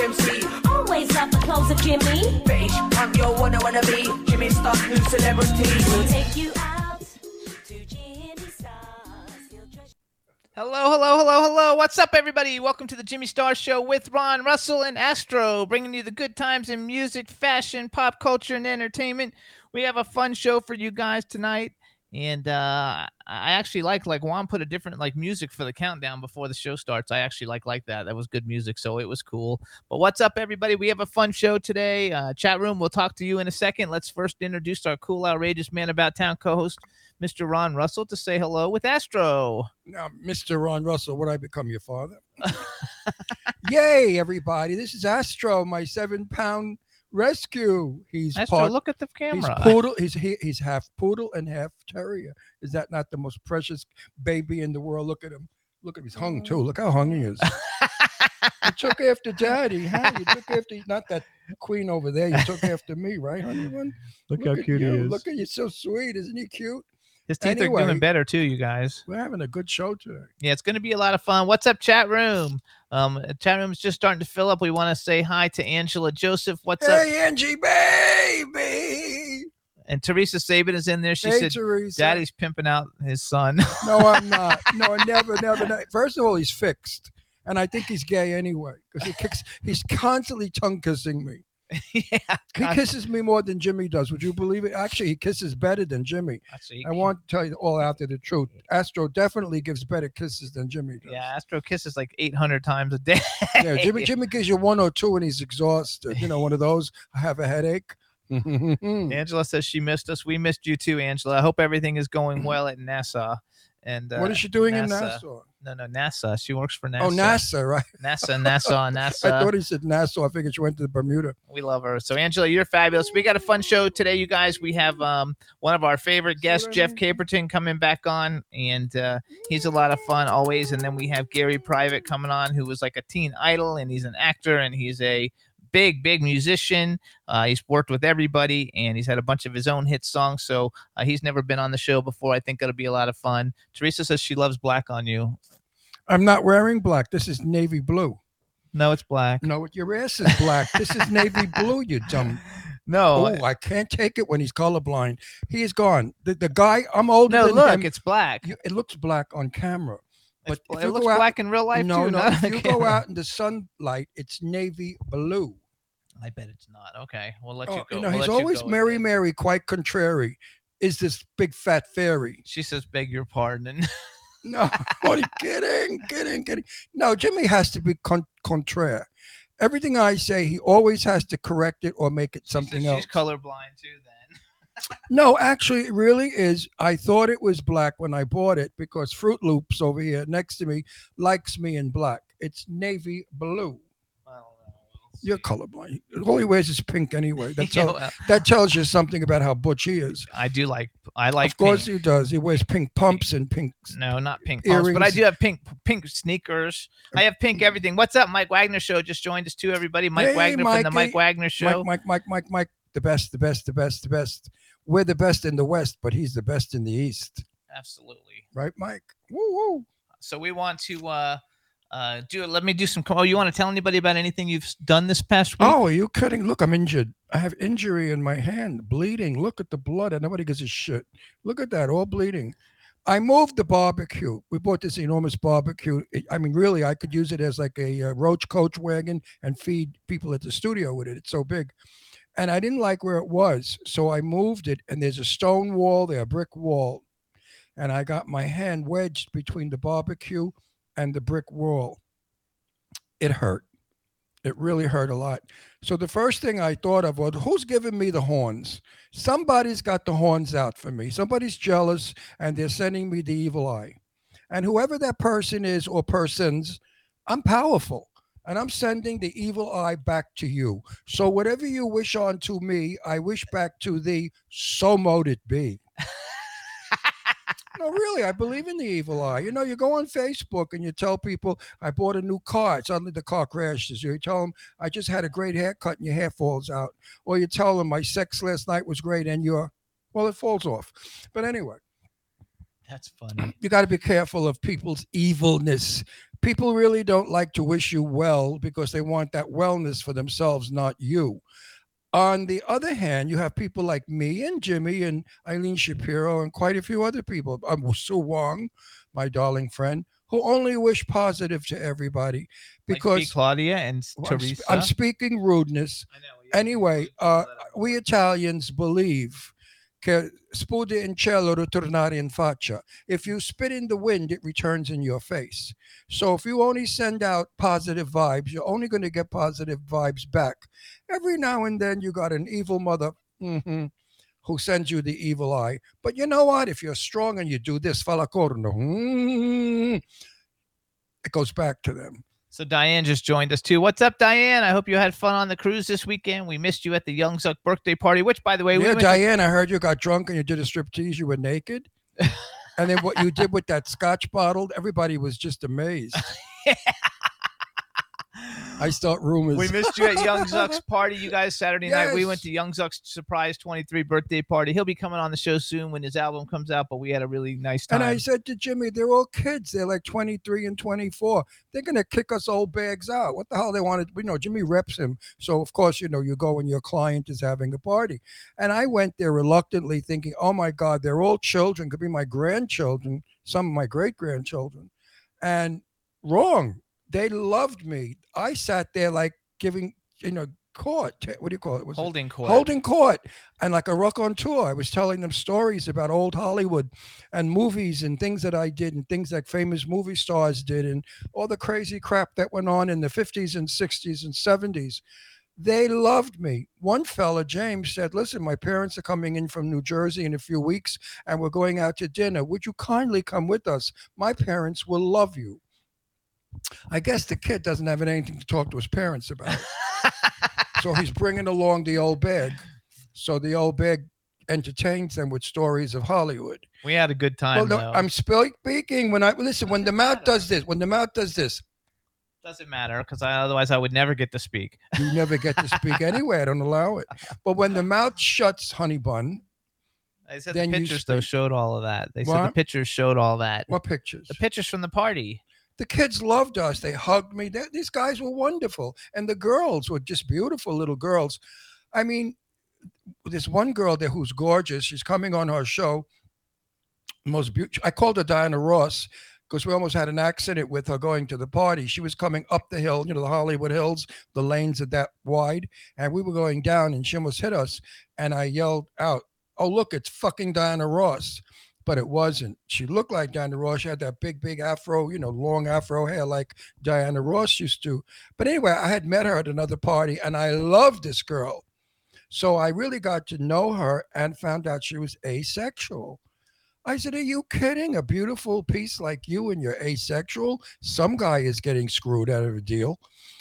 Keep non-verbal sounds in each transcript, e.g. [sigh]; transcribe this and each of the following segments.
Only, the Turkish MC. Always love the clothes of Jimmy. British punk, yo, wanna wanna be Jimmy Star's new celebrity. We'll take you out to Jimmy Stars. Hello, hello, hello, hello. What's up, everybody? Welcome to the Jimmy Star Show with Ron Russell and Astro, bringing you the good times in music, fashion, pop culture, and entertainment. We have a fun show for you guys tonight. And uh, I actually like like Juan put a different like music for the countdown before the show starts. I actually like like that. That was good music, so it was cool. But what's up, everybody? We have a fun show today. Uh, chat room. We'll talk to you in a second. Let's first introduce our cool, outrageous man about town co-host, Mr. Ron Russell, to say hello with Astro. Now, Mr. Ron Russell, would I become your father? [laughs] Yay, everybody. This is Astro, my seven pound rescue. He's Astro, part, look at the he's camera. poodle. He's he, he's half poodle and half terrier. Is that not the most precious baby in the world? Look at him. Look at him. He's hung too. Look how hung he is. you took after daddy, huh? You took after not that queen over there. You took after me, right, honey? bun? [laughs] Look, how cute you. he is. Look at you, so sweet. Isn't he cute? His teeth are Anyway. doing better too, you guys. We're having a good show today. Yeah, it's going to be a lot of fun. What's up, chat room? Um, chat room is just starting to fill up. We want to say hi to Angela Joseph. What's up? hey, Angie, baby. And Teresa Sabin is in there. She hey, said, Teresa. "Daddy's pimping out his son." No, I'm [laughs] not. No, never, never, never. First of all, he's fixed, and I think he's gay anyway because he kicks. He's constantly tongue kissing me. [laughs] yeah, He kisses me more than Jimmy does. Would you believe it? Actually, he kisses better than Jimmy. that's what he- I want to tell you all out there the truth. Astro definitely gives better kisses than Jimmy does. Yeah, Astro kisses like 800 times a day. Yeah, Jimmy, [laughs] Jimmy gives you one or two, and he's exhausted. You know, one of those. I have a headache. [laughs] Angela says she missed us. We missed you too, Angela. I hope everything is going [clears throat] well at NASA. And uh, what is she doing in NASA. Nassau? No, no, NASA. She works for NASA. Oh, NASA, right? [laughs] NASA, Nassau, NASA. [laughs] I NASA. thought he said Nassau. I figured she went to Bermuda. We love her. So Angela, you're fabulous. We got a fun show today, you guys. We have um one of our favorite guests, Jeff? Caperton, coming back on, and uh, he's a lot of fun always. And then we have Gary Private coming on, who was like a teen idol, and he's an actor, and he's a big, big musician. Uh, he's worked with everybody, and he's had a bunch of his own hit songs. So uh, he's never been on the show before. I think it'll be a lot of fun. Teresa says she loves black on you. I'm not wearing black. This is navy blue. No, it's black. No, your ass is black. this is navy blue, you dumb. [laughs] No, Oh, I can't take it when he's colorblind. He is gone. The, the guy, I'm older no. than Look, him. it's black. You- it looks black on camera. But if it you looks out- black in real life no, too. no. If you camera. go out in the sunlight, it's navy blue. I bet it's not. Okay, we'll let Oh, you go. you know, we'll he's let you always go with Mary, that. Mary, quite contrary. Is this big fat fairy? She says, "Beg your pardon." [laughs] No, what are you kidding? Kidding, kidding. No, Jimmy has to be con- contraire. Everything I say, he always has to correct it or make it She says something else. She's colorblind too. Then [laughs] No, actually, it really is. I thought it was black when I bought it because Fruit Loops over here next to me likes me in black. It's navy blue. I don't know. We'll You're colorblind. All he wears is pink anyway. That, [laughs] tell, well, that tells you something about how butch he is. I do like. I like. of course pink. he does. He wears pink pumps and pink. No, not pink pumps, but I do have pink pink sneakers. I have pink everything. What's up, Mike Wagner show? Just joined us too, everybody. Mike Hey, Wagner from the Mike. Wagner show. Mike, Mike, Mike, Mike, Mike, the best, the best, the best, the best. We're the best in the West, but he's the best in the East. Absolutely. Right, Mike? Woo woo. So we want to uh uh do. Let me do some. Oh, you want to tell anybody about anything you've done this past week? Oh, are you kidding? Look, I'm injured. I have injury in my hand, bleeding. Look at the blood, and nobody gives a shit. Look at that, all bleeding. I moved the barbecue. We bought this enormous barbecue. It- I mean, really, I could use it as like a, uh roach coach wagon and feed people at the studio with it. It's so big. And I didn't like where it was. So I moved it, and there's a stone wall there, a brick wall. and I got my hand wedged between the barbecue and the brick wall. It hurt. It really hurt a lot. So the first thing I thought of was who's giving me the horns? Somebody's got the horns out for me. Somebody's jealous and they're sending me the evil eye. And whoever that person is or persons, I'm powerful and I'm sending the evil eye back to you. So whatever you wish on to me, I wish back to thee. So mote it be. No, really, I believe in the evil eye. You know, you go on Facebook and you tell people, I bought a new car. Suddenly the car crashes. You tell them, I just had a great haircut and your hair falls out. Or you tell them, my sex last night was great and your, well, it falls off. But anyway, That's funny. you got to be careful of people's evilness. People really don't like to wish you well because they want that wellness for themselves, not you. On the other hand, you have people like me and Jimmy and Eileen Shapiro and quite a few other people. Um, Sue Wong, my darling friend, who only wish positive to everybody Like because Claudia and s- Well, I'm, Teresa. sp- I'm speaking rudeness. I know, yeah. Anyway, uh, we Italians believe che in cielo ritornare in faccia. If you spit in the wind, it returns in your face. So if you only send out positive vibes, you're only going to get positive vibes back. Every now and then, you got an evil mother mhm, who sends you the evil eye. But you know what? If you're strong and you do this, falla corno, mm, it goes back to them. So Diane just joined us too. What's up, Diane? I hope you had fun on the cruise this weekend. We missed you at the Young Zuck birthday party, which, by the way, we yeah, to- Diane, I heard you got drunk and you did a striptease. You were naked. [laughs] and then what you did with that scotch bottle, everybody was just amazed. [laughs] I start rumors. We missed you at Young [laughs] Zuck's party, you guys, Saturday night. We went to Young Zuck's surprise 23 birthday party. He'll be coming on the show soon when his album comes out, but we had a really nice time. and I said to Jimmy, they're all kids. They're like 23 and 24. They're going to kick us old bags out. What the hell they wanted? You know, Jimmy reps him. So, of course, you know, you go when your client is having a party. And I went there reluctantly thinking, oh my God, they're all children, could be my grandchildren, some of my great grandchildren. And wrong. They loved me. I sat there like giving, you know, court. What do you call it? Was it- holding court. holding court and like a rock on tour i was telling them stories about old hollywood and movies and things that i did and things that famous movie stars did and all the crazy crap that went on in the 50s and 60s and 70s they loved me one fella james said listen my parents are coming in from new jersey in a few weeks and we're going out to dinner would you kindly come with us my parents will love you i guess the kid doesn't have anything to talk to his parents about so he's bringing along the old bag. So the old bag entertains them with stories of Hollywood. we had a good time. well, no, though. I'm speaking when I listen. When the mouth does this, when the mouth does this, Doesn't matter because I, otherwise I would never get to speak. you never get to speak [laughs] anyway. I don't allow it. But when the mouth shuts, honey bun, I said Then the pictures though showed all of that. They said the pictures showed all that. what pictures? The pictures from the party. The kids loved us. They hugged me. They- these guys were wonderful, and the girls were just beautiful little girls. I mean, there's one girl there who's gorgeous. She's coming on our show. Most beautiful. I called her Diana Ross because we almost had an accident with her going to the party. She was coming up the hill, you know, the Hollywood Hills. The lanes are that wide, and we were going down, and she almost hit us. And I yelled out, "Oh, look! It's fucking Diana Ross!" But it wasn't. She looked like Diana Ross. She had that big, big afro, you know, long afro hair like Diana Ross used to. But anyway, I had met her at another party and I loved this girl. So I really got to know her and found out she was asexual. I said, Are you kidding? A beautiful piece like you and you're asexual? Some guy is getting screwed out of a deal.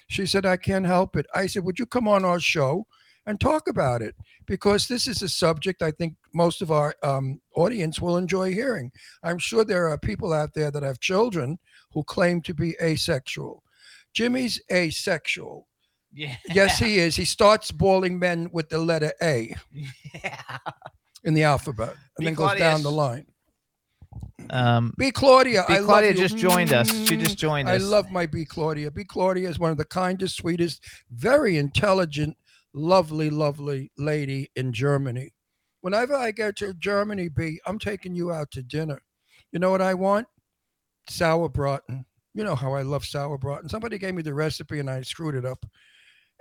She said, I can't help it. I said, Would you come on our show and talk about it? Because this is a subject I think most of our um, audience will enjoy hearing. I'm sure there are people out there that have children who claim to be asexual. Jimmy's asexual. Yeah. Yes, he is. He starts balling men with the letter A yeah. in the alphabet and B. then goes down the line. Um, B. Claudia. B. I love Claudia you. just joined us. She just joined I us. I love my B. Claudia. B. Claudia is one of the kindest, sweetest, very intelligent, lovely, lovely lady in Germany. Whenever I get to Germany, B, I'm taking you out to dinner. You know what I want? Sauerbraten. You know how I love sauerbraten. Somebody gave me the recipe and I screwed it up.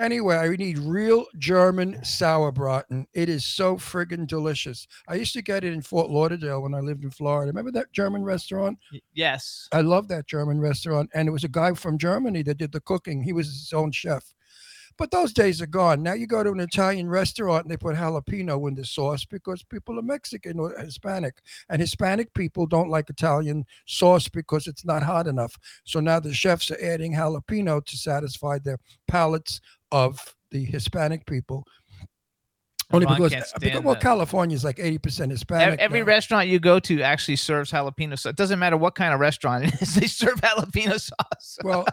Anyway, I need real German sauerbraten. It is so friggin' delicious. I used to get it in Fort Lauderdale when I lived in Florida. Remember that German restaurant? Yes. I love that German restaurant. And it was a guy from Germany that did the cooking. He was his own chef. But those days are gone. Now you go to an Italian restaurant and they put jalapeno in the sauce because people are Mexican or Hispanic. And Hispanic people don't like Italian sauce because it's not hot enough. So now the chefs are adding jalapeno to satisfy their palates of the Hispanic people. Only Ron because, because well. California is like 80% Hispanic. Every now. restaurant you go to actually serves jalapeno. So it doesn't matter what kind of restaurant it is, [laughs] they serve jalapeno sauce. [laughs] Well,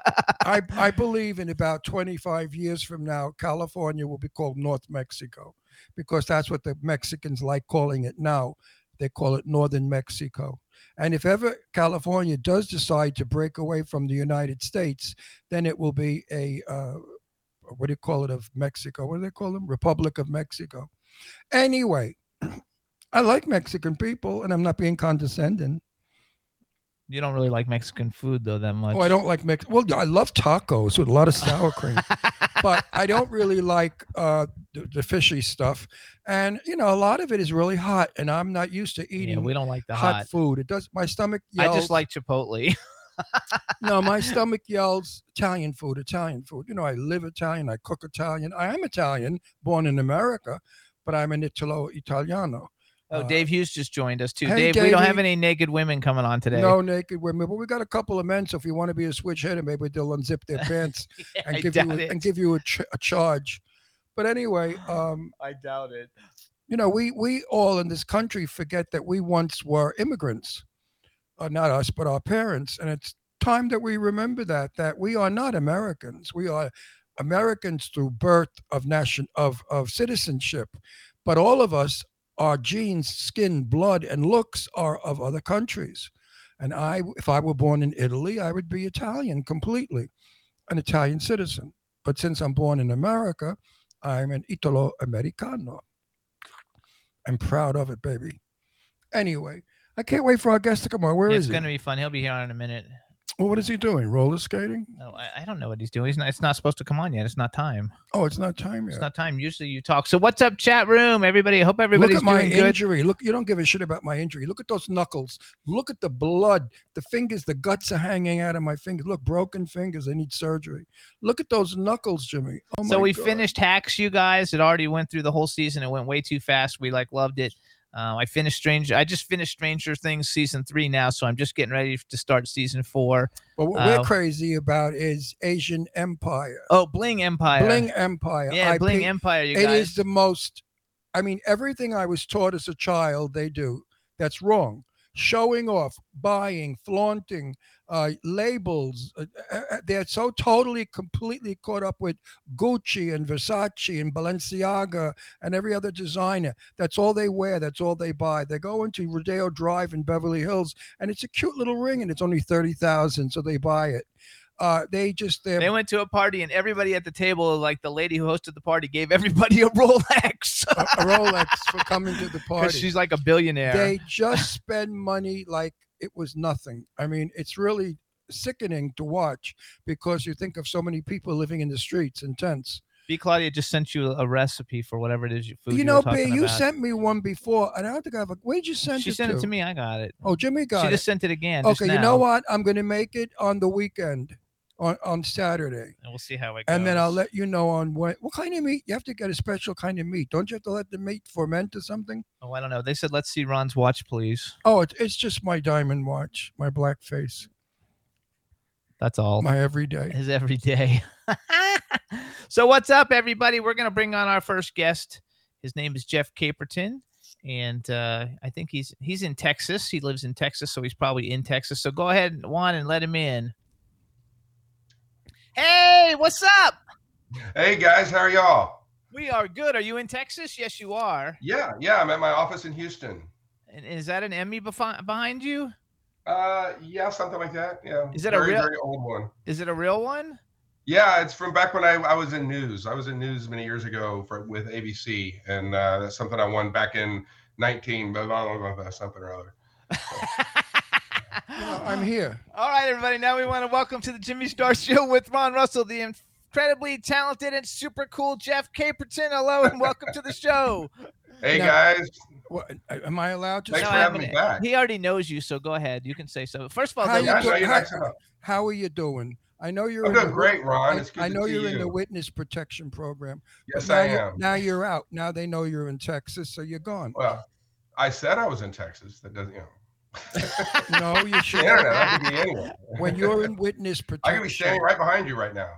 I I believe in about 25 years from now, California will be called North Mexico because that's what the Mexicans like calling it now. They call it Northern Mexico. And if ever California does decide to break away from the United States, then it will be a uh, what do you call it of Mexico? What do they call them? Republic of Mexico. Anyway, [clears throat] I like Mexican people, and I'm not being condescending. You don't really like Mexican food though that much. Oh, I don't like Mex. Well, I love tacos with a lot of sour cream, [laughs] but I don't really like uh, the, the fishy stuff. And you know, a lot of it is really hot, and I'm not used to yeah, eating we don't like the hot, hot. food. It does my stomach. I just like Chipotle. [laughs] no, my stomach yells Italian food, Italian food. You know, I live Italian, I cook Italian. I am Italian, born in America, but I'm an Italo Italiano. Oh, Uh, Dave Hughes just joined us too. hey, Dave, we don't have any naked women coming on today. No naked women, but we got a couple of men. So if you want to be a switch hitter, maybe they'll unzip their [laughs] pants and give you doubt a, it. and give you a, ch- a charge. But anyway, [sighs] um, I doubt it. you know, we we all in this country forget that we once were immigrants, uh, not us, but our parents, and it's time that we remember that that we are not Americans. We are Americans through birth of nation of of citizenship, but all of us, our genes, skin, blood, and looks are of other countries. And I, if I were born in Italy, I would be Italian completely, an Italian citizen. But since I'm born in America, I'm an Italo Americano. I'm proud of it, baby. Anyway, I can't wait for our guest to come on. Where is it's he? gonna be fun. He'll be here in a minute. Well, what is he doing? Roller skating? No, I, I don't know what he's doing. He's not. It's not supposed to come on yet. It's not time. Oh, it's not time yet. It's not time. Usually you talk. So what's up, chat room? Everybody. I hope everybody's Look at my doing good. injury. Look, you don't give a shit about my injury. Look at those knuckles. Look at the blood. The fingers, the guts are hanging out of my fingers. Look, broken fingers. I need surgery. Look at those knuckles, Jimmy. Oh so we God. finished hacks you guys it already went through the whole season it went way too fast we like loved it um, i finished stranger i just finished stranger things season three now so i'm just getting ready to start season four. But what uh, we're crazy about is Asian Empire. Oh, bling empire Bling Empire. yeah bling empire you It guys is the most, I mean, everything I was taught as a child, they do. That's wrong. Showing off, buying, flaunting, uh, labels. uh, uh, uh, they're so totally, completely caught up with Gucci and Versace and Balenciaga and every other designer. That's all they wear. That's all they buy. They go into Rodeo Drive in Beverly Hills and it's a cute little ring and it's only 30,000. So they buy it. Uh, they just, they're they went to a party and everybody at the table like the lady who hosted the party gave everybody a [laughs] rolex a, a Rolex for coming to the [laughs] party. she's like a billionaire they just spend money like it was nothing. I mean, it's really sickening to watch because you think of so many people living in the streets in tents. b claudia just sent you a recipe for whatever it is you food you you know, B, you about. sent me one before, and I don't think I've. Where'd you send she it She sent to? it to me i got it Oh, Jimmy got she it. just sent it again okay, you now, know what? I'm going to make it on the weekend, on on Saturday, and we'll see how it goes and then I'll let you know on what what kind of meat. You have to get a special kind of meat. Don't you have to let the meat ferment or something? Oh, I don't know. They said let's see Ron's watch, please. Oh, it's it's just my diamond watch, my black face, That's all. my everyday. His every day. [laughs] so what's up, everybody? We're gonna bring on our first guest. His name is Jeff Caperton, and uh, I think he's he's in Texas. He lives in Texas, so he's probably in Texas. So go ahead, Juan, and let him in. Hey, what's up? Hey guys, how are y'all? We are good. Are you in Texas? Yes, you are. Yeah, yeah, I'm at my office in Houston. And is that an Emmy befi- behind you? Uh, yeah, something like that. Yeah. Is a very, real- very old one? Is it a real one? Yeah, it's from back when I, I was in news. I was in news many years ago for with ABC, and uh, that's something I won back in 19, blah, blah, blah, something or other. You [laughs] know, I'm here. All right, everybody. Now we want to welcome to the Jimmy Star Show with Ron Russell, the incredibly talented and super cool Jeff Caperton. Hello and welcome to the show. Hey Now- guys, What, am I allowed to? Thanks No, for having me back. He already knows you, so go ahead. You can say so. First of all, How though, you yeah, I do- you're how- How are you doing? I know you're. I'm in doing the- great, Ron. I, It's good I know see you're in the witness protection program. Yes, now I you're- am. Now you're out. Now they know you're in Texas, so you're gone. Well, I said I was in Texas. That doesn't, you know. [laughs] No, you The should. internet, I could be anywhere. When you're in witness protection, [laughs] I could be standing right behind you right now.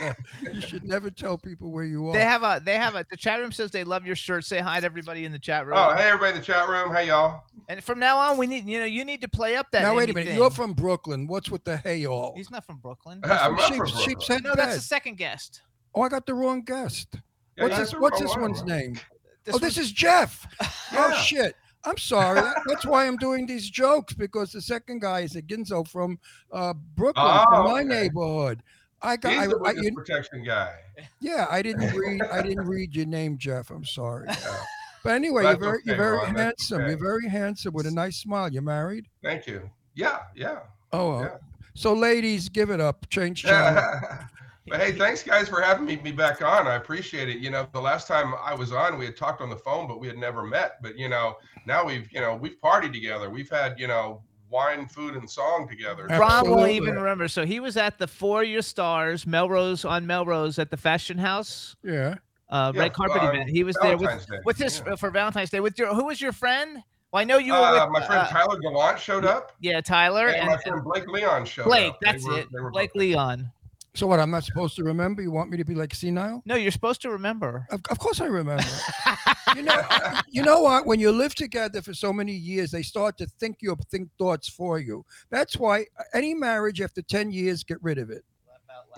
[laughs] you should never tell people where you are. they have a they have a the chat room says they love your shirt. Say hi to everybody in the chat room. Oh, hey everybody in the chat room. Hey y'all. And from now on, we need you know you need to play up that. now wait a minute. thing. You're from Brooklyn. What's with the hey y'all? He's not from Brooklyn. I'm not Sheep- from Brooklyn. Sheepshead No, that's the second guest. Oh, I got the wrong guest. Yeah, what's this? What's this one's name? This oh, this is Jeff. Oh shit. I'm sorry. That's why I'm doing these jokes because the second guy is a Ginzo from uh, Brooklyn, from Oh, my okay. neighborhood. I got. He's I, the I, witness you- protection guy. yeah, I didn't read. I didn't read your name, Jeff. I'm sorry. Yeah. But anyway, you're very, you're very Ron, handsome. okay. You're very handsome with a nice smile. You're married? Thank you. Yeah, yeah. Oh, Yeah. so ladies, give it up. Change channel. [laughs] but hey, thanks guys for having me, me back on. I appreciate it. You know, the last time I was on, we had talked on the phone, but we had never met. But you know, now we've you know we've partied together. We've had you know wine, food, and song together. Yeah. Ron won't even remember. So he was at the Four Your Stars Melrose on Melrose at the Fashion House Yeah. uh, Yeah, red carpet uh, event. He was there with Valentine's Day, with his yeah. for Valentine's Day with your who was your friend? Well, I know you were Uh, with my friend uh, Tyler Gallant showed up, yeah Tyler and, and, my friend Blake Leon showed Blake. up. Blake, That's were- it. they Blake Leon. So what? I'm not supposed to remember? You want me to be like senile? No, you're supposed to remember. Of, of course I remember. [laughs] you know, you know what? When you live together for so many years, they start to think your think thoughts for you. That's why uh, any marriage after 10 years, get rid of it.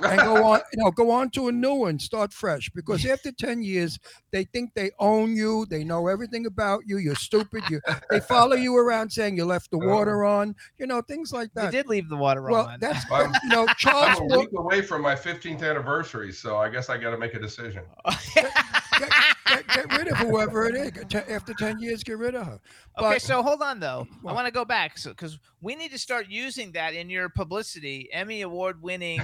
And go on, you know, go on to a new one, start fresh. Because after 10 years, they think they own you, they know everything about you, you're stupid, you they follow you around saying you left the uh-huh. water on, you know, things like that. You did leave the water Well, on. that's [laughs] I'm, you know, Charles I'm a week away from my 15th anniversary, so I guess I got to make a decision. [laughs] get, get, get rid of whoever it is. After 10 years, get rid of her. Okay, so hold on though. I want to go back so because we need to start using that in your publicity, Emmy award winning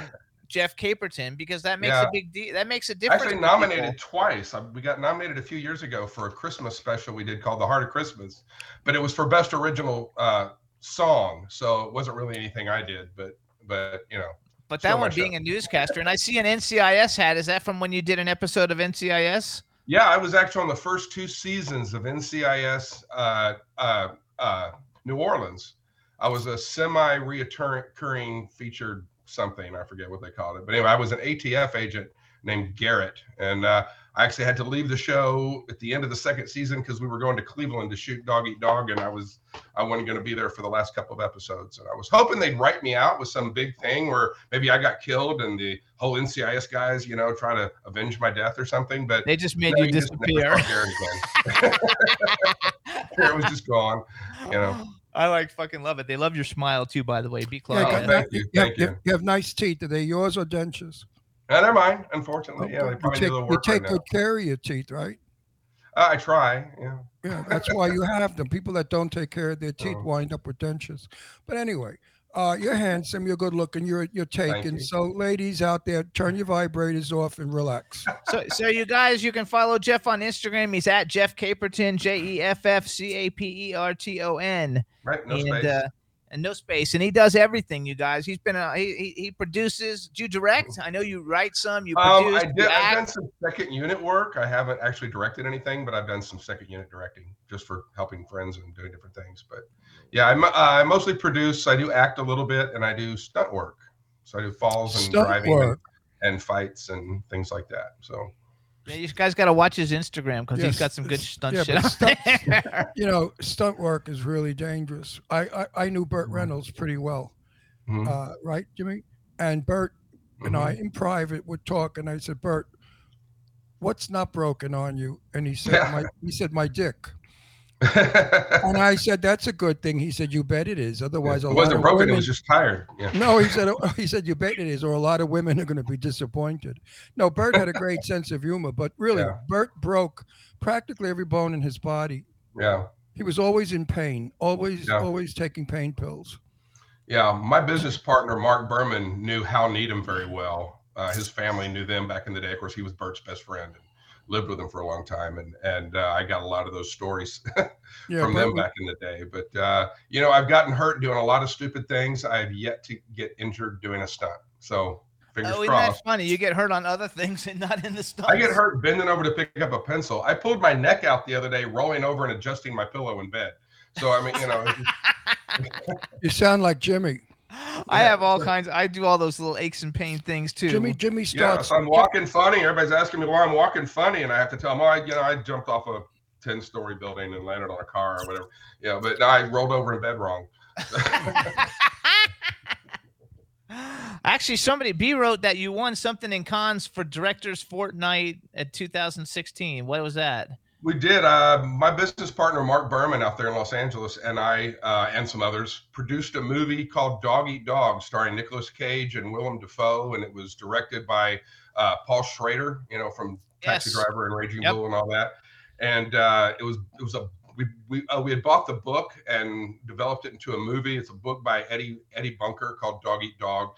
Jeff Caperton, because that makes a big deal. That makes a difference. Actually, to people. nominated twice. We got nominated a few years ago for a Christmas special we did called "The Heart of Christmas," but it was for best original uh, song, so it wasn't really anything I did. But but you know, But that one show. being a newscaster, and I see an NCIS hat. Is that from when you did an episode of NCIS? yeah, I was actually on the first two seasons of NCIS uh, uh, uh, New Orleans. I was a semi-reoccurring featured something. I forget what they called it, but anyway, I was an ATF agent named Garrett, and uh, I actually had to leave the show at the end of the second season because we were going to Cleveland to shoot Dog Eat Dog, and I was I wasn't going to be there for the last couple of episodes, and I was hoping they'd write me out with some big thing where maybe I got killed and the whole NCIS guys, you know, try to avenge my death or something, but. They just made you disappear. [laughs] Garrett was just gone, you know. [laughs] I like fucking love it. They love your smile too, by the way. Be close. Yeah. Oh, thank you, you, have, thank you you. have- you have nice teeth. Are they yours or dentures? No, they're mine, unfortunately. Yeah, they you probably take, do a little you take right now. good care of your teeth, right? Uh, I try. Yeah. Yeah, that's why you have them. People that don't take care of their teeth Oh. wind up with dentures. But anyway, uh, you're handsome, you're good looking, you're you're taken. you. So, ladies out there, turn your vibrators off and relax. so, so you guys, you can follow Jeff on Instagram. He's at Jeff Caperton, J E F F C A P E R T O N. Right. No and space. uh, and no space, and he does everything. You guys, he's been a he he, he produces. Do you direct? I know you write some. You um, produce. I you did. I've done some second unit work. I haven't actually directed anything, but I've done some second unit directing just for helping friends and doing different things. But yeah, I'm, uh, I mostly produce. I do act a little bit, and I do stunt work. So I do falls and Stunt driving and, and fights and things like that. So Yeah, you guys got to watch his Instagram because Yes, he's got some good stunt yeah, shit but stunt- [laughs] You know, stunt work is really dangerous. I I, I knew Burt Reynolds pretty well, mhm, uh, right, Jimmy? And Burt and I, mhm. in private, would talk, and I said, Burt, what's not broken on you? And he said, Yeah. my, he said, my dick. And I [laughs] said, that's a good thing. He said, you bet it is. Otherwise, a it wasn't of broken. women, It was just tired. Yeah. No, he said. He said you bet it is, or a lot of women are going to be disappointed. No, Burt had a great [laughs] sense of humor, but really, Yeah. Burt broke practically every bone in his body. Yeah. He was always in pain, always, Yeah. always taking pain pills. Yeah, my business partner Mark Burman knew Hal Needham very well. Uh, his family knew them back in the day. Of course, he was Burt's best friend and lived with them for a long time, and and uh, I got a lot of those stories [laughs] Yeah, from Burt them back in the day. But uh, you know, I've gotten hurt doing a lot of stupid things. I've yet to get injured doing a stunt. So fingers Oh, crossed. that funny? You get hurt on other things and not in the stuff. I get hurt bending over to pick up a pencil. I pulled my neck out the other day, rolling over and adjusting my pillow in bed. So I mean, you know, [laughs] [laughs] You sound like Jimmy. I have all kinds. I do all those little aches and pain things too. Jimmy Jimmy yeah. starts. So I'm walking funny. Everybody's asking me why I'm walking funny, and I have to tell them, oh, I, you know, I jumped off a ten-story building and landed on a car or whatever. Yeah, but I rolled over in bed wrong. [laughs] [laughs] Actually, somebody B wrote that you won something in Cannes for Directors Fortnight at 2016. What was that? We did. Uh, my business partner Mark Burman out there in Los Angeles and I uh, and some others produced a movie called Dog Eat Dog, starring Nicolas Cage and Willem Dafoe, and it was directed by uh, Paul Schrader, you know, from Taxi Yes. Driver and Raging Yep. Bull and all that. And uh, it was it was a we we uh, we had bought the book and developed it into a movie. It's a book by Eddie Eddie Bunker called Dog Eat Dog.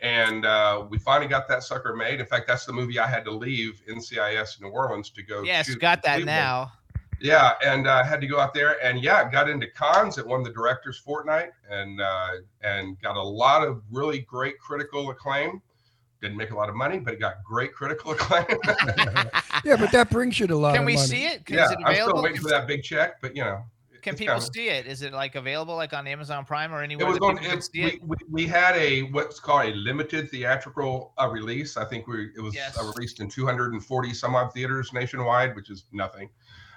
And uh, we finally got that sucker made. In fact, that's the movie I had to leave NCIS New Orleans to go. Yes, shoot got that Cleveland. now. Yeah, and uh, had to go out there, and yeah, got into Cannes. It won the directors' fortnight, and uh, and got a lot of really great critical acclaim. Didn't make a lot of money, but it got great critical [laughs] acclaim. [laughs] Yeah, but that brings you to a lot Can of we money. see it? Can, yeah, it I'm still waiting for that big check, but you know, Can it's people coming. see it? Is it like available like on Amazon Prime or anywhere It was that on. It, see it? we, we, we had a what's called a limited theatrical uh, release. I think we it was Yes. uh, released in 240 some odd theaters nationwide, which is nothing.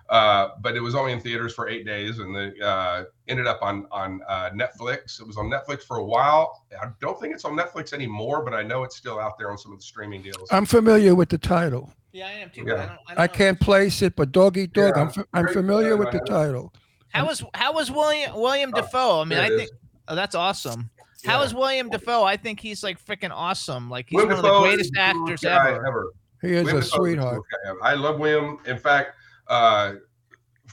Uh, but it was only in theaters for eight days, and they uh, ended up on on uh, Netflix. It was on Netflix for a while. I don't think it's on Netflix anymore, but I know it's still out there on some of the streaming deals. I'm familiar with the title. Yeah, I am too. Yeah. I, don't, I, don't I can't place it, but Dog Eat Dog. I'm Yeah, fa- I'm familiar with the title. Title. How was how was William William Oh, Dafoe? I mean, I think is. oh, that's awesome. How Yeah. is William Dafoe? I think he's like freaking awesome. Like he's William one of the greatest the actors guy ever. He is William a Dafoe is the sweetheart. coolest guy ever. I love William. In fact, uh,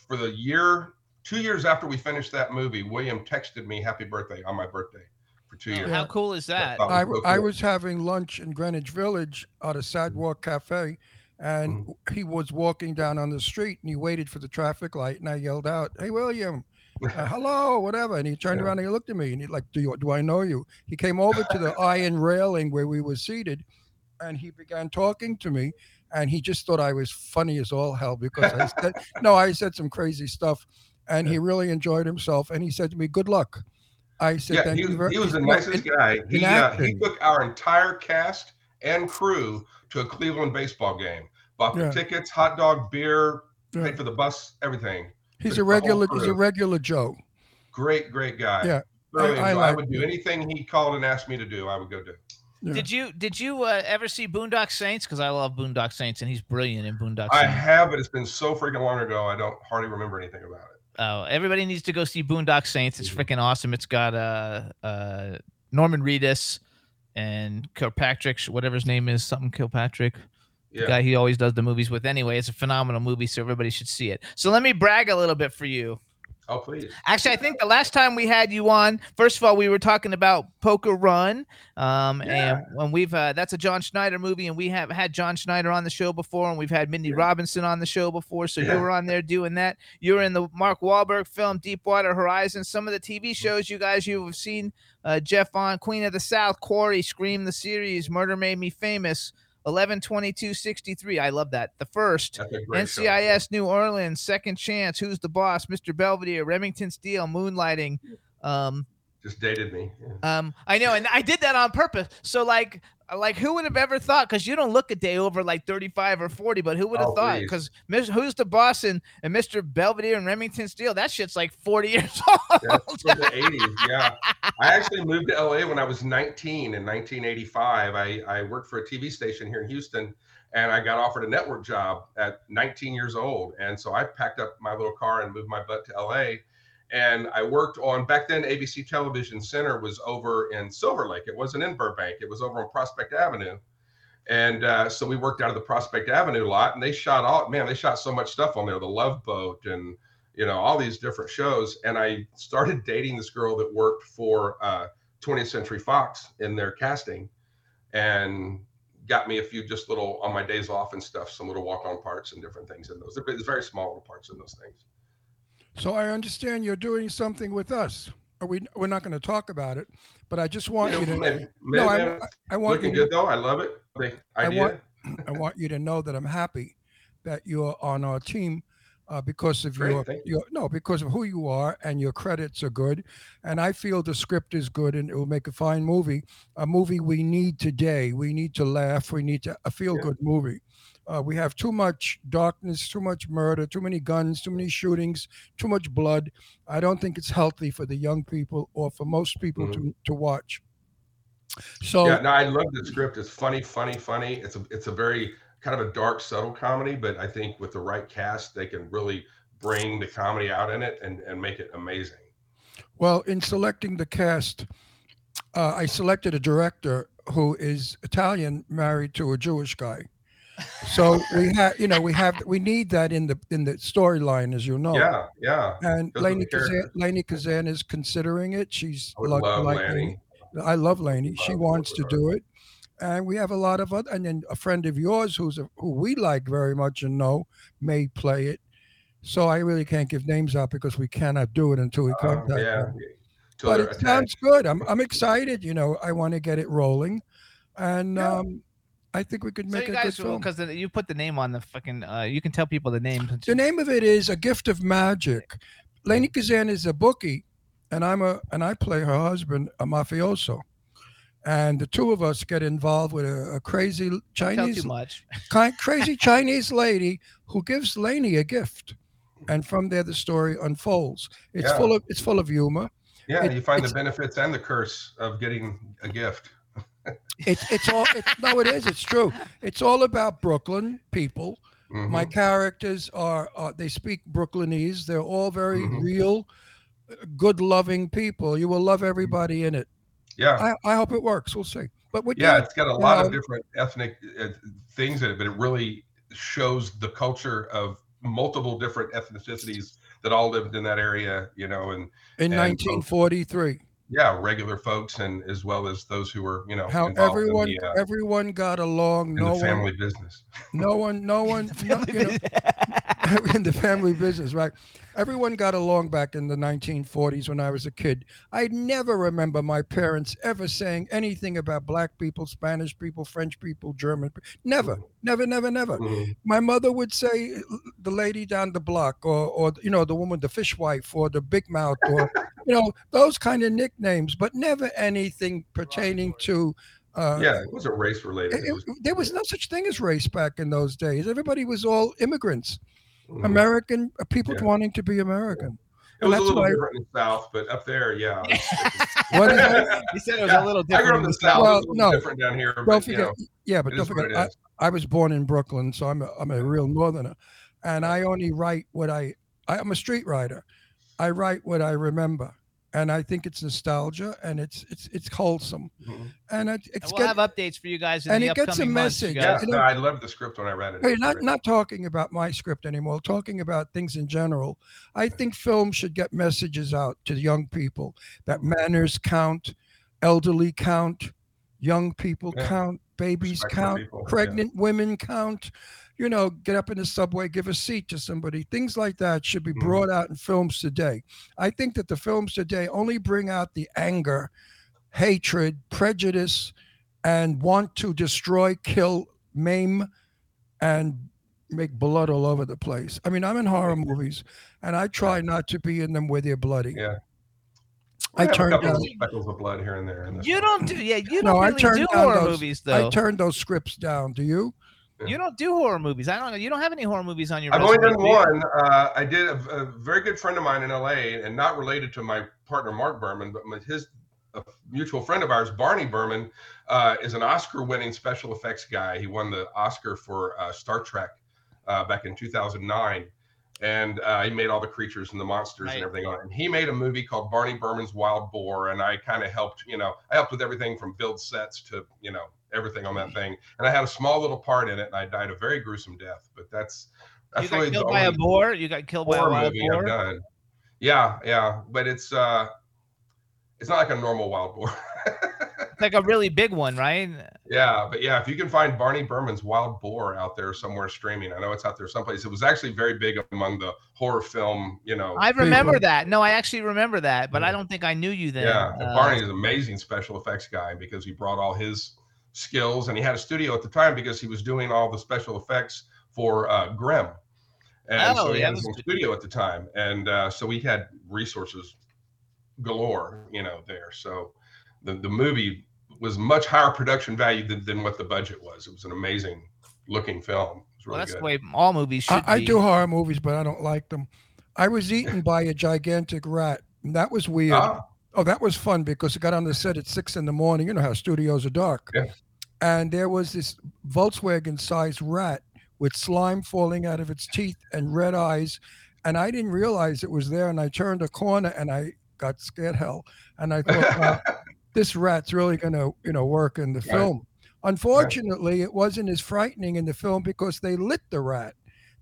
for the year, two years after we finished that movie, William texted me happy birthday on my birthday for two years. How cool is that? I, so I was having lunch in Greenwich Village at a sidewalk cafe, and Mm-hmm. he was walking down on the street, and he waited for the traffic light, and I yelled out, "Hey, William!" uh, [laughs] hello, whatever. And he turned Yeah. around and he looked at me and he like, do you do I know you? He came over to the [laughs] iron railing where we were seated, and he began talking to me. And he just thought I was funny as all hell because I said [laughs] no, I said some crazy stuff, and he really enjoyed himself. And he said to me, "Good luck." I said, yeah, "Thank he, you was- very." he was the nicest guy. He, uh, he took our entire cast and crew to a Cleveland baseball game. Bought Yeah. the tickets, hot dog, beer, Yeah. paid for the bus, everything. He's the a whole regular. He's a regular Joe. Great, great guy. Yeah, Thoroughly I I, like would do anything he called and asked me to do. I would go do. Yeah. Did you did you uh, ever see Boondock Saints? Because I love Boondock Saints, and he's brilliant in Boondock Saints. I have, but it's been so freaking long ago. I don't hardly remember anything about it. Oh, everybody needs to go see Boondock Saints. It's freaking awesome. It's got uh uh Norman Reedus and Kilpatrick, whatever his name is, something Kilpatrick. The guy he always does the movies with. Anyway, it's a phenomenal movie, so everybody should see it. So let me brag a little bit for you. Oh, please. Actually, I think the last time we had you on, first of all, we were talking about Poker Run, um, Yeah. and when we've uh, that's a John Schneider movie, and we have had John Schneider on the show before, and we've had Mindy Yeah. Robinson on the show before. So Yeah. you were on there doing that. You were in the Mark Wahlberg film Deepwater Horizon. Some of the TV shows you guys you have seen uh, Jeff on Queen of the South, Corey, Scream the series, Murder Made Me Famous. 11 22 63 i love that the first great show. NCIS New Orleans, Second Chance, Who's the Boss, Mr. Belvedere, Remington Steele, Moonlighting. Um, Just dated me. Yeah. um, I know, and I did that on purpose. So like, like who would have ever thought? Because you don't look a day over like thirty-five or forty, but who would have Oh, thought? Because Who's the Boss and, and Mr. Belvedere and Remington Steele, that shit's like forty [laughs] years old. That's from the 80s. Yeah. I actually moved to LA when I was 19 in 1985. I, I worked for a TV station here in Houston and I got offered a network job at 19 years old. And so I packed up my little car and moved my butt to LA. And I worked on back then, ABC Television Center was over in Silver Lake. It wasn't in Burbank, it was over on Prospect Avenue. And uh, so we worked out of the Prospect Avenue lot and they shot all, man, they shot so much stuff on there the Love Boat and you know all these different shows and i started dating this girl that worked for uh, 20th century fox in their casting and got me a few just little on my days off and stuff, some little walk on parts and different things in those. There's very small little parts in those things. So I understand you're doing something with us. Are we? We're not going to talk about it, but I just want you to. Man, No, I, I want looking you good though. I love it. The I want- I want you to know that I'm happy that you're on our team uh, because of Great, your, your no because of who you are and your credits are good and I feel the script is good and it will make a fine movie a movie we need today we need to laugh we need to a feel good movie uh, we have too much darkness too much murder too many guns too many shootings too much blood I don't think it's healthy for the young people or for most people to, to watch so yeah, no, I love the script. It's funny, funny, funny. It's a it's a very kind of a dark, subtle comedy, but I think with the right cast, they can really bring the comedy out in it and, and make it amazing. Well, in selecting the cast, uh, I selected a director who is Italian, married to a Jewish guy. So we have, you know, we have, we need that in the in the storyline, as you know. Yeah, yeah. And Lainie Kazan. Lainie Kazan is considering it. She's I like, love like me. I love Lainie. She wants to with do it, and we have a lot of other. And then a friend of yours, who's a, who we like very much and know, may play it. So I really can't give names out because we cannot do it until we Um, contact yeah. them but it attached. sounds good. I'm I'm excited. You know, I want to get it rolling, and Yeah. um, I think we could So make you a good film. because you put the name on the fucking, uh, you can tell people the name. The name of it is A Gift of Magic. Lainie Kazan is a bookie, and I'm a and I play her husband, a mafioso. And the two of us get involved with a, a crazy Don't tell Chinese, too much. kind, [laughs] crazy Chinese lady who gives Lainie a gift, and from there the story unfolds. It's Yeah. full of it's full of humor. Yeah, it- you find the benefits and the curse of getting a gift. It's it's all it's, no, it is. It's true. It's all about Brooklyn people. Mhm. My characters are uh, they speak Brooklynese. They're all very Mhm. real, good, loving people. You will love everybody in it. yeah, I, I hope it works. We'll see. But with yeah, it's got a lot of different ethnic uh, things in it, but it really shows the culture of multiple different ethnicities that all lived in that area. You know, and in and- 1943, yeah, regular folks and as well as those who were, you know, how involved everyone in the, uh, everyone got along. in No the family one, business. no one, no one, [laughs] no, you know, [laughs] in the family business, right? Everyone got along back in the 1940s when I was a kid. I never remember my parents ever saying anything about black people, Spanish people, French people, German. Never, never, never, never. Mhm. My mother would say the lady down the block, or, or you know, the woman, the fishwife, or the big mouth, or [laughs] you know, those kind of nicknames, but never anything pertaining to. Uh, Yeah, it wasn't race related. it- it- there was no such thing as race back in those days. Everybody was all immigrants. American uh, people Yeah. wanting to be American. It and was a little why- different in the South, but up there, yeah. [laughs] [laughs] What is that? He said it was a little I grew different. up in in the the South. South. Well, it's a no. different down here, Don't but you forget, know, yeah, but don't forget, I. I was born in Brooklyn, so I'm a, I'm a real northerner, and I only write what I, I I'm a street writer. I write what I remember, and I think it's nostalgia and it's it's it's wholesome, Mhm. and it, And it's we'll get, have updates for you guys in and the it gets a upcoming months, message. Yeah, you no, know- I love the script when I read it. It Hey, not not talking about my script anymore. Talking about things in general. I think film should get messages out to young people that manners count, elderly count, young people Yeah. count, babies Respect count, people, yeah. pregnant women count. You know, get up in the subway, give a seat to somebody. Things like that should be Mhm. brought out in films today. I think that the films today only bring out the anger, hatred, prejudice, and want to destroy, kill, maim, and make blood all over the place. I mean, I'm in horror movies, and I try not to be in them where they're bloody. Yeah. I We have a turned couple down. of speckles of blood here and there. In this You don't do, yeah, you don't I really turned do horror those- movies though. I turned those scripts down. Do you? You don't do horror movies. I don't know. You don't have any horror movies on your. I've only done do one. Uh, I did a, a very good friend of mine in LA, and not related to my partner Mark Burman, but my- his a mutual friend of ours, Barney Burman, uh, is an Oscar-winning special effects guy. He won the Oscar for uh, Star Trek uh, back in 2009, and uh, he made all the creatures and the monsters Right. and everything on it. And he made a movie called Barney Burman's Wild Boar, and I kind of helped. You know, I helped with everything from build sets to you know everything on that thing. And I had a small little part in it, and I died a very gruesome death. But that's that's You got really the killed by a only boar. You got killed by a horror wild movie boar. I've done. Yeah, yeah, but it's uh, it's not like a normal wild boar. It's like a really big one, right? Yeah, but yeah, if you can find Barney Burman's Wild Boar out there somewhere streaming, I know it's out there someplace. It was actually very big among the horror film, you know. I remember People- that. No, I actually remember that, but I don't think I knew you then. yeah, Uh, Barney is an amazing special effects guy because he brought all his skills and he had a studio at the time because he was doing all the special effects for uh, Grimm. And Oh, so he yeah, had his that's own studio at the time. And uh, so we had resources galore, you know, there. So the, the movie was much higher production value than, than what the budget was. It was an amazing looking film. It was well, that's good. the way all movies should I, I do horror movies, but I don't like them. I was eaten by a gigantic rat. and That was weird. Ah, Oh, that was fun because it got on the set at six in the morning. You know how studios are dark. Yeah. And there was this Volkswagen sized rat with slime falling out of its teeth and red eyes. And I didn't realize it was there. And I turned a corner and I got scared hell. And I thought, [laughs] wow, this rat's really going to, you know, work in the Right. film. Unfortunately, it wasn't as frightening in the film because they lit the rat.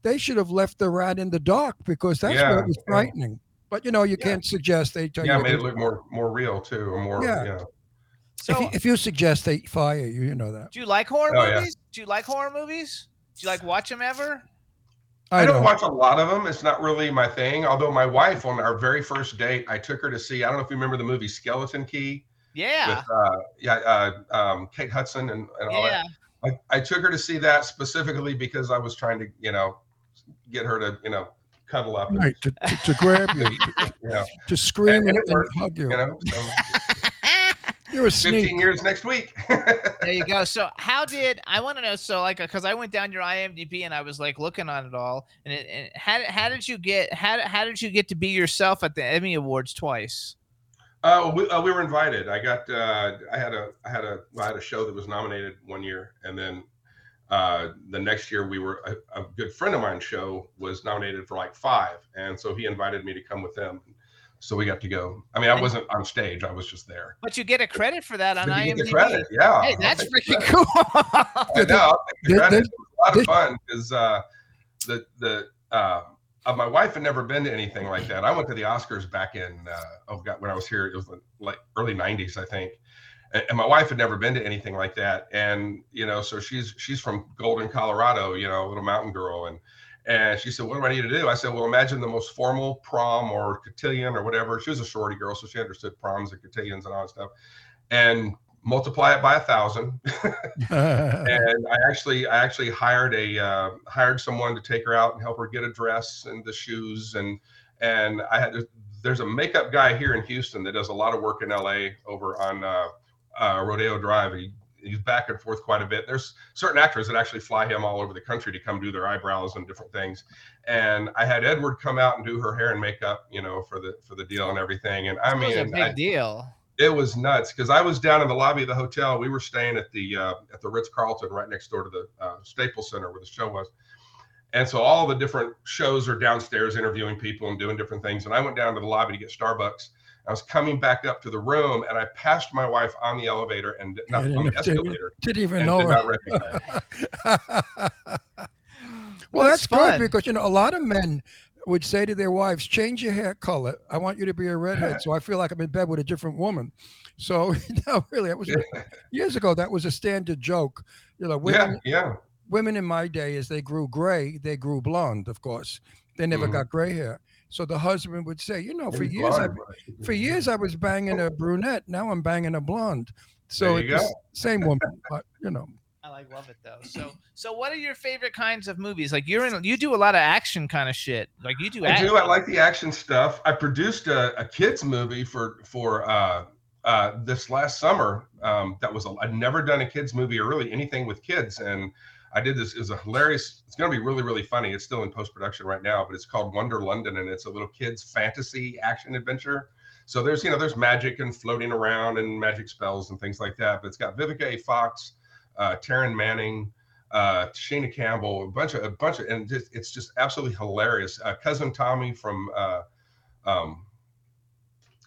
They should have left the rat in the dark because that's Yeah, where it was yeah. frightening. But you know, you Yeah. can't suggest they tell yeah, you made it look more more real too, or more. Yeah. Yeah. if, you, if you suggest they fire you, you know that. do you like horror Oh, yeah. movies? Do you like horror movies? Do you like watch them ever? I, don't watch a lot of them. It's not really my thing. Although my wife, on our very first date, I took her to see. I don't know if you remember the movie Skeleton Key Yeah. with uh, yeah, uh, um, Kate Hudson and, and all Yeah. that. I, I took her to see that specifically because I was trying to, you know, get her to, you know, cuddle up. and, Right, to, to, to grab you, [laughs] You know, to scream And and, it and worked, hug you. you know. So You're a 15 years next week. [laughs] there you go. So how did I want to know? So like, because I went down your IMDb and I was like looking on it all, and, it, and how did how did you get how did- how did you get to be yourself at the Emmy Awards twice? Uh, we, uh, we were invited. I got. Uh, I had a. I had a. I had a show that was nominated one year, and then uh, the next year we were a, a good friend of mine's show was nominated for like five, and so he invited me to come with him. So we got to go. I mean, I wasn't on stage. I was just there. But you get a credit for that on But you IMDb. get credit. Yeah. Hey, that's take freaking cool. I know. I'll the Did- credit. did- It was a lot of fun because uh, the the uh, uh, my wife had never been to anything like that. I went to the Oscars back in uh, oh god when I was here. It was like early '90s, I think. And and my wife had never been to anything like that, and you know, so she's she's from Golden, Colorado, you know, a little mountain girl, and and she said, "What do I need to do?" I said, "Well, imagine the most formal prom or cotillion or whatever." She was a shorty girl, so she understood proms and cotillions and all that stuff, and multiply it by a thousand [laughs] and I actually I actually hired a uh, hired someone to take her out and help her get a dress and the shoes and and I had there's a makeup guy here in Houston that does a lot of work in LA over on uh, uh, Rodeo Drive. He, he's back and forth quite a bit. There's certain actors that actually fly him all over the country to come do their eyebrows and different things. And I had Edward come out and do her hair and makeup, you know, for the for the deal and everything. And I That was a mean, big I, deal. it was nuts because I was down in the lobby of the hotel. We were staying at the uh, at the Ritz Carlton right next door to the uh, Staples Center where the show was. And so all the different shows are downstairs interviewing people and doing different things. And I went down to the lobby to get Starbucks. I was coming back up to the room and I passed my wife on the elevator and not didn't on the know- didn't- escalator Didn't even [laughs] know did her. not [laughs] well, that's that's, good fun. because you know a lot of men would say to their wives, "Change your hair color. I want you to be a redhead, so I feel like I'm in bed with a different woman." So [laughs] no, really, that was years ago. That was a standard joke. You know, women, yeah, yeah. women in my day, as they grew gray, they grew blonde. Of course, they never Mhm. got gray hair. So the husband would say, "You know, for Maybe years, I, [laughs] for years I was banging a brunette. Now I'm banging a blonde." So There it's go. the same woman, but you know. I like love it though. So so what are your favorite kinds of movies? Like you're in you do a lot of action kind of shit. Like you do I action. do. I like the action stuff. I produced a, a kids movie for for uh, uh, this last summer. Um, that was a, I'd never done a kids movie or really anything with kids, and I did this. Was a hilarious. It's going to be really really funny. It's still in post production right now, but it's called Wonder London, and it's a little kids fantasy action adventure. So there's you know there's magic and floating around and magic spells and things like that. But it's got Vivica A. Fox, uh, Taryn Manning uh Sheena Campbell, a bunch of a bunch of and just, it's just absolutely hilarious. Uh, cousin Tommy from uh um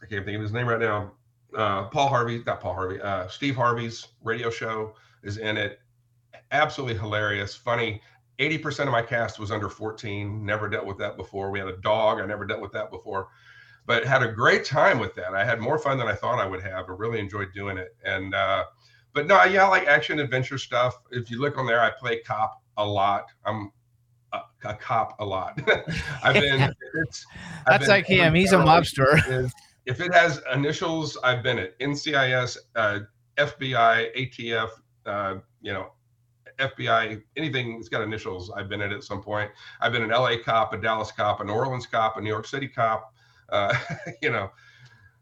I can't think of his name right now. Uh Paul Harvey, not Paul Harvey, uh Steve Harvey's radio show is in it. Absolutely hilarious, funny. 80% of my cast was under 14, never dealt with that before. We had a dog, I never dealt with that before. but had a great time with that. I had more fun than I thought I would have. I really enjoyed doing it. And uh, but no, yeah, I like action adventure stuff. If you look on there, I play cop a lot. I'm a, a cop a lot. [laughs] I've [laughs] been. It's, I've That's been- like him. He's a mobster. [laughs] If it has initials, I've been at NCIS, uh, FBI, ATF, uh, you know, FBI, anything that's got initials, I've been at at some point. I've been an LA cop, a Dallas cop, a New Orleans cop, a New York City cop. Uh, [laughs] you know,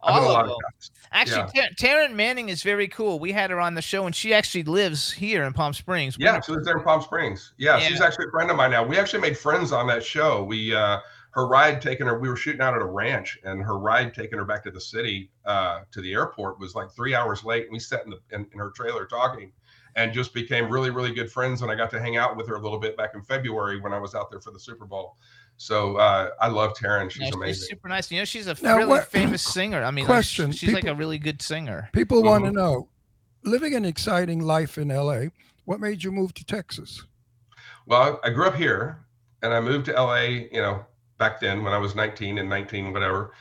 I've been a All lot of of them. cops. Actually, Ta- Taryn Manning is very cool. We had her on the show, and she actually lives here in Palm Springs. Yeah, she lives there in Palm Springs. Yeah, she's actually a friend of mine now. We actually made friends on that show. We uh her ride taking her, we were shooting out at a ranch, and her ride taking her back to the city, uh, to the airport was like three hours late. And we sat in the in, in her trailer talking and just became really, really good friends. And I got to hang out with her a little bit back in February when I was out there for the Super Bowl. So uh I love Taryn. She's Yeah, she's amazing. super nice. You know, she's a Now, really what- famous singer. I mean, like, Question, she's like a really good singer. People want to know, living an exciting life in LA, what made you move to Texas? Well, I grew up here and I moved to LA, you know, back then when I was 19 and 19, whatever.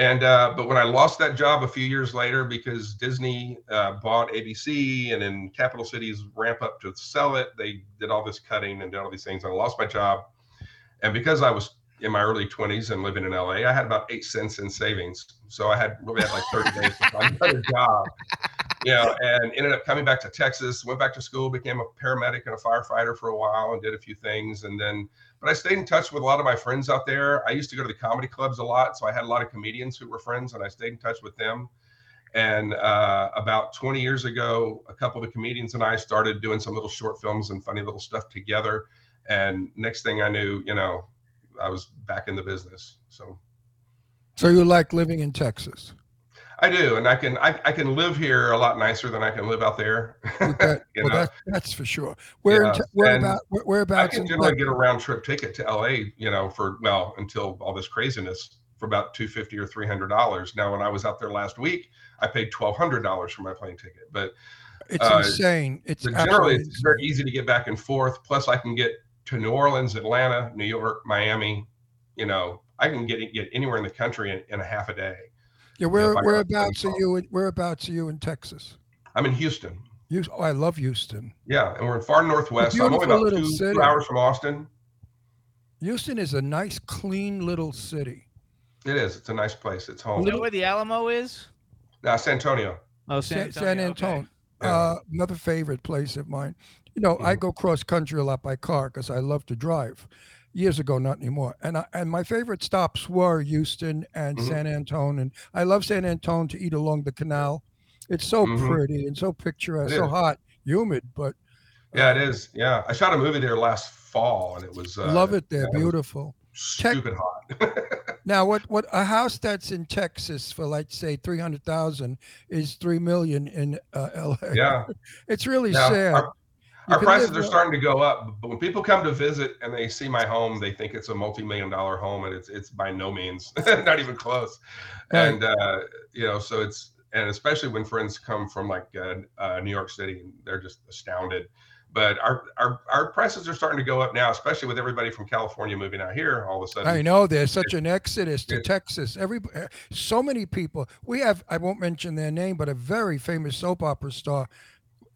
And, uh, but when I lost that job a few years later because Disney uh, bought ABC and then Capital Cities ramp up to sell it, they did all this cutting and did all these things. And I lost my job. And because I was in my early 20s and living in LA, I had about eight cents in savings. So I had really had like 30 days to find another job you know, and ended up coming back to Texas, went back to school, became a paramedic and a firefighter for a while and did a few things. And then, but I stayed in touch with a lot of my friends out there. I used to go to the comedy clubs a lot. So I had a lot of comedians who were friends and I stayed in touch with them. And uh, about 20 years ago, a couple of the comedians and I started doing some little short films and funny little stuff together. And next thing I knew, you know, I was back in the business. So So you like living in Texas? I do, and I can I, I can live here a lot nicer than I can live out there. [laughs] Well, that, that's for sure. Where, in Yeah, where and about, where, I whereabouts can generally get a round trip ticket to LA, you know, for well until all this craziness for about two fifty or three hundred dollars. Now, when I was out there last week, I paid twelve hundred dollars for my plane ticket. But, It's uh, insane. It's generally, it's very easy to get back and forth. Plus, I can get to New Orleans, Atlanta, New York, Miami. You know, I can get get anywhere in the country in, in a half a day. Yeah, where, if I got whereabouts are you? In, whereabouts are you in Texas? I'm in Houston. You, oh, I love Houston. Yeah, and we're in far northwest. I'm only beautiful about little two, city. two hours from Austin. Houston is a nice, clean little city. It is. It's a nice place. It's home. You know where the Alamo is? Now, San Antonio. Oh, San, San San Antonio. okay. Uh, another favorite place of mine. You know, I Mhm. go cross country a lot by car because I love to drive. Years ago, not anymore. And I, and my favorite stops were Houston and Mhm. San Antone. And I love San Antone to eat along the canal. It's so Mhm. pretty and so picturesque, so hot, humid, but Yeah, it is. Yeah, I shot a movie there last fall, and it was uh, love it there. yeah, it was Beautiful. Stupid hot. [laughs] Now, what what a house that's in Texas for like say three hundred thousand is three million in uh, L.A. yeah, [laughs] it's really Yeah, sad. our- our prices are starting to go up. But when people come to visit and they see my home, they think it's a multi-million dollar home, and it's it's by no means [laughs] not even close. Right. And uh, you know, so it's and especially when friends come from like uh, uh, New York City, and they're just astounded. But our, our our prices are starting to go up now, especially with everybody from California moving out here. All of a sudden, I know there's such an exodus to Texas. Every uh, so many people. We have I won't mention their name, but a very famous soap opera star,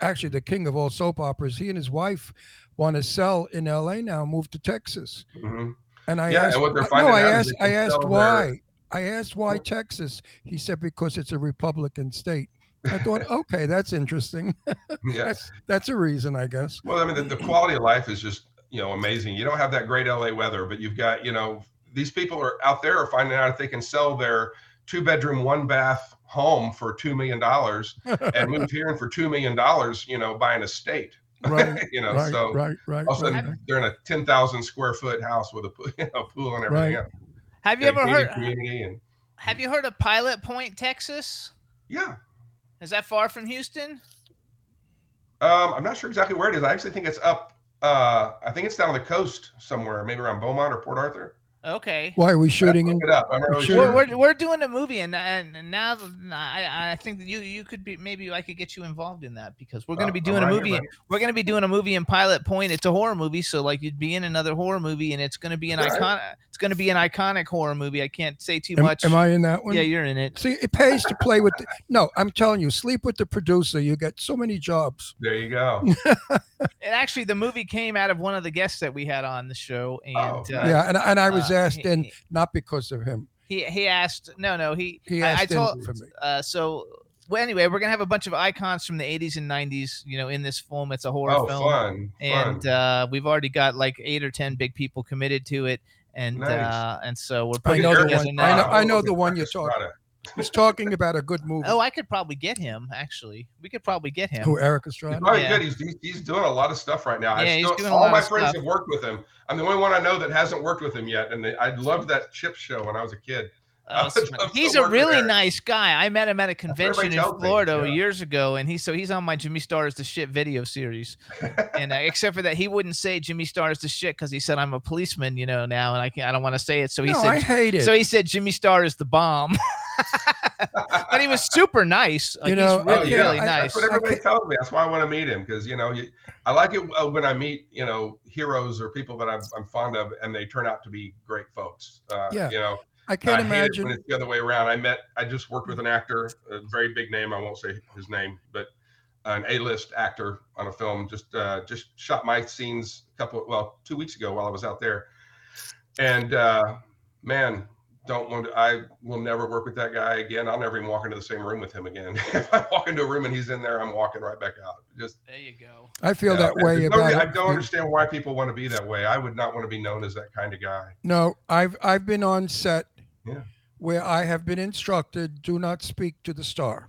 actually the king of all soap operas. He and his wife want to sell in L.A. now, move to Texas. Mhm. And I Yeah, and asked, I- no, I asked, I asked sell their- why. I asked why Texas. He said because it's a Republican state. I thought, [laughs] okay, that's interesting. [laughs] yeah. That's that's a reason, I guess. Well, I mean, the, the quality of life is just you know amazing. You don't have that great LA weather, but you've got you know these people are out there are finding out if they can sell their two bedroom, one bath home for two million dollars [laughs] and moved here and for two million dollars, you know, buy an estate. right, [laughs] you know, right, so right, right, all of a right, sudden they're in a ten thousand square foot house with a pool, [laughs] you know, pool and everything else. Have you ever heard? and Have you heard of Pilot Point, Texas? yeah. Is that far from Houston? Um, I'm not sure exactly where it is. I actually think it's up. Uh, I think it's down on the coast somewhere, maybe around Beaumont or Port Arthur. Okay. Why are we shooting it up. I remember Sure. We're, we're, we're doing a movie and, and and now I, I think that you you could be maybe I could get you involved in that because we're going to Oh, uh, be I'm doing a right here, movie buddy. we're going to be doing a movie in Pilot Point it's a horror movie so like you'd be in another horror movie and it's going to be an Right. icon it's going to be an iconic horror movie I can't say too Am, much am I in that one? yeah you're in it See, it pays to play with. The, no, I'm telling you, sleep with the producer. You get so many jobs. There you go. [laughs] and actually the movie came out of one of the guests that we had on the show and Oh, uh, yeah, and, and I was uh, asked he- in not because of him. he he asked no no he He I- I asked in told- for me. uh, so well, anyway, we're gonna have a bunch of icons from the 80s and 90s, you know, in this film. It's a horror Oh, film, fun. and fun. uh, we've already got like eight or ten big people committed to it, and Nice. uh, and so we're I know the together one- now. I know- I know the one you're talking- Estrada. He's talking about a good movie. Oh, I could probably get him. Actually, we could probably get him. Who Eric He's Estrada? probably Yeah. good. He's, he's he's doing a lot of stuff right now. I Yeah, he's still, doing a all my friends stuff. have worked with him. I'm the only one I know that hasn't worked with him yet. And I loved that chip show when I was a kid. Oh, I would so- love to he's a really Eric. nice guy. I met him at a convention in tells me, Florida yeah. years ago, and he's so he's on my Jimmy Stars the shit video series. and uh, except for that, he wouldn't say Jimmy Stars the shit because he said I'm a policeman, you know, now, and I can't, I don't want to say it. So he no, said I hate it. So he said Jimmy Star is the bomb. [laughs] but he was super nice. Like, You know, he's really, yeah, really I- nice. That's what everybody Okay. tells me. That's why I want to meet him because you know you, I like it uh, when I meet you know heroes or people that I'm, I'm fond of and they turn out to be great folks. Uh, Yeah. You know, I can't I hate it imagine. when it's the other way around. I met, I just worked with an actor, a very big name. I won't say his name, but an A-list actor on a film. Just, uh, just shot my scenes a couple, well, two weeks ago while I was out there. And uh, man, don't want to. I will never work with that guy again. I'll never even walk into the same room with him again. [laughs] if I walk into a room and he's in there, I'm walking right back out. Just There you go. I feel yeah, that way there's no about. I don't understand why people want to be that way. I would not want to be known as that kind of guy. No, I've I've been on set Yeah. where I have been instructed do not speak to the star.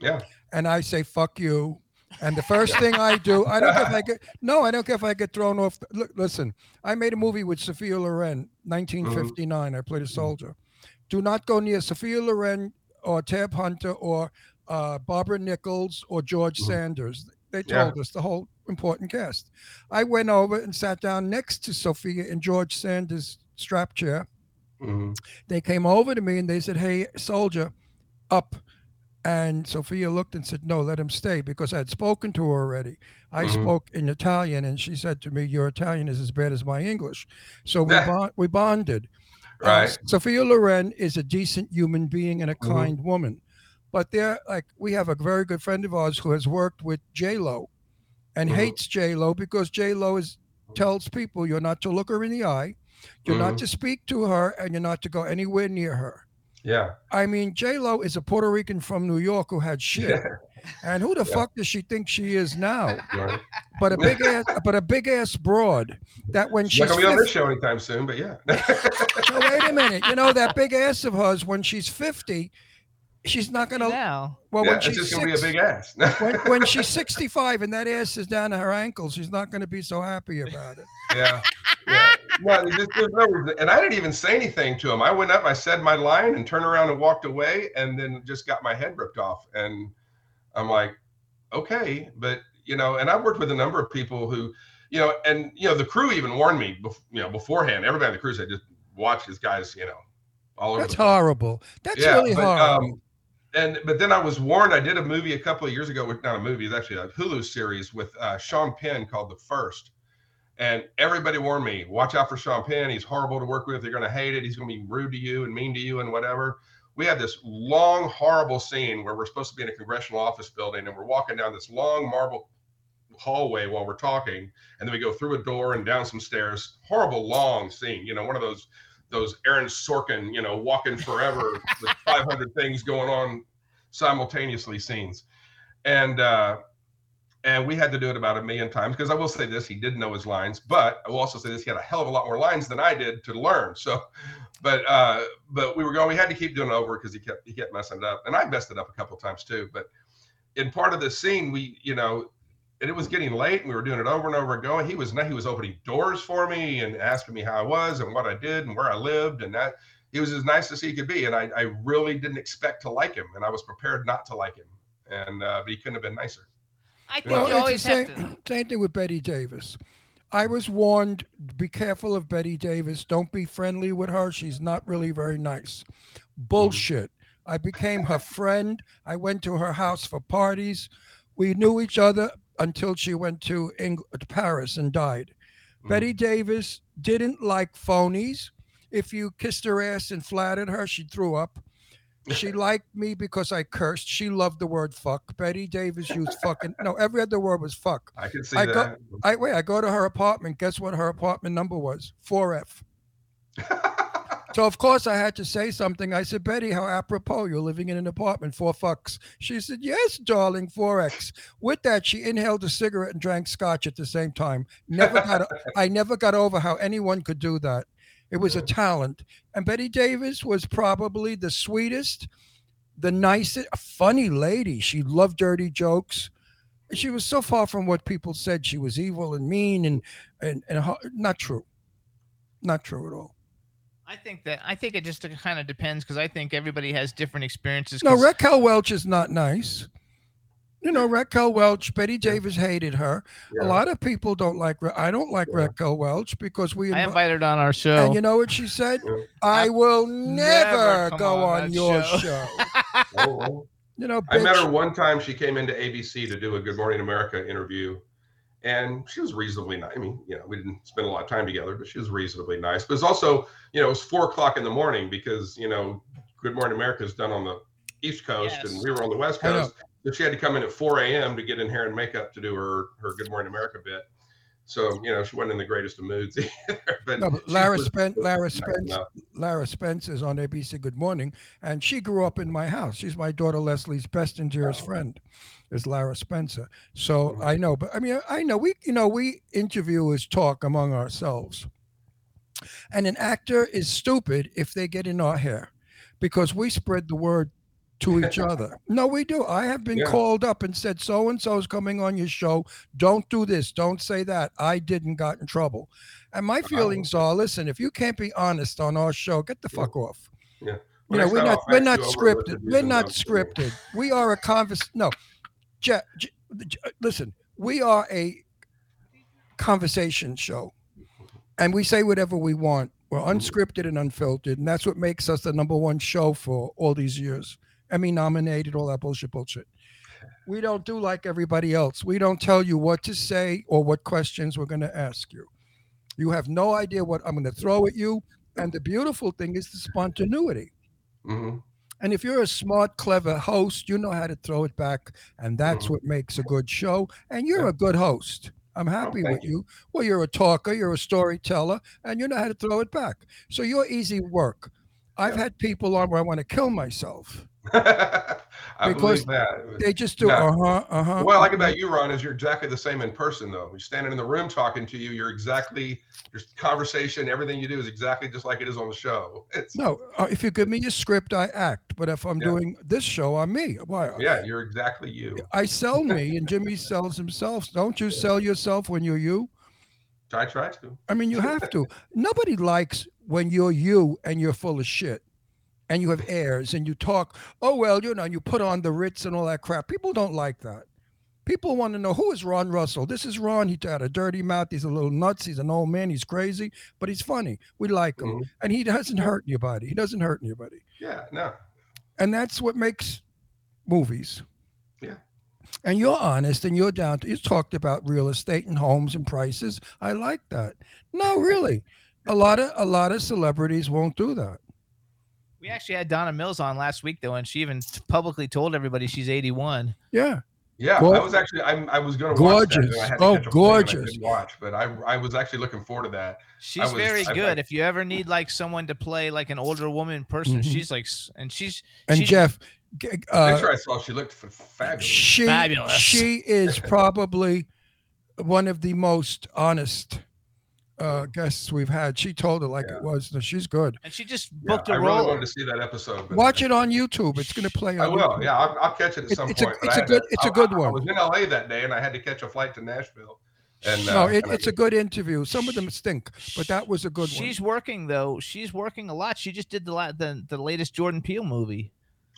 Yeah. And I say fuck you. And the first [laughs] thing I do, I don't care if I get no, I don't care if I get thrown off. The, look, listen, I made a movie with Sophia Loren, 1959. I played a soldier. Do not go near Sophia Loren or Tab Hunter or uh, Barbara Nichols or George Mhm. Sanders. They Yeah. told us the whole important cast. I went over and sat down next to Sophia in George Sanders' strap chair. Mhm. They came over to me and they said, Hey, soldier, up. And Sophia looked and said, No, let him stay because I had spoken to her already. I Mhm. spoke in Italian and she said to me, Your Italian is as bad as my English. So we, [laughs] bond, we bonded. Uh, Right. Sophia Loren is a decent human being and a Mhm. kind woman. But there, like, we have a very good friend of ours who has worked with J Lo and Mhm. hates J Lo because J Lo is tells people you're not to look her in the eye, you're not Mhm. to speak to her, and you're not to go anywhere near her. Yeah. I mean, J Lo is a Puerto Rican from New York who had shit, Yeah. and who the Yeah. fuck does she think she is now? Right. But a big ass, but a big ass broad that when She's not gonna be on 50, this show anytime soon, but yeah. so wait a minute, you know that big ass of hers when she's fifty, she's not gonna. now. Well, yeah, when she's just gonna be a big ass. [laughs] when, when she's 65 and that ass is down to her ankles, she's not going to be so happy about it. yeah. Yeah. No, there's, there's no. And I didn't even say anything to him. I went up, I said my line, and turned around and walked away, and then just got my head ripped off. And I'm like, okay, but you know, and I've worked with a number of people who, you know, and you know, the crew even warned me, bef- you know, beforehand. Everybody on the crew said, just watch these guys, you know, all over. That's the place." horrible. That's really but, horrible. um, and but then I was warned. I did a movie a couple of years ago with not a movie, it's actually a Hulu series with uh, Sean Penn called The First. And everybody warned me, watch out for Sean Penn. He's horrible to work with. You're going to hate it. He's going to be rude to you and mean to you and whatever. We had this long, horrible scene where we're supposed to be in a congressional office building and we're walking down this long marble hallway while we're talking. And then we go through a door and down some stairs. Horrible, long scene. You know, one of those those Aaron Sorkin, you know, walking forever [laughs] with 500 things going on simultaneously scenes. And uh and we had to do it about a million times because I will say this, he did know his lines, but I will also say this, he had a hell of a lot more lines than I did to learn. So, but uh, but we were going, we had to keep doing it over because he kept he kept messing it up, and I messed it up a couple times too. But in part of the scene, we you know, and it was getting late, and we were doing it over and over again. He was he was opening doors for me and asking me how I was and what I did and where I lived, and that he was as nice as he could be, and I I really didn't expect to like him, and I was prepared not to like him, and uh, but he couldn't have been nicer. I think Well, you always the have same, to. [clears throat] same thing with Bette Davis. I was warned be careful of Bette Davis. Don't be friendly with her. She's not really very nice. Bullshit. I became her [laughs] friend. I went to her house for parties. We knew each other until she went to, Eng- to Paris and died. Mhm. Bette Davis didn't like phonies. If you kissed her ass and flattered her, she threw up. [laughs] She liked me because I cursed. She loved the word fuck. Bette Davis used fucking no, every other word was fuck. I can see I that. got- I wait, I go to her apartment. Guess what her apartment number was? 4F. [laughs] So of course I had to say something. I said, Bette, how apropos you're living in an apartment, four fucks. She said, Yes, darling, 4X. With that, she inhaled a cigarette and drank scotch at the same time. Never got [laughs] I never got over how anyone could do that. It was a talent. And Bette Davis was probably the sweetest, the nicest, a funny lady. She loved dirty jokes. She was so far from what people said. She was evil and mean and and, and not true. Not true at all. I think that I think it just kind of depends because I think everybody has different experiences. No, 'cause- Raquel Welch is not nice. You know, Raquel Welch, Bette Davis hated her. Yeah. A lot of people don't like I don't like Yeah. Raquel Welch because we I invited her on our show. and you know what she said? Yeah. I will never, Never go on on, your show." show. [laughs] Oh, oh. You know, I met her one time. She came into ABC to do a Good Morning America interview, and she was reasonably nice. I mean, you know, we didn't spend a lot of time together, but she was reasonably nice. But it's also, you know, it was four o'clock in the morning because you know, Good Morning America is done on the East Coast, Yes. and we were on the West Coast. So she had to come in at 4 a.m. to get in hair and makeup to do her her Good Morning America bit. So you know, she wasn't in the greatest of moods [laughs] either. But No, but Lara was- Spence, Lara nice Spence, enough. Lara Spence is on ABC Good Morning, and she grew up in my house. She's my daughter Leslie's best and dearest Oh. friend, is Lara Spencer. So Mhm. I know, but I mean, I know we, you know, we interviewers talk among ourselves, and an actor is stupid if they get in our hair, because we spread the word to each [laughs] other. No, we do. I have been Yeah. called up and said, so and so is coming on your show. Don't do this. Don't say that. I didn't got in trouble. And my feelings are, listen, if you can't be honest on our show, get the Yeah. fuck off. Yeah. You know, we're not we're not scripted. We're not scripted. We are a convers no. Je- Je- Je- listen, we are a conversation show. And we say whatever we want. We're unscripted and unfiltered, and that's what makes us the number one show for all these years. Emmy nominated, all that bullshit, bullshit. We don't do like everybody else. We don't tell you what to say or what questions we're going to ask you. You have no idea what I'm going to throw at you. And the beautiful thing is the spontaneity. Mhm. And if you're a smart, clever host, you know how to throw it back. And that's Mhm. what makes a good show. And you're a good host. I'm happy thank with you. Well, you're a talker, you're a storyteller, and you know how to throw it back. So you're easy work. I've Yeah. had people on where I want to kill myself. [laughs] I Because believe that. They just do, Yeah. uh huh, uh huh. What I like about you, Ron, is you're exactly the same in person, though. You're standing in the room talking to you. You're exactly your conversation, everything you do is exactly just like it is on the show. [laughs] It's No, uh, if you give me a script, I act. But if I'm Yeah. doing this show, I'm me. Why? yeah, you're exactly you. I sell me, [laughs] and Jimmy sells himself. Don't you sell yourself when you're you? I try to. I mean, you have to. Nobody likes when you're you and you're full of shit and you have airs and you talk, oh, well, you know, you put on the Ritz and all that crap. People don't like that. People want to know who is Ron Russell? This is Ron. He got a dirty mouth. He's a little nuts. He's an old man. He's crazy, but he's funny. We like him. Mhm. And he doesn't hurt anybody. He doesn't hurt anybody. Yeah, no. And that's what makes movies. Yeah. And you're honest and you're down to you talked about real estate and homes and prices. I like that. No, really. A lot of a lot of celebrities won't do that. we actually had Donna Mills on last week though, and she even publicly told everybody she's 81. Yeah. Yeah, Gor- I was actually I, I was going to watch that. Gorgeous. I had to Oh, catch a plane and I gorgeous. watch, but I I was actually looking forward to that. She's was- very I- I- good. if you ever need like someone to play like an older woman person, Mhm. she's like, and she's And she- Jeff, g- uh, Picture I saw, she looked f- fabulous. she Fabulous. she is probably one of the most honest uh guests we've had. She told it like Yeah. it was. No, She's good. and she just booked Yeah, booked I a really wanted to see that episode. Watch it on YouTube. It's going to play I will. YouTube. Yeah, I'll, I'll catch it at It- some it's point. but it's a good- to- it's a I- good I- I was in LA that day, and I had to catch a flight to Nashville. And No, uh, it, and it's a good interview. Some of them stink, but that was a good She's one. She's working though. She's working a lot. She just did the la- the, the latest Jordan Peele movie.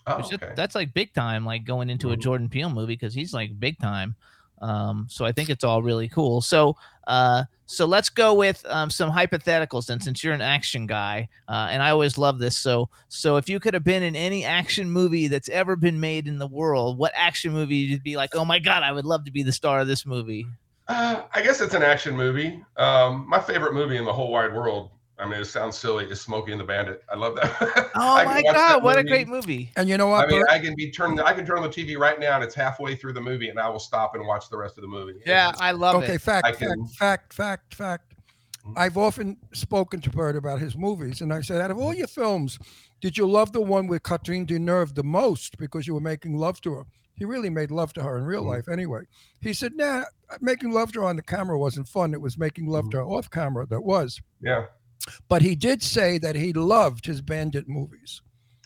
Oh, which is- okay. That's like big time, like going into a Mhm. Jordan Peele movie because he's like big time. Um, so I think it's all really cool. So uh, so let's go with um, some hypotheticals then, since you're an action guy, uh, and I always love this. So so if you could have been in any action movie that's ever been made in the world, what action movie you'd be like? Oh my god, I would love to be the star of this movie. Uh, I guess it's an action movie. Um, my favorite movie in the whole wide world. I mean, it sounds silly. It's Smokey and the Bandit. I love that. [laughs] Oh my god, what a great movie! And you know what? I mean, Burt? I can be turned. I can turn on the TV right now, and it's halfway through the movie, and I will stop and watch the rest of the movie. Yeah, I love okay, it. fact, I fact, can- fact, fact, fact. Mhm. I've often spoken to Burt about his movies, and I said, out of all your films, did you love the one with Catherine Deneuve the most because you were making love to her? He really made love to her in real Mhm. life, anyway. He said, "Nah, making love to her on the camera wasn't fun. It was making love to her off camera that was." yeah, But he did say that he loved his bandit movies.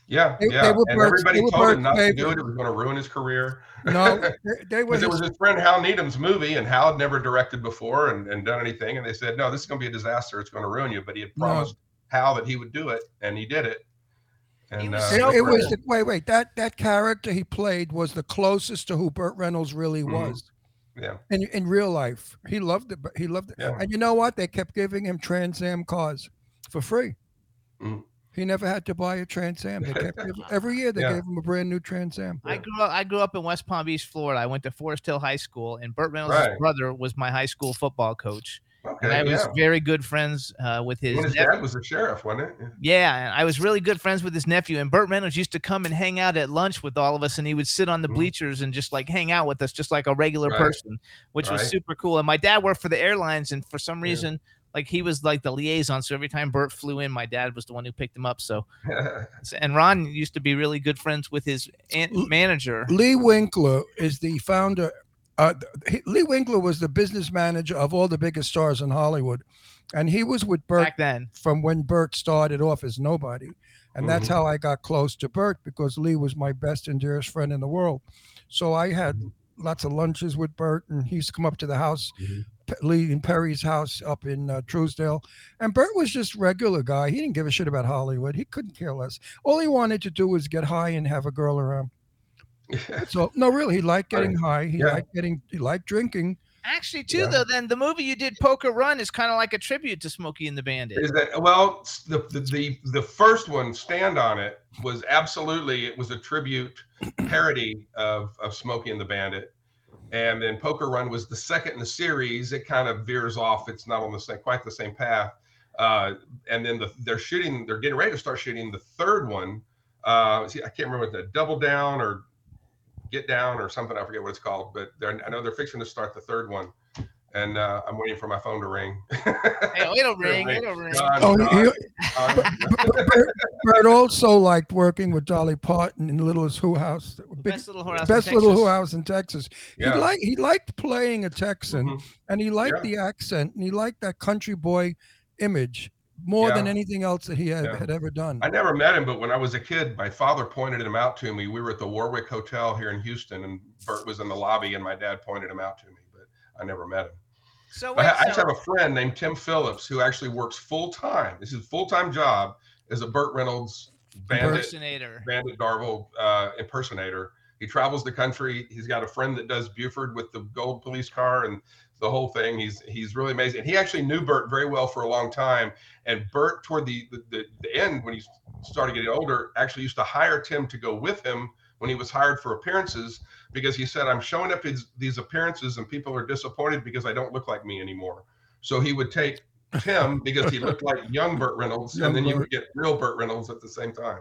yeah, They- they yeah. were and Burt's- everybody they were told him Burt's not to do it. It was going to ruin his career. No, [laughs] they, they were Because it was his friend Hal Needham's movie, and Hal had never directed before and, and done anything. And they said, "No, this is going to be a disaster. It's going to ruin you." But he had No. promised Hal that he would do it, and he did it. And was uh, it, so it was the, wait, wait. That that character he played was the closest to who Burt Reynolds really Mhm. was. Yeah, in, in real life. He loved it. but He loved it. Yeah. And you know what? They kept giving him Trans Am cars for free. Mm. He never had to buy a Trans Am. They kept giving, every year they Yeah. gave him a brand new Trans Am. I grew up. I grew up in West Palm Beach, Florida. I went to Forest Hill High School, and Burt Reynolds' Right. brother was my high school football coach. And I okay, was very good friends uh, with his. When his nep- dad was the sheriff, wasn't it? yeah, and I was really good friends with his nephew. And Burt Reynolds used to come and hang out at lunch with all of us, and he would sit on the Mhm. bleachers and just like hang out with us, just like a regular Right. person, which was super cool. And my dad worked for the airlines, and for some Yeah. reason. Like he was like the liaison, so every time Burt flew in, my dad was the one who picked him up. So, [laughs] and Ron used to be really good friends with his aunt, L- manager. Lee Winkler is the founder. Uh, he- Lee Winkler was the business manager of all the biggest stars in Hollywood. And he was with Burt back then. from when Burt started off as nobody. And that's Mhm. how I got close to Burt because Lee was my best and dearest friend in the world. So I had lots of lunches with Burt, and he used to come up to the house, Mhm. Lee and Perry's house up in uh, Trousdale. And Burt was just regular guy. He didn't give a shit about Hollywood. He couldn't care less. All he wanted to do was get high and have a girl around. So no, really, he liked getting high. He Yeah. liked getting. He liked drinking. Actually, too, Yeah. though, then the movie you did, Poker Run, is kind of like a tribute to Smokey and the Bandit. Is that well? The, the the the first one, Stand on It, was absolutely it was a tribute [clears throat] parody of of Smokey and the Bandit, and then Poker Run was the second in the series. It kind of veers off. It's not on the same quite the same path. Uh, and then the, they're shooting. They're getting ready to start shooting the third one. Uh, see, I can't remember what the Double Down or Get Down or something. I forget what it's called, but they're, I know they're fixing to start the third one, and uh, I'm waiting for my phone to ring. [laughs] Hey, it'll ring, it'll ring. God, Oh, he- God, he- God. Burt, Burt also liked working with Dolly Parton in Littlest Who House. Big- Best little whorehouse. best in little Texas. who house in Texas. Yeah. He liked he liked playing a Texan Mhm. and he liked Yeah. the accent and he liked that country boy image more than anything else that he had, Yeah. had ever done. I never met him, but when I was a kid, my father pointed him out to me. We were at the Warwick Hotel here in Houston, and Burt was in the lobby, and my dad pointed him out to me, but I never met him. So, wait, I, I just so- have a friend named Tim Phillips who actually works full time. This is full time job as a Burt Reynolds bandit, impersonator. bandit Darville uh, impersonator. He travels the country. He's got a friend that does Buford with the gold police car and the whole thing. He's he's really amazing. And he actually knew Burt very well for a long time. And Burt, toward the the, the, end, when he started getting older, actually used to hire Tim to go with him when he was hired for appearances because he said, "I'm showing up his, these appearances and people are disappointed because I don't look like me anymore." So he would take Tim because he looked like [laughs] young Burt Reynolds, Young and then you would get real Burt Reynolds at the same time.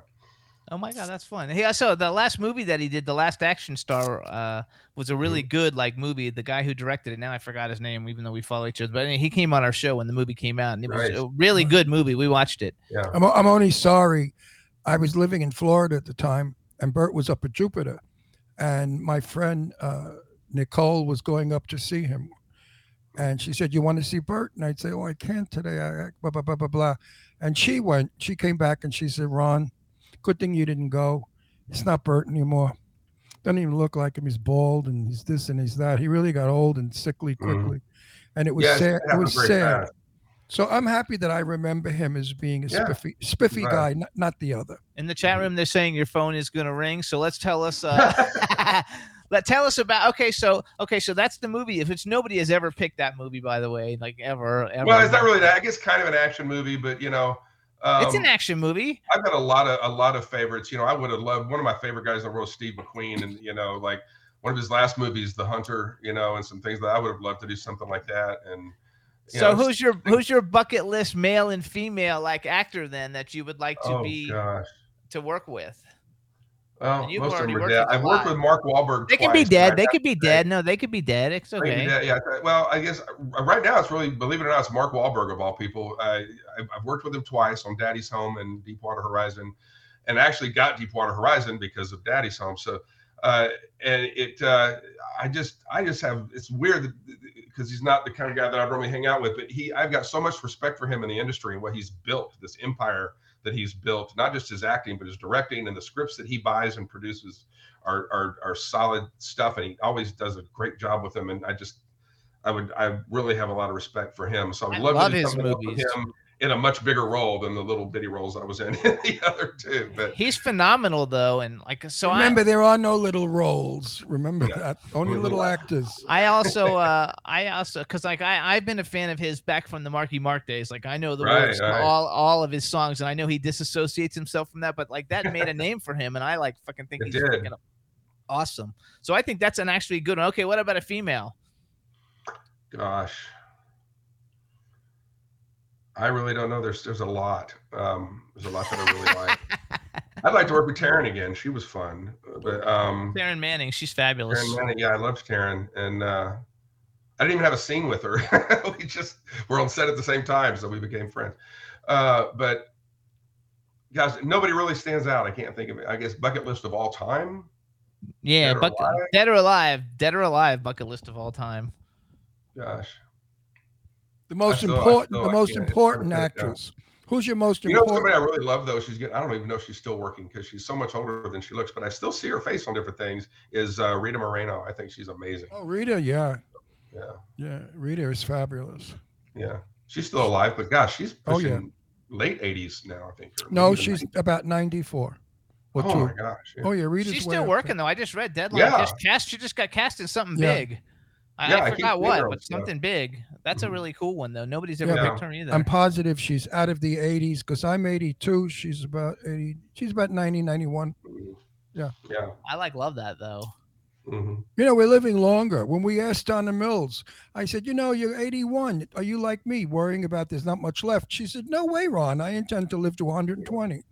Oh my god, that's fun. He so the last movie that he did, The Last Action Star, uh, was a really good like movie. The guy who directed it, now I forgot his name, even though we follow each other. But he came on our show when the movie came out, and it was a really good movie. We watched it. Yeah. I'm, o- I'm only sorry. I was living in Florida at the time, and Burt was up at Jupiter, and my friend uh, Nicole was going up to see him, and she said, "You want to see Burt?" And I'd say, "Oh, I can't today." I, I- blah blah blah blah blah. And she went. She came back and she said, "Ron, good thing you didn't go. It's not Burt anymore. Doesn't even look like him. He's bald and he's this and he's that. He really got old and sickly Mhm. quickly." And it was Yeah, sad. It was sad. fast. So I'm happy that I remember him as being a Yeah. spiffy, spiffy Right. guy, not, not the other. In the Mm-hmm. chat room, they're saying your phone is going to ring. So let's tell us. Uh, [laughs] [laughs] let tell us about. Okay, so okay, so that's the movie. If it's nobody has ever picked that movie, by the way, like ever, ever. Well, it's not really that. I guess kind of an action movie, but you know, um, It's an action movie. I've got a lot of a lot of favorites. You know, I would have loved one of my favorite guys in the world, Steve McQueen, and you know, like one of his last movies, The Hunter. You know, and some things that I would have loved to do something like that. And So know, who's your who's your bucket list male and female like actor then that you would like to oh be gosh. to work with? Well, And you've most of them are dead. with a I've worked with Mark Wahlberg. They can be dead. They could be say- dead. No, they could be dead. It's They can be okay. dead, Yeah. Well, I guess uh, right now it's really, believe it or not, it's Mark Wahlberg of all people. I, I've I've worked with him twice on Daddy's Home and Deepwater Horizon, and actually got Deepwater Horizon because of Daddy's Home. So, uh, and it, uh, I just, I just have. It's weird because he's not the kind of guy that I'd normally hang out with, but he, I've got so much respect for him in the industry and what he's built, this empire that he's built, not just his acting, but his directing and the scripts that he buys and produces are are, are solid stuff, and he always does a great job with them. And I just, I would, I really have a lot of respect for him. So I would I love, love to his something else with movies. him in a much bigger role than the little bitty roles I was in [laughs] in the other two. But He's phenomenal though, and like so. Remember, I there are no little roles. Remember Yeah. that. Only Mhm. little actors. I also [laughs] uh I also because like I I've been a fan of his back from the Marky Mark days. Like I know the Right, words right. all all of his songs, and I know he disassociates himself from that, but like that made a name for him, and I like fucking think It he's did. freaking awesome. So I think that's an actually good one. Okay, what about a female? gosh, I really don't know. There's there's a lot. Um, there's a lot that I really [laughs] like. I'd like to work with Taryn again. She was fun. But um, Taryn Manning, she's fabulous. Taryn Manning, yeah, I loved Taryn, and uh, I didn't even have a scene with her. [laughs] we just were on set at the same time, so we became friends. Uh, but guys, nobody really stands out. I can't think of it. I guess bucket list of all time. Yeah, Dead or buck- Alive? dead or alive, dead or alive, bucket list of all time. Gosh, The most still- important, the most important I can't tell. actress. Who's your most you know somebody? I really love though. She's getting. I don't even know if she's still working because she's so much older than she looks, but I still see her face on different things. Is uh, Rita Moreno? I think she's amazing. Oh, Rita. Yeah, Yeah, yeah. Rita is fabulous. yeah. She's still alive, but gosh, she's Oh, pushing yeah. late 80s now. I think. No, maybe she's about ninety-four. Or Oh two. my gosh. yeah. Oh yeah, Rita's She's still working though. I just read Deadline. Yeah. Just cast. She just got cast in something Yeah. big. I, Yeah, I I forgot seeing her what, on but stuff. something big. That's a Mhm. really cool one though. Nobody's ever Yeah. picked her either. I'm positive she's out of the 80s because I'm 82. She's about 80. She's about 90, 91. Mhm. Yeah. Yeah. I like love that though. hmm You know, we're living longer. When we asked Donna Mills, I said, You know, you're 81. Are you like me, worrying about there's not much left? She said, No way, Ron. I intend to live to 120.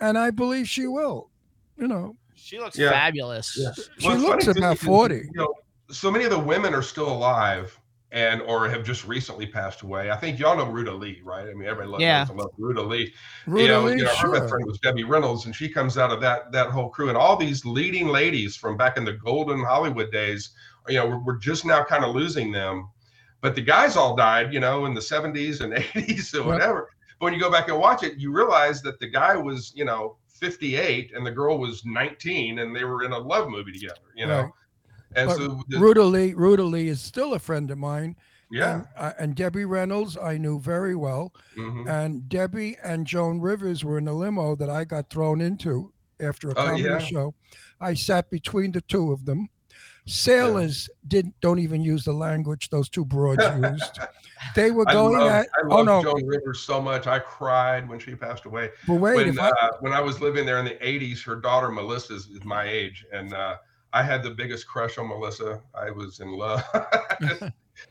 And I believe she will. You know, She looks Yeah. fabulous. Yeah. she Well, looks about 40. You know, so many of the women are still alive and or have just recently passed away. I think y'all know Ruta Lee, right? I mean, everybody loves, Yeah. loves Ruta Lee. Ruta you know, Lee, you know, her best friend was Debbie Reynolds, and she comes out of that that whole crew, and all these leading ladies from back in the golden Hollywood days. You know, we're, we're just now kind of losing them, but the guys all died, you know, in the '70s and [laughs] '80s or whatever. But when you go back and watch it, you realize that the guy was, you know, 58 and the girl was 19, and they were in a love movie together. You know, Right. And But so the- Ruta Lee, is still a friend of mine. yeah, And, uh, and Debbie Reynolds, I knew very well. mhm. And Debbie and Joan Rivers were in a limo that I got thrown into after a comedy Oh, yeah. show. I sat between the two of them. Sailors didn't don't even use the language those two broads [laughs] used. They were I going love, at I oh love no, Joan Rivers so much. I cried when she passed away. but wait, when if I, uh, when I was living there in the '80s, her daughter Melissa is is my age, and uh, I had the biggest crush on Melissa. I was in love. [laughs] [laughs]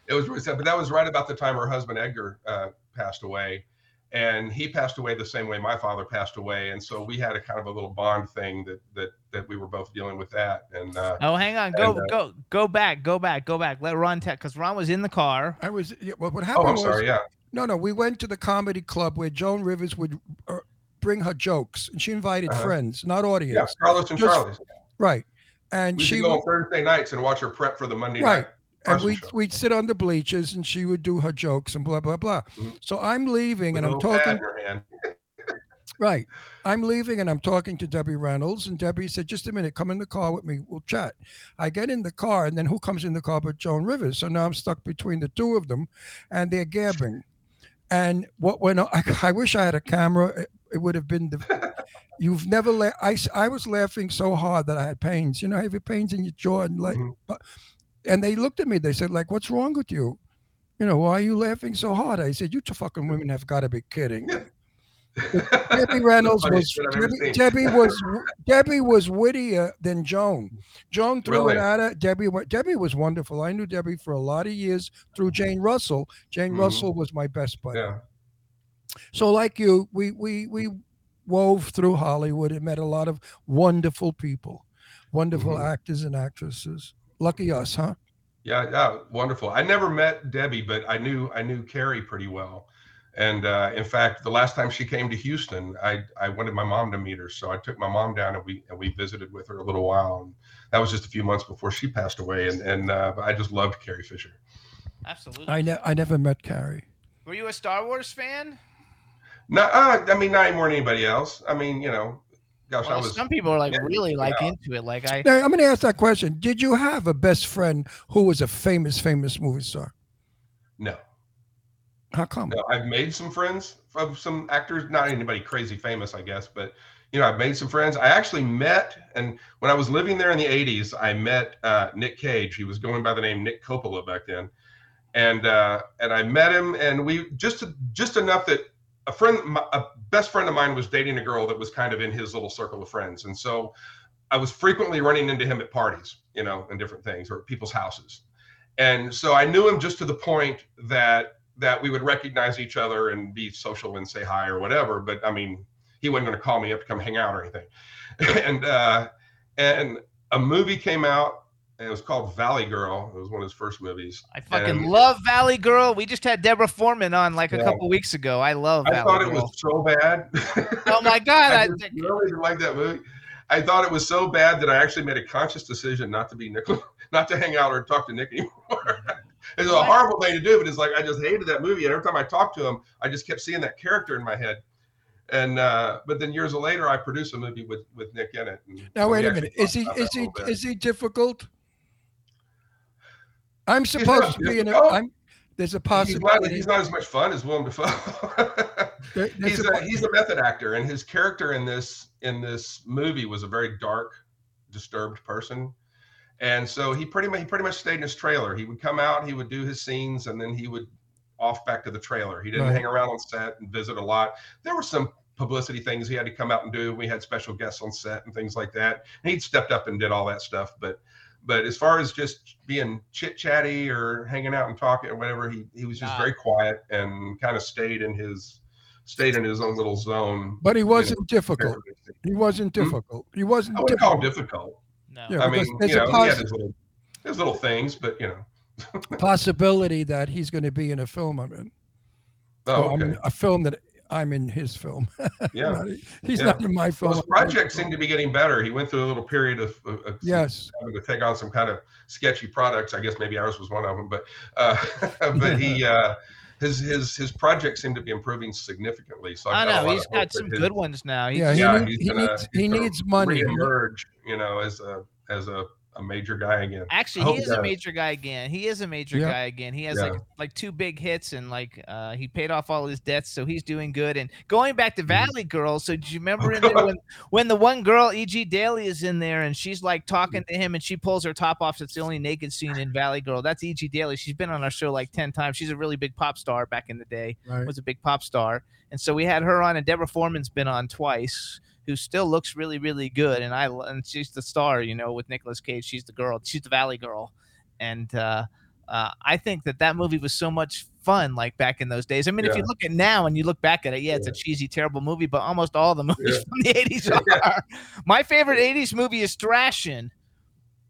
it was really sad, but that was right about the time her husband Edgar uh, passed away, and he passed away the same way my father passed away, and so we had a kind of a little bond thing that that that we were both dealing with that, and uh, Oh, hang on. Go And, uh, go go back. Go back. Go back. Let Ron tell because Ron was in the car. I was yeah, well, what oh, happened I'm was sorry, yeah, no, no, we went to the comedy club where Joan Rivers would uh, bring her jokes, and she invited Uh-huh. friends, not audience, yeah, Carlos and Just- Charlie's. right? And We she go would, Thursday nights and watch her prep for the Monday night. Right. night. and we'd, show. we'd sit on the bleachers and she would do her jokes and blah blah blah Mhm. so i'm leaving with and I'm talking in her hand. [laughs] right i'm leaving and i'm talking to debbie reynolds and debbie said just a minute come in the car with me we'll chat i get in the car and then who comes in the car but joan rivers so now i'm stuck between the two of them and they're gabbing and what went on I, [laughs] I wish i had a camera it, would have been the You've never la- I was laughing so hard that I had pains. You know, have your pains in your jaw and like, Mhm. but- and they looked at me. They said, like, what's wrong with you? You know, why are you laughing so hard? I said, you two fucking women have got to be kidding. [laughs] Debbie Reynolds was shit I've ever Debbie. Debbie was [laughs] Debbie was wittier than Joan. Joan threw Really? it at her. Debbie Debbie was wonderful. I knew Debbie for a lot of years through Jane Russell. Jane Mhm. Russell was my best buddy. Yeah. So like you, we we we wove through Hollywood and met a lot of wonderful people, wonderful Mhm. actors and actresses. Lucky us, huh? Yeah, yeah, wonderful. I never met Debbie, but I knew I knew Carrie pretty well. And uh, in fact, the last time she came to Houston, I, I wanted my mom to meet her, so I took my mom down and we and we visited with her a little while. And that was just a few months before she passed away. And and uh, I just loved Carrie Fisher. Absolutely. I ne- I never met Carrie. Were you a Star Wars fan? Not, uh, I mean, not any more than anybody else. I mean, you know, gosh, I was. some people are like yeah, really like yeah. into it. Like I, Now I'm going to ask that question. Did you have a best friend who was a famous famous movie star? No, How come? no, I've made some friends of some actors, not anybody crazy famous, I guess, but you know, I've made some friends. I actually met, and when I was living there in the '80s, I met uh, Nick Cage. He was going by the name Nick Coppola back then, and uh, and I met him, and we just just enough that a friend, my, a best friend of mine, was dating a girl that was kind of in his little circle of friends, and so I was frequently running into him at parties, you know, and different things, or people's houses, and so I knew him just to the point that that we would recognize each other and be social and say hi or whatever. But I mean, he wasn't going to call me up to come hang out or anything. [laughs] and uh, and a movie came out, and it was called Valley Girl. It was one of his first movies. I fucking And love Valley Girl. We just had Deborah Foreman on like a Yeah. couple weeks ago. I love I Valley thought it Girl. was so bad. [laughs] Oh my god! [laughs] I I, just really didn't like that movie. I thought it was so bad that I actually made a conscious decision not to be Nick, [laughs] not to hang out or talk to Nick anymore. it's a horrible thing to do, but it's like I just hated that movie, and every time I talked to him, I just kept seeing that character in my head. And uh, but then years later, I produced a movie with with Nick in it. and Now wait a minute. Is he is he is he difficult? I'm supposed to be in a. I'm, there's a He's not, possibility. he's not as much fun as Willem Dafoe. [laughs] there- he's a- a he's a method actor, and his character in this in this movie was a very dark, disturbed person, and so he pretty much he pretty much stayed in his trailer. He would come out, he would do his scenes, and then he would off back to the trailer. He didn't Right. hang around on set and visit a lot. There were some publicity things he had to come out and do. We had special guests on set and things like that. And he'd stepped up and did all that stuff, but. But as far as just being chit chatty or hanging out and talking or whatever, he, he was just Nah. very quiet and kind of stayed in his stayed in his own little zone. but he you know, wasn't difficult. He wasn't Hmm? difficult. He wasn't I wouldn't call him difficult. difficult. no. Yeah. I because mean, there's you a know, he had his little, his little things, but you know. [laughs] possibility that he's going to be in a film I'm in. Oh, Or I'm okay. a film that I'm in his film. [laughs] Yeah. He's Yeah. not in my film. Well, his projects seem to be getting better. He went through a little period of, of, of Yes. having to take on some kind of sketchy products. I guess maybe ours was one of them, but uh, [laughs] but he [laughs] uh, his his his projects seem to be improving significantly. So I I've got a know lot he's of got some his- good ones now. He's, Yeah, he, Yeah, need- he's he gonna- needs he needs money. reemerge, you know, as a as a, a major guy again. Actually, hope he he is a does. major guy again. He is a major Yeah. guy again. He has Yeah. like like two big hits and like uh he paid off all his debts, so he's doing good. And going back to Valley Girl, so do you remember in there [laughs] when when the one girl E.G. Daly is in there and she's like talking to him and she pulls her top off? So it's the only naked scene in Valley Girl. That's E.G. Daly. She's been on our show like ten times. She's a really big pop star back in the day. Right. Was a big pop star, and so we had her on, and Deborah Foreman's been on twice. Who still looks really, really good, and I and she's the star, you know, with Nicolas Cage. She's the girl. She's the Valley Girl, and uh, uh, I think that that movie was so much fun, like back in those days. I mean, if you look at now and you look back at it, yeah, it's a cheesy, terrible movie, but almost all the [laughs] movies Yeah. from the '80s [laughs] are. My favorite '80s movie is Thrashin'.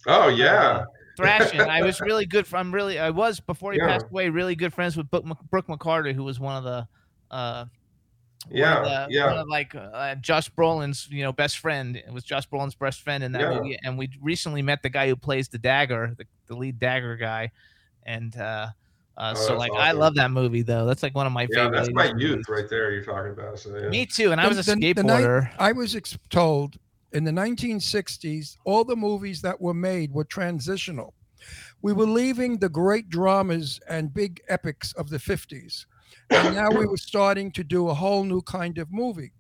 Oh yeah, Thrashin'. I was [laughs] really good. I'm really. I was before he Yeah. passed away. Really good friends with Brooke, Mc- Brooke McCarter, who was one of the. One Yeah, of the- yeah. one of like uh, Josh Brolin's, you know, best friend. It was Josh Brolin's best friend in that Yeah. movie, and we recently met the guy who plays the dagger, the, the lead dagger guy, and uh, uh, Oh, so that's like I love that movie though. That's like one of my yeah. favorite. That's my 80s youth movies. right there. You're talking about. So yeah. Me too, and I was a the- the night- skateboarder. I was ex- told in the 1960s, all the movies that were made were transitional. We were leaving the great dramas and big epics of the 50s. And now we were starting to do a whole new kind of movie.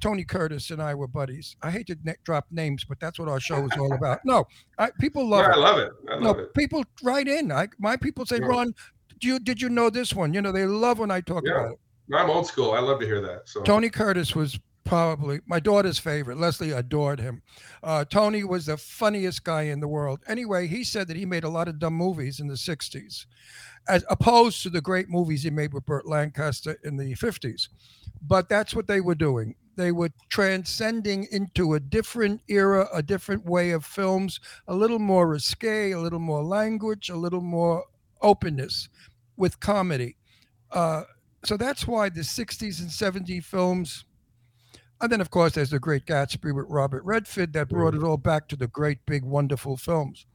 Tony Curtis and I were buddies. I hate to ne- drop names, but that's what our show is all about. No, I, people love I it. love it. I No, it. people write in. I, my people say, Yeah. Ron, do you did you know this one? You know, they love when I talk Yeah. about it. I'm old school. I love to hear that. So Tony Curtis was probably my daughter's favorite. Leslie adored him. Uh, Tony was the funniest guy in the world. Anyway, he said that he made a lot of dumb movies in the 60s, as opposed to the great movies he made with Burt Lancaster in the 50s. But that's what they were doing. They were transcending into a different era, a different way of films, a little more risque, a little more language, a little more openness with comedy. Uh, so that's why the 60s and 70s films and then of course there's the great gatsby with robert redford that brought it all back to the great big wonderful films.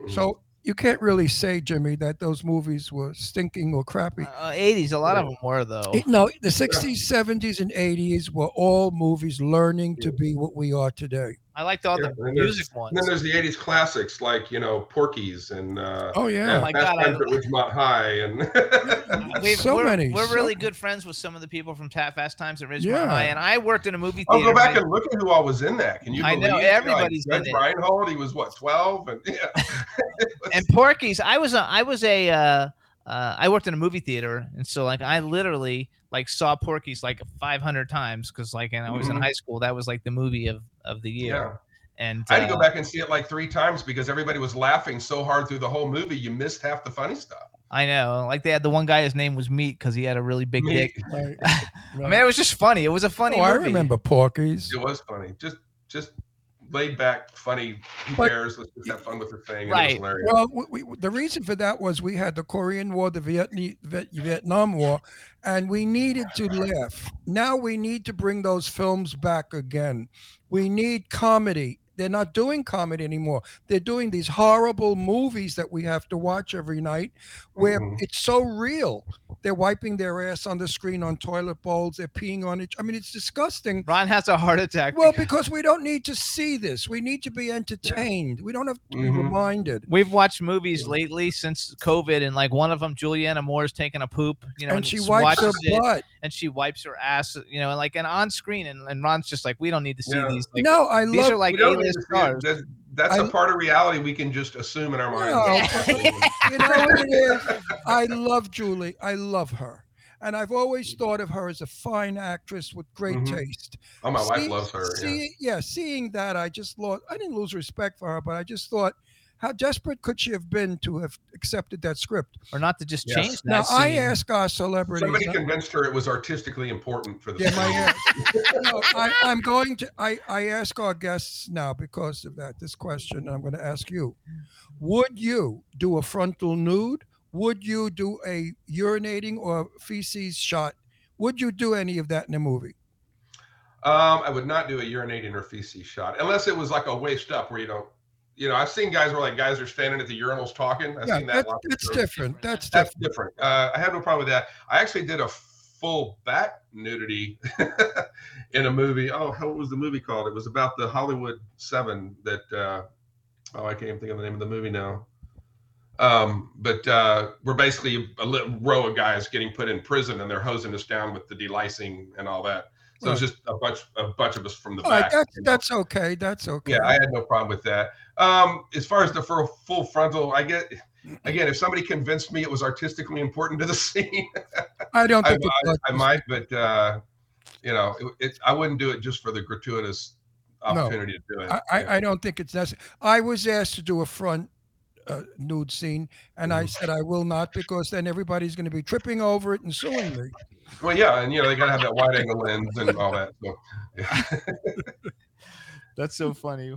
Mhm. so you can't really say jimmy that those movies were stinking or crappy. Uh, 80s, a lot of them were though. It- no the 60s 70s and 80s were all movies learning to be what we are today I liked all Yeah, the and music ones. And then there's the '80s classics like you know Porky's and uh, oh yeah Oh my Fast God, I- Times at Ridgemont High and [laughs] We've- so we're, many, We're so really many. good friends with some of the people from Ta- Fast Times at Ridgemont Yeah. High, and I worked in a movie theater. Oh, theater. go back made- and look at who all was in that. Can you I know, it? You everybody's like, in Judge it. Reinhold, he was what, 12? And yeah. [laughs] [laughs] And Porky's. I was a, I was a, uh, uh, I worked in a movie theater, and so like I literally like saw Porky's like 500 times because like and I was in Mhm. high school. That was like the movie of of the year. yeah. And I had to uh, go back and see it like three times because everybody was laughing so hard through the whole movie. You missed half the funny stuff. I know, like they had the one guy. His name was Meat because he had a really big Me- dick. Right, I [laughs] right. mean, it was just funny. It was a funny oh, i remember porky's It was funny. Just, just laid back, funny. Who But- cares? Let's just have fun with the thing. And It Right. was. Well, we, we, the reason for that was we had the Korean War, the Vietnam, Vietnam War, and we needed to laugh. Now we need to bring those films back again. We need comedy. They're not doing comedy anymore. They're doing these horrible movies that we have to watch every night where Mhm. it's so real. They're wiping their ass on the screen on toilet bowls. They're peeing on it. I mean, it's disgusting. Ron has a heart attack. Well, because- because we don't need to see this. We need to be entertained. We don't have to be Mhm. reminded. We've watched movies lately since COVID, and like one of them, Julianne Moore's taking a poop, you know, and she wipes her watches it, butt. and she wipes her ass, you know, and like and on screen, and, and Ron's just like, we don't need to see Yeah. these. Like, no, I these love are like We don't A-list to see it. stars. That- That's a I- part of reality we can just assume in our minds. No, [laughs] you know what it is? I love Julie. I love her. And I've always thought of her as a fine actress with great Mhm. taste. Oh, my wife loves her. Yeah. Yeah, seeing that, I just lost. I didn't lose respect for her, but I just thought, how desperate could she have been to have accepted that script? or not to just Yes. change that. Now, I ask our celebrities. Somebody convinced her it was artistically important for the Yeah, my. [laughs] No, I, I'm going to. I, I ask our guests now because of that. This question I'm going to ask you: Would you do a frontal nude? Would you do a urinating or feces shot? Would you do any of that in a movie? Um, I would not do a urinating or feces shot unless it was like a waist up where you don't. You know, I've seen guys where like guys are standing at the urinals talking. I've yeah, seen that. of that's different. That's That's different. different. Uh, I have no problem with that. I actually did a full back nudity [laughs] in a movie. Oh, what was the movie called? It was about the Hollywood Seven. That uh, oh, I can't even think of the name of the movie now. Um, but uh, we're basically a row of guys getting put in prison, and they're hosing us down with the delicing and all that. So it's just a bunch, a bunch of us from the All right, back. that's you know. that's okay. That's okay. Yeah, I had no problem with that. Um, as far as the full, full frontal, I get again if somebody convinced me it was artistically important to the [laughs] scene, I don't I, I. I might, but uh, you know, it, it, I wouldn't do it just for the gratuitous opportunity to do it. I, I, I don't think it's necessary. I was asked to do a front uh, nude scene, and I said I will not because then everybody's going to be tripping over it and suing me. well, yeah, and you know they gotta have that wide angle lens and all that. So, yeah. [laughs] That's so funny.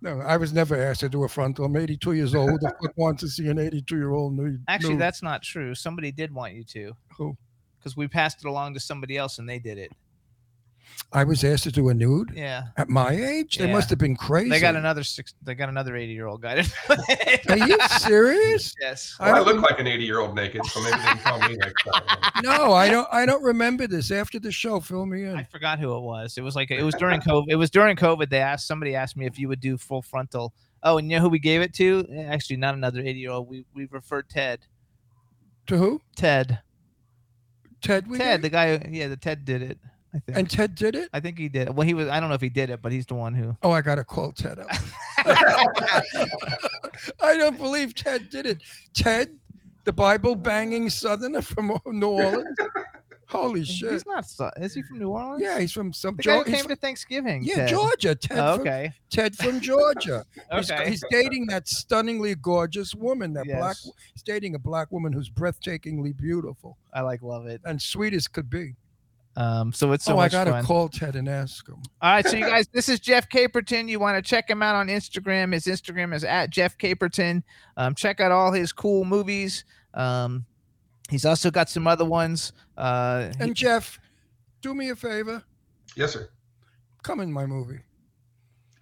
No, I was never asked to do a frontal. I'm 82 years old. Who the fuck wants to see an 82 year old nude? Actually, nude? that's not true. Somebody did want you to, Who? because we passed it along to somebody else and they did it. I was asked to do a nude Yeah, at my age. They Yeah. must have been crazy. they got another six. They got another eighty-year-old guy. To Are you serious? [laughs] yes. Well, I don't look like an 80 year old naked, so maybe they can call me next time. [laughs] No, I don't. I don't remember this. After the show, fill me in. I in. forgot who it was. It was like it was during COVID. It was during COVID. They asked somebody asked me if you would do full frontal. Oh, and you know who we gave it to? Eh, Actually, not another eighty-year-old. We we referred Ted. To who? Ted. Ted. We Ted, did? the guy. Yeah, the Ted did it. I think. And Ted did it. I think he did. Well, he was. I don't know if he did it, but he's the one who. Oh, I gotta call Ted up. [laughs] I don't believe Ted did it. Ted, the Bible banging Southerner from New Orleans. Holy shit! He's not. Su- Is he from New Orleans? Yeah, he's from some The guy who Georgia. came to Thanksgiving. Yeah, Ted. Georgia. Ted, Oh, from, okay. Ted from Georgia. [laughs] He's, Okay. he's dating that stunningly gorgeous woman. That black. Yes. He's dating a black woman who's breathtakingly beautiful I like love it. and sweet as could be. Um. So it's so oh, I gotta fun. call Ted and ask him. All right, so you [laughs] guys, this is Jeff Caperton. You want to check him out on Instagram. His Instagram is at Jeff Caperton. Um, check out all his cool movies. Um, he's also got some other ones. Uh, And Jeff, do me a favor. Yes, sir. Come in my movie.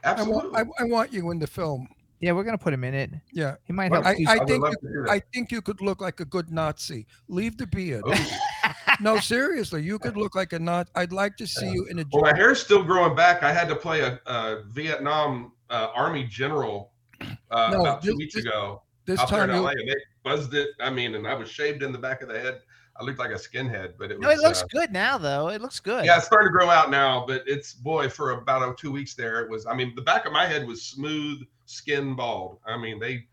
I Absolutely. want, I, I want you in the film. yeah, we're gonna put him in it. Yeah. He might Well, help. I, you- I think you, I think you could look like a good Nazi. Leave the beard. [laughs] Ooh. No, seriously, you could look like a Nazi. I'd like to see you in a. Well, my hair's still growing back. I had to play a, a Vietnam uh, Army general uh, No, about two this- weeks this- ago this out there time in LA, and they buzzed it. I mean, and I was shaved in the back of the head. I looked like a skinhead, but it was. no, it looks uh, good now, though. It looks good. yeah, it's starting to grow out now, but it's boy for about oh, two weeks there. It was. I mean, the back of my head was smooth, skin bald. I mean, they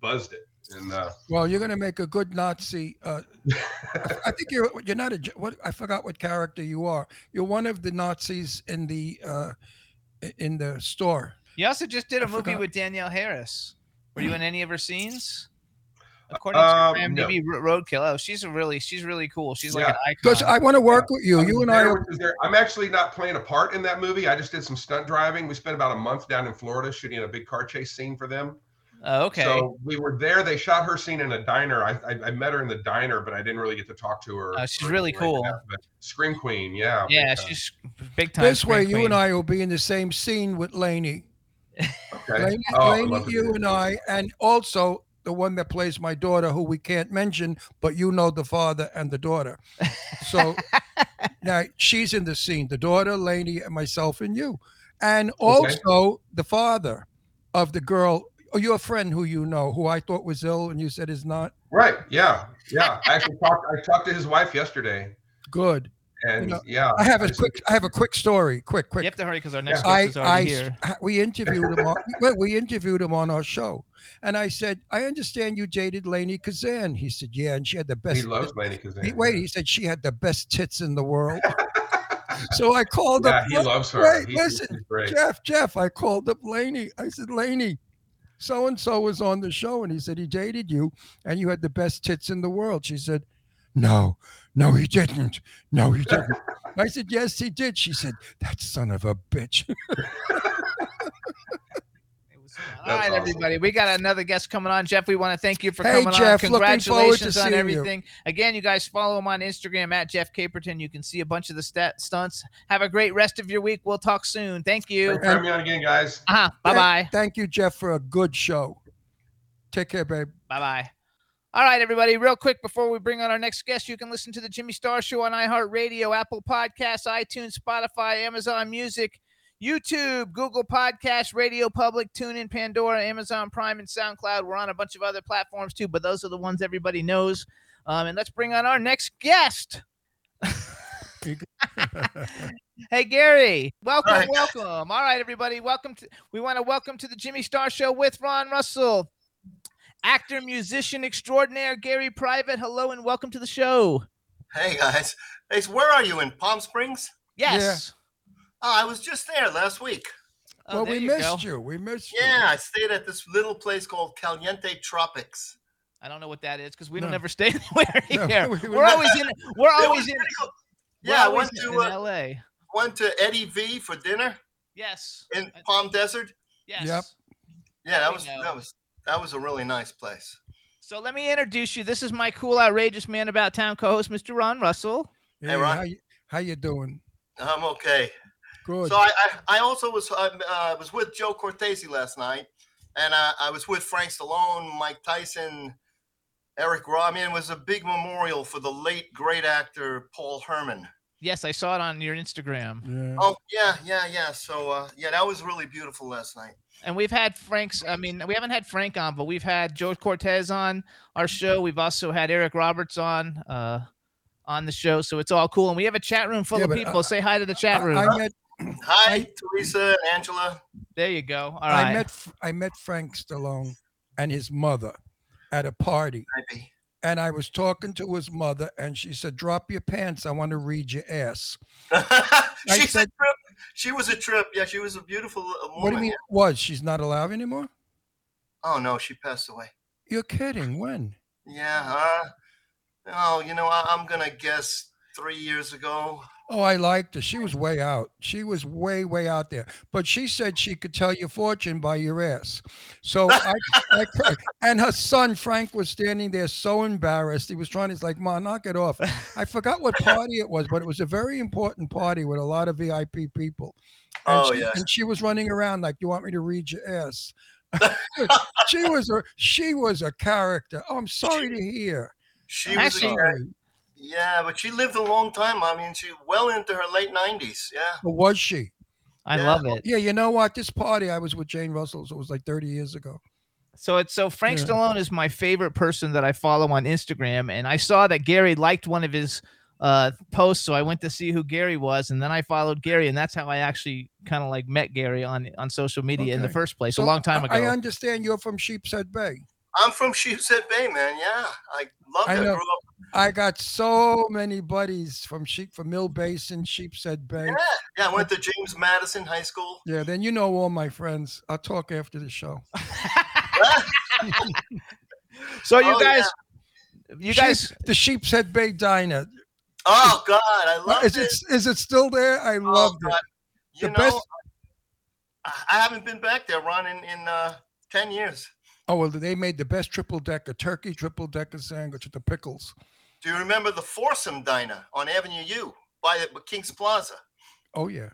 buzzed it, and uh, well, you're gonna make a good Nazi. Uh, I, [laughs] I think you're you're not a. J- What I forgot what character you are. You're one of the Nazis in the uh, in the store. You also just did a I movie forgot. with Danielle Harris. Were you in any of her scenes? According Um, to no. maybe Roadkill. Oh, she's a really, she's really cool. She's like Yeah. an icon. Because I want to work with you. I was You and I. Are, which is there. I'm actually not playing a part in that movie. I just did some stunt driving. We spent about a month down in Florida shooting a big car chase scene for them. Oh, okay. So we were there. They shot her scene in a diner. I, I, I met her in the diner, but I didn't really get to talk to her. Oh, she's really anything cool. that. Scream Queen, yeah. yeah, big time. she's big time. this way, screen you and. I will be in the same scene with Lainie. okay. Lainie, Oh, I'd Lainie, love to do you and I, and also the one that plays my daughter, who we can't mention, but you know the father and the daughter. So [laughs] now she's in the scene, the daughter, Lainie, and myself, and you, and also the father of the girl, or Oh, your friend who you know, who I thought was ill, and you said is not Right. Yeah. Yeah. I actually talked. I talked to his wife yesterday, good. and know, yeah. I have a just- quick, I have a quick story, quick, quick. You have to hurry because our next I, guest is I, here. we interviewed him. On, well, we interviewed him on our show, and I said, "I understand you dated Lainie Kazan." He said, "Yeah, and she had the best." He loves Lainie Kazan. He, wait, he said she had the best tits in the world. [laughs] so I called Yeah, up. he loves her. Wait, He- he's listen, great. Jeff, Jeff. I called up Lainie. I said, Lainie, so and so was on the show, and he said he dated you, and you had the best tits in the world. She said, No, no, he didn't. No, he didn't. I said, Yes, he did. She said, That son of a bitch. [laughs] It was. All That's right, awesome. everybody. We got another guest coming on. Jeff, we want to thank you for Hey, coming Jeff, on. looking forward Congratulations on seeing you. everything. Again, you guys follow him on Instagram at Jeff Caperton. You can see a bunch of the stat stunts. Have a great rest of your week. We'll talk soon. Thank you. Thanks for having me on again, guys. Uh-huh. Bye bye. Thank you, Jeff, for a good show. Take care, babe. Bye bye. All right, everybody. Real quick before we bring on our next guest, you can listen to the Jimmy Star Show on iHeartRadio, Apple Podcasts, iTunes, Spotify, Amazon Music, YouTube, Google Podcast, Radio Public, TuneIn, Pandora, Amazon Prime, and SoundCloud. We're on a bunch of other platforms too, but those are the ones everybody knows. Um, and let's bring on our next guest. [laughs] Hey Gary, welcome, All right. welcome. All right, everybody, welcome to. We want to welcome to the Jimmy Star Show with Ron Russell, actor, musician extraordinaire Gary Private. Hello and welcome to the show. Hey guys, hey, where are you in Palm Springs? Yes. Oh, I was just there last week. Oh, well, we you missed go. you. We missed you. Yeah, I stayed at this little place called Caliente Tropics. I don't know what that is because we don't ever stay [laughs] anywhere No, here. we- we- We're always in. We're always in. cool. Yeah, I always went in, to in uh, L.A. went to Eddie V for dinner Yes. in Uh, Palm Desert. Yes. Yep. Yeah, that was go. that was that was a really nice place. So let me introduce you. This is my cool, outrageous man about town co-host, Mr. Ron Russell. Hey, Ron. how you, how you doing? I'm okay. Good. So I, I, I also was uh, uh, was with Joe Cortese last night, and uh, I was with Frank Stallone, Mike Tyson, Eric Rowe. I mean, it was a big memorial for the late great actor Paul Herman. Yes, I saw it on your Instagram. yeah. Oh yeah, yeah, yeah. So uh, yeah, that was really beautiful last night. And we've had Frank's, I mean, we haven't had Frank on, but we've had Joe Cortese on our show. We've also had Eric Roberts on uh, on the show, so it's all cool. And we have a chat room full Yeah, of people. I- Say hi to the chat I, room. I met Hi, I- Teresa and Angela. there you go. All I right. met F- I met Frank Stallone and his mother at a party. Maybe. And I was talking to his mother, and she said, "Drop your pants. I want to read your ass." [laughs] She's said- a trip. She was a trip. Yeah, she was a beautiful woman. What do you mean? Was she's not alive anymore? Oh no, she passed away. You're kidding? When? Yeah. Uh, oh, you know, I, I'm gonna guess three years ago. Oh, I liked her. She was way out. She was way, way out there. But she said she could tell your fortune by your ass. So [laughs] I, I and her son Frank was standing there so embarrassed. He was trying to, he's like, "Ma, knock it off." I forgot what party it was, but it was a very important party with a lot of VIP people. And Oh she, yeah. And she was running around like, Do "You want me to read your ass?" [laughs] she was a she was a character. Oh, I'm sorry to hear. She was. A, Actually- Sorry. Yeah, but she lived a long time. I mean, she well into her late 90s. Yeah. But was she? I Yeah. love it. Yeah, you know what? This party I was with Jane Russell, so it was like 30 years ago. So it's so Frank Yeah. Stallone is my favorite person that I follow on Instagram, and I saw that Gary liked one of his uh posts, so I went to see who Gary was, and then I followed Gary, and that's how I actually kind of like met Gary on on social media in the first place So a long time ago. I I understand you're from Sheepshead Bay. I'm from Sheepshead Bay, man. Yeah. I loved I it. I know. grew up. I got so many buddies from Sheep from Mill Basin, Sheepshead Bay. Yeah. Yeah. I went to James Madison High School. Yeah, then you know all my friends. I'll talk after the show. [laughs] so you Oh, guys, you Sheep- guys, the Sheepshead Bay Diner. Oh God, I love Is it. it is it still there? I Oh, loved God. it. You The know, best- I I haven't been back there, Ron, in, in uh, 10 years. Oh well, they made the best triple decker turkey triple decker sandwich with the pickles. Do you remember the Foursome Diner on Avenue U by the King's Plaza? Oh yeah,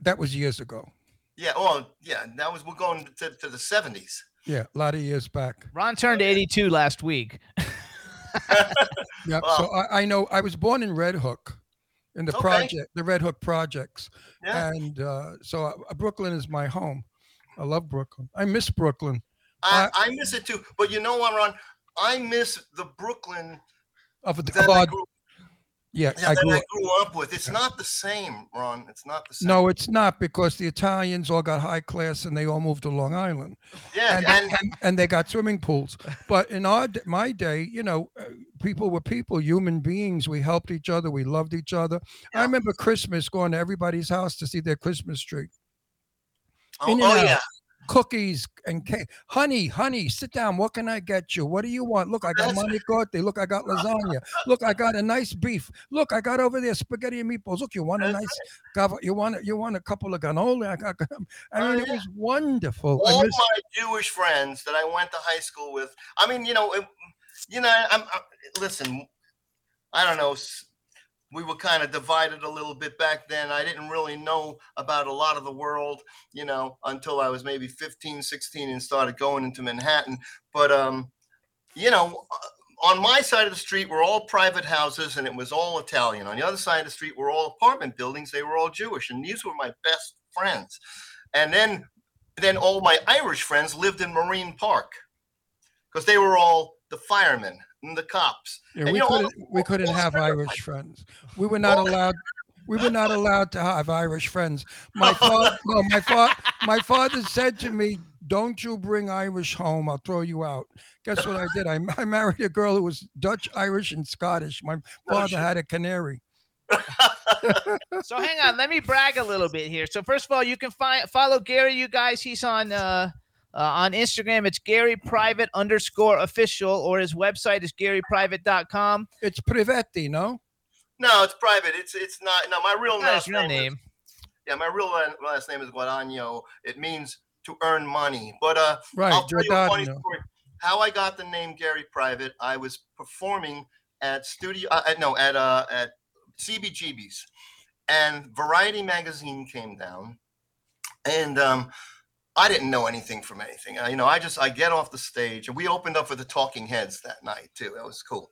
that was years ago. Yeah, oh, yeah, that was, we're going to, to the 70s. Yeah, a lot of years back. Ron turned 82 last week. [laughs] Yeah, Wow. so I, I know I was born in Red Hook, in the Okay. project, the Red Hook projects, Yeah. and uh, so uh, Brooklyn is my home. I love Brooklyn. I miss Brooklyn. I, I miss it too. But you know what, Ron? I miss the Brooklyn Of the that, I grew, yeah, yeah, I that grew I up. grew up with. It's not the same, Ron. It's not the same. No, it's not because the Italians all got high class and they all moved to Long Island, Yeah, and, and, and, and they got swimming pools. But in our d- my day, you know, uh, people were people, human beings. We helped each other. We loved each other. I Yeah. remember Christmas going to everybody's house to see their Christmas tree. oh, in and oh, out. yeah. Cookies and cake. Honey, honey, sit down. What can I get you? What do you want? Look, I got That's- manicotti. Look, I got lasagna. Look, I got a nice beef. Look, I got over there spaghetti and meatballs. Look, you want a nice gav- you want a- you want a couple of cannoli? I got I Oh, mean, it yeah. was wonderful. All miss- my Jewish friends that I went to high school with. I mean, you know, it, you know, I'm, i listen. I don't know. We were kind of divided a little bit back then. I didn't really know about a lot of the world, you know, until I was maybe 15, 16 and started going into Manhattan. But um, you know, uh, on my side of the street were all private houses and it was all Italian. On the other side of the street were all apartment buildings. They were all Jewish, and these were my best friends. And then then all my Irish friends lived in Marine Park because they were all the firemen and the cops. yeah, and we you know, couldn't we couldn't have friends are Irish friends. We were not allowed. We were not allowed to have Irish friends. [laughs] My father, no, my father, my father said to me, "Don't you bring Irish home? I'll throw you out." Guess what I did? I, [laughs] I married a girl who was Dutch, Irish, and Scottish. My father shit. had a canary. [laughs] so hang on, let me brag a little bit here. So first of all, you can find follow Gary. You guys, he's on uh, uh on Instagram. It's Gary Private underscore official, or his website is GaryPrivate.com. It's Privetti, no? No, it's private. It's it's not. No, my real last his real name. is- yeah, my real last name is Guadagno. It means to earn money. But uh, Right, I'll tell you a funny story. How I got the name Gary Private, I was performing at studio, uh, at- no, at uh, at CBGB's, and Variety magazine came down, and um, I didn't know anything from anything. Uh, you know, I just I get off the stage, and we opened up for the Talking Heads that night too. That was cool.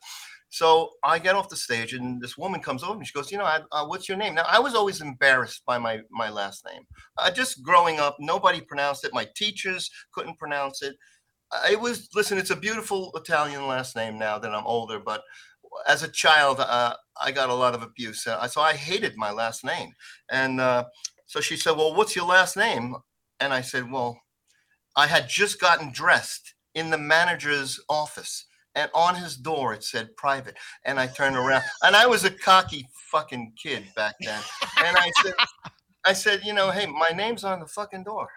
So I get off the stage, and this woman comes over and she goes, "You know, I, uh, what's your name?" Now I was always embarrassed by my my last name. Uh, just growing up, nobody pronounced it. My teachers couldn't pronounce it. I was listen. It's a beautiful Italian last name now that I'm older, but as a child, uh, I got a lot of abuse. Uh, so I hated my last name. And uh, so she said, Well, what's your last name? And I said, Well, I had just gotten dressed in the manager's office. And on his door, it said private. And I turned around, and I was a cocky fucking kid back then. And I said, I said, you know, hey, my name's on the fucking door.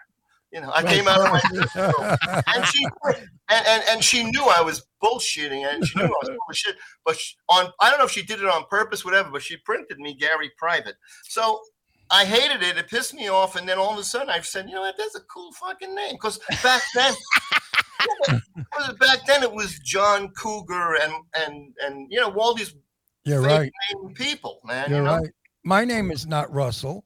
You know, I came out of my [laughs] and she and, and and she knew I was bullshitting, and she knew I was full of shit. But she, on I don't know if she did it on purpose, whatever. But she printed me Gary Private, so I hated it. It pissed me off, and then all of a sudden I said, you know what, that's a cool fucking name. Because back then, [laughs] back then it was John Cougar and and and you know all these You're right. people, man. You're you know? right. My name is not Russell.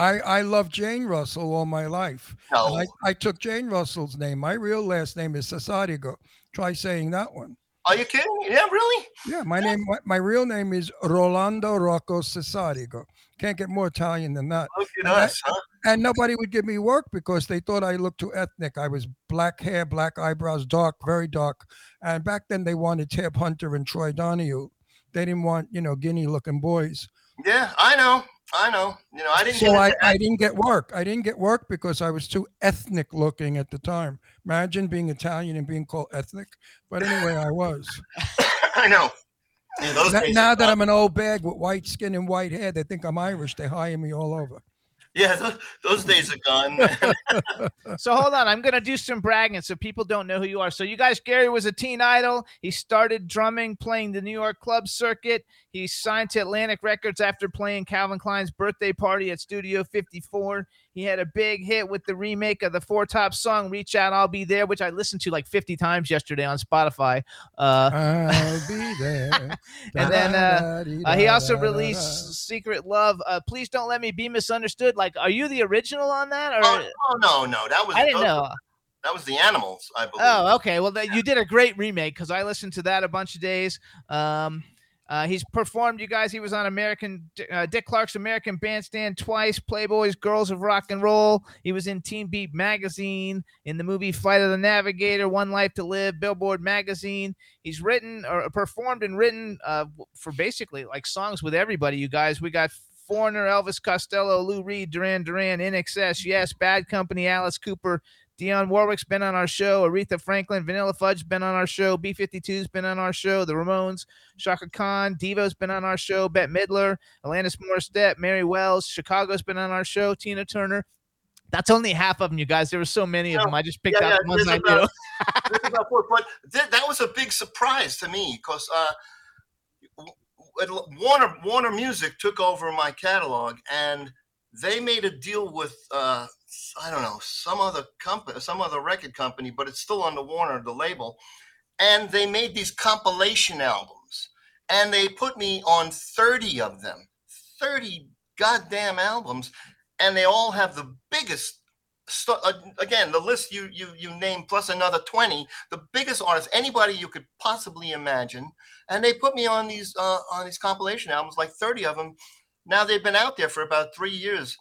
I, I love Jane Russell all my life. No, I, I took Jane Russell's name. My real last name is Sasadigo. Try saying that one. are you kidding? Yeah, really? Yeah, my name, my, my real name is Rolando Rocco Cesarigo. Can't get more Italian than that. Look at And I- huh? And nobody would give me work because they thought I looked too ethnic. I was black hair, black eyebrows, dark, very dark. And back then they wanted Tab Hunter and Troy Donahue. They didn't want, you know, guinea looking boys. Yeah, I know. I know. You know, I didn't. So I, I didn't get work. I didn't get work because I was too ethnic looking at the time. Imagine being Italian and being called ethnic. But anyway, I was. [laughs] I know. Yeah, those Now- days now that gone. I'm an old bag with white skin and white hair, they think I'm Irish. They hire me all over. yeah, those, those days are gone. [laughs] So hold on, I'm gonna do some bragging so people don't know who you are. So you guys, Gary was a teen idol. He started drumming, playing the New York club circuit. He signed to Atlantic Records after playing Calvin Klein's birthday party at Studio 54. He had a big hit with the remake of the Four Top song "Reach Out, I'll Be There," which I listened to like 50 times yesterday on Spotify. Uh, I'll be [laughs] there. And then, uh, uh, he also released "Secret Love." Uh, Please don't let me be misunderstood. Like, are you the original on that, or oh, oh, no, no, that was I didn't know? That was the animals, I believe. Oh, okay. Well, that, you did a great remake because I listened to that a bunch of days. Um, uh, he's performed, you guys. He was on American uh, Dick Clark's American Bandstand twice. Playboy's Girls of Rock and Roll. He was in Teen Beat magazine in the movie Flight of the Navigator, One Life to Live, Billboard magazine. He's written or performed and written uh, for basically like songs with everybody. You guys, we got. Foreigner, Elvis Costello, Lou Reed, Duran Duran, INXS, Yes, Bad Company, Alice Cooper, Dionne Warwick's been on our show. Aretha Franklin, Vanilla Fudge's been on our show. B52's been on our show. The Ramones, Chaka Khan, Devo's been on our show. Bette Midler, Alanis Morissette, Mary Wells, Chicago's been on our show. Tina Turner. That's only half of them, you guys. There were so many of them. I just picked Yeah, out yeah, the ones I knew. about- [laughs] This is about four, but that, that was a big surprise to me because uh, Warner Warner Music took over my catalog and they made a deal with uh, I don't know some other company, some other record company, but it's still under Warner, the label, and they made these compilation albums, and they put me on thirty of them, thirty goddamn albums, and they all have the biggest st- uh, again, the list you you you name plus another twenty, the biggest artists, anybody you could possibly imagine, and they put me on these uh, on these compilation albums, like thirty of them. Now they've been out there for about three years,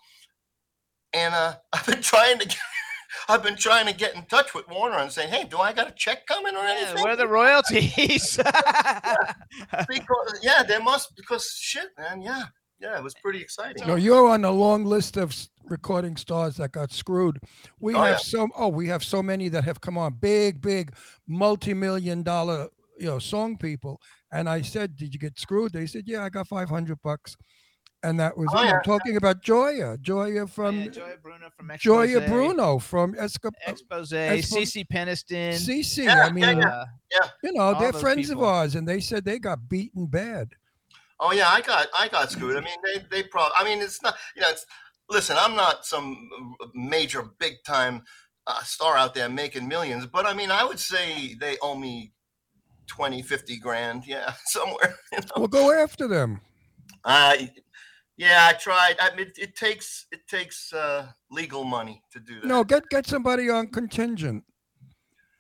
and uh, [laughs] I've been trying to. Get, [laughs] I've been trying to get in touch with Warner and saying, "Hey, do I got a check coming or Yeah, anything?" where are the royalties? [laughs] because, yeah, there must because shit, man. Yeah, yeah, it was pretty exciting. No, you're on a long list of recording stars that got screwed. We Oh, have yeah. so oh, we have so many that have come on, big, big, multi-million dollar, you know, song people. And I said, "Did you get screwed?" They said, "Yeah, I got five hundred bucks." And that was Oh, yeah. I'm talking about Gioia, Gioia from Yeah, Gioia Bruno from Expose. Gioia Bruno from Esca- Expose, Expose- CeCe Peniston. CC. Yeah, I mean, yeah, yeah. uh, you know, All they're friends people. of ours, and they said they got beaten bad. Oh yeah, I got I got screwed. I mean, they they probably. I mean, it's not. You know, it's. Listen, I'm not some major big time uh, star out there making millions, but I mean, I would say they owe me 20, 50 grand. Yeah, [laughs] somewhere. You know? Well, go after them. Uh, yeah, I tried. I mean, it, it takes it takes uh, legal money to do that. No, get get somebody on contingent.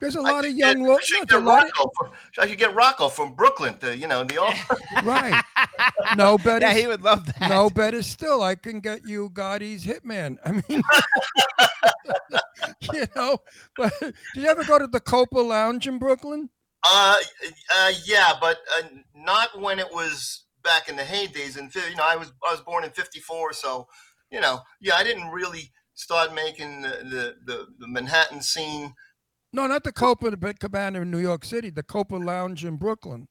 There's a lot of should young get- I lawyers. should get Rocco from, I should get Rocco from Brooklyn to you know the [laughs] Right. No better. yeah, he would love that. no better still. I can get you Gotti's hitman. I mean, [laughs] you know. But did you ever go to the Copa Lounge in Brooklyn? Uh, uh, yeah, but uh, not when it was back in the heydays. And you know, I was I was born in '54, so you know, yeah, I didn't really start making the the, the, the Manhattan scene. No, not the Copa the Big Cabana in New York City. The Copa Lounge in Brooklyn.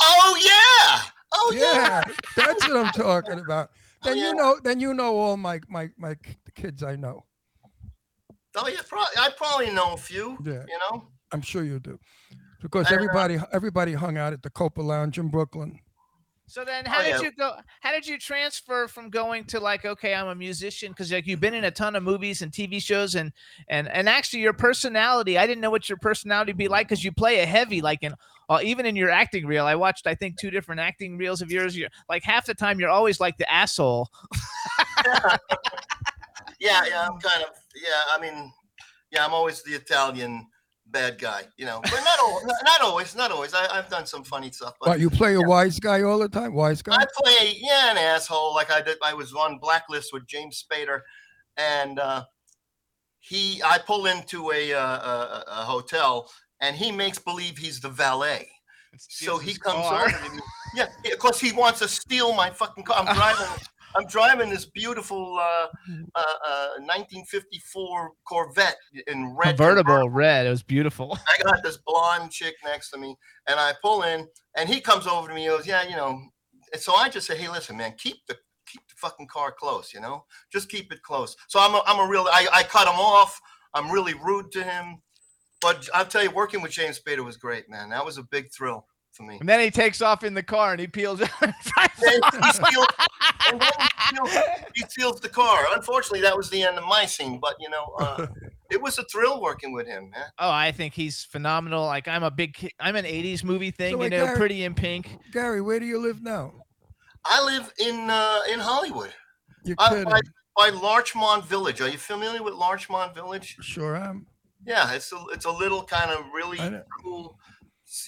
Oh yeah, oh yeah. yeah, that's what I'm talking about. [laughs] Oh, Then yeah. you know, then you know all my my my the kids I know. Oh yeah, probably, I probably know a few. Yeah. You know. I'm sure you do, because uh, everybody everybody hung out at the Copa Lounge in Brooklyn. So then, Oh, how did yeah. you go? How did you transfer from going to like, okay, I'm a musician because like you've been in a ton of movies and TV shows, and and and actually your personality. I didn't know what your personality would be like because you play a heavy, like in uh, even in your acting reel. I watched, I think, two different acting reels of yours. You're like half the time you're always like the asshole. [laughs] Yeah, yeah, I'm [laughs] kind of yeah. I mean, yeah, I'm always the Italian bad guy, you know. But not always, not, not always, not always. I, I've done some funny stuff, but What you play a wise guy all the time? Wise guy? I play yeah an asshole. Like I did, I was on blacklist with James Spader, and uh, he I pull into a, uh, a a hotel, and he makes believe he's the valet. So he comes car. over to me. Yeah, because he wants to steal my fucking car. I'm [laughs] driving. I'm driving this beautiful uh, uh, uh, 1954 Corvette in red Convertible red. It was beautiful. I got this blonde chick next to me, and I pull in, and he comes over to me. He goes, "Yeah, you know." And so I just say, "Hey, listen, man, keep the keep the fucking car close. You know, just keep it close." So I'm a, I'm a real. I, I cut him off. I'm really rude to him, but I'll tell you, working with James Spader was great, man. That was a big thrill for me. And then he takes off in the car and he peels out and [laughs] drives And off. he, steals, and he, steals, he steals the car. Unfortunately, that was the end of my scene, but you know, uh, [laughs] it was a thrill working with him, man. Oh, I think he's phenomenal. Like I'm a big, I'm an '80s movie thing. So, you like, know, Gary- Pretty in Pink. Gary, where do you live now? I live in uh, in Hollywood. You're kidding. by, by Larchmont Village. Are you familiar with Larchmont Village? Sure I am. Yeah, it's a it's a little kind of really cool.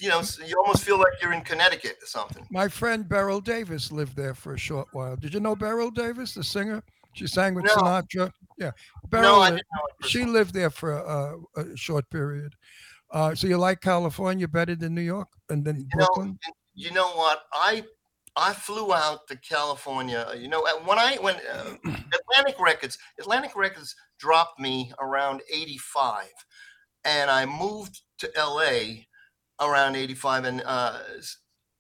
You know, you almost feel like you're in Connecticut or something. My friend Beryl Davis lived there for a short while. Did you know Beryl Davis, the singer? She sang with No. Sinatra. Yeah, Beryl. no, I didn't know she lived there for a, a short period. Uh, so you like California better than New York and then You know, you know what? I I flew out to California. You know, when I when uh, [clears throat] Atlantic Records Atlantic Records dropped me around '85, and I moved to LA around '85, and uh,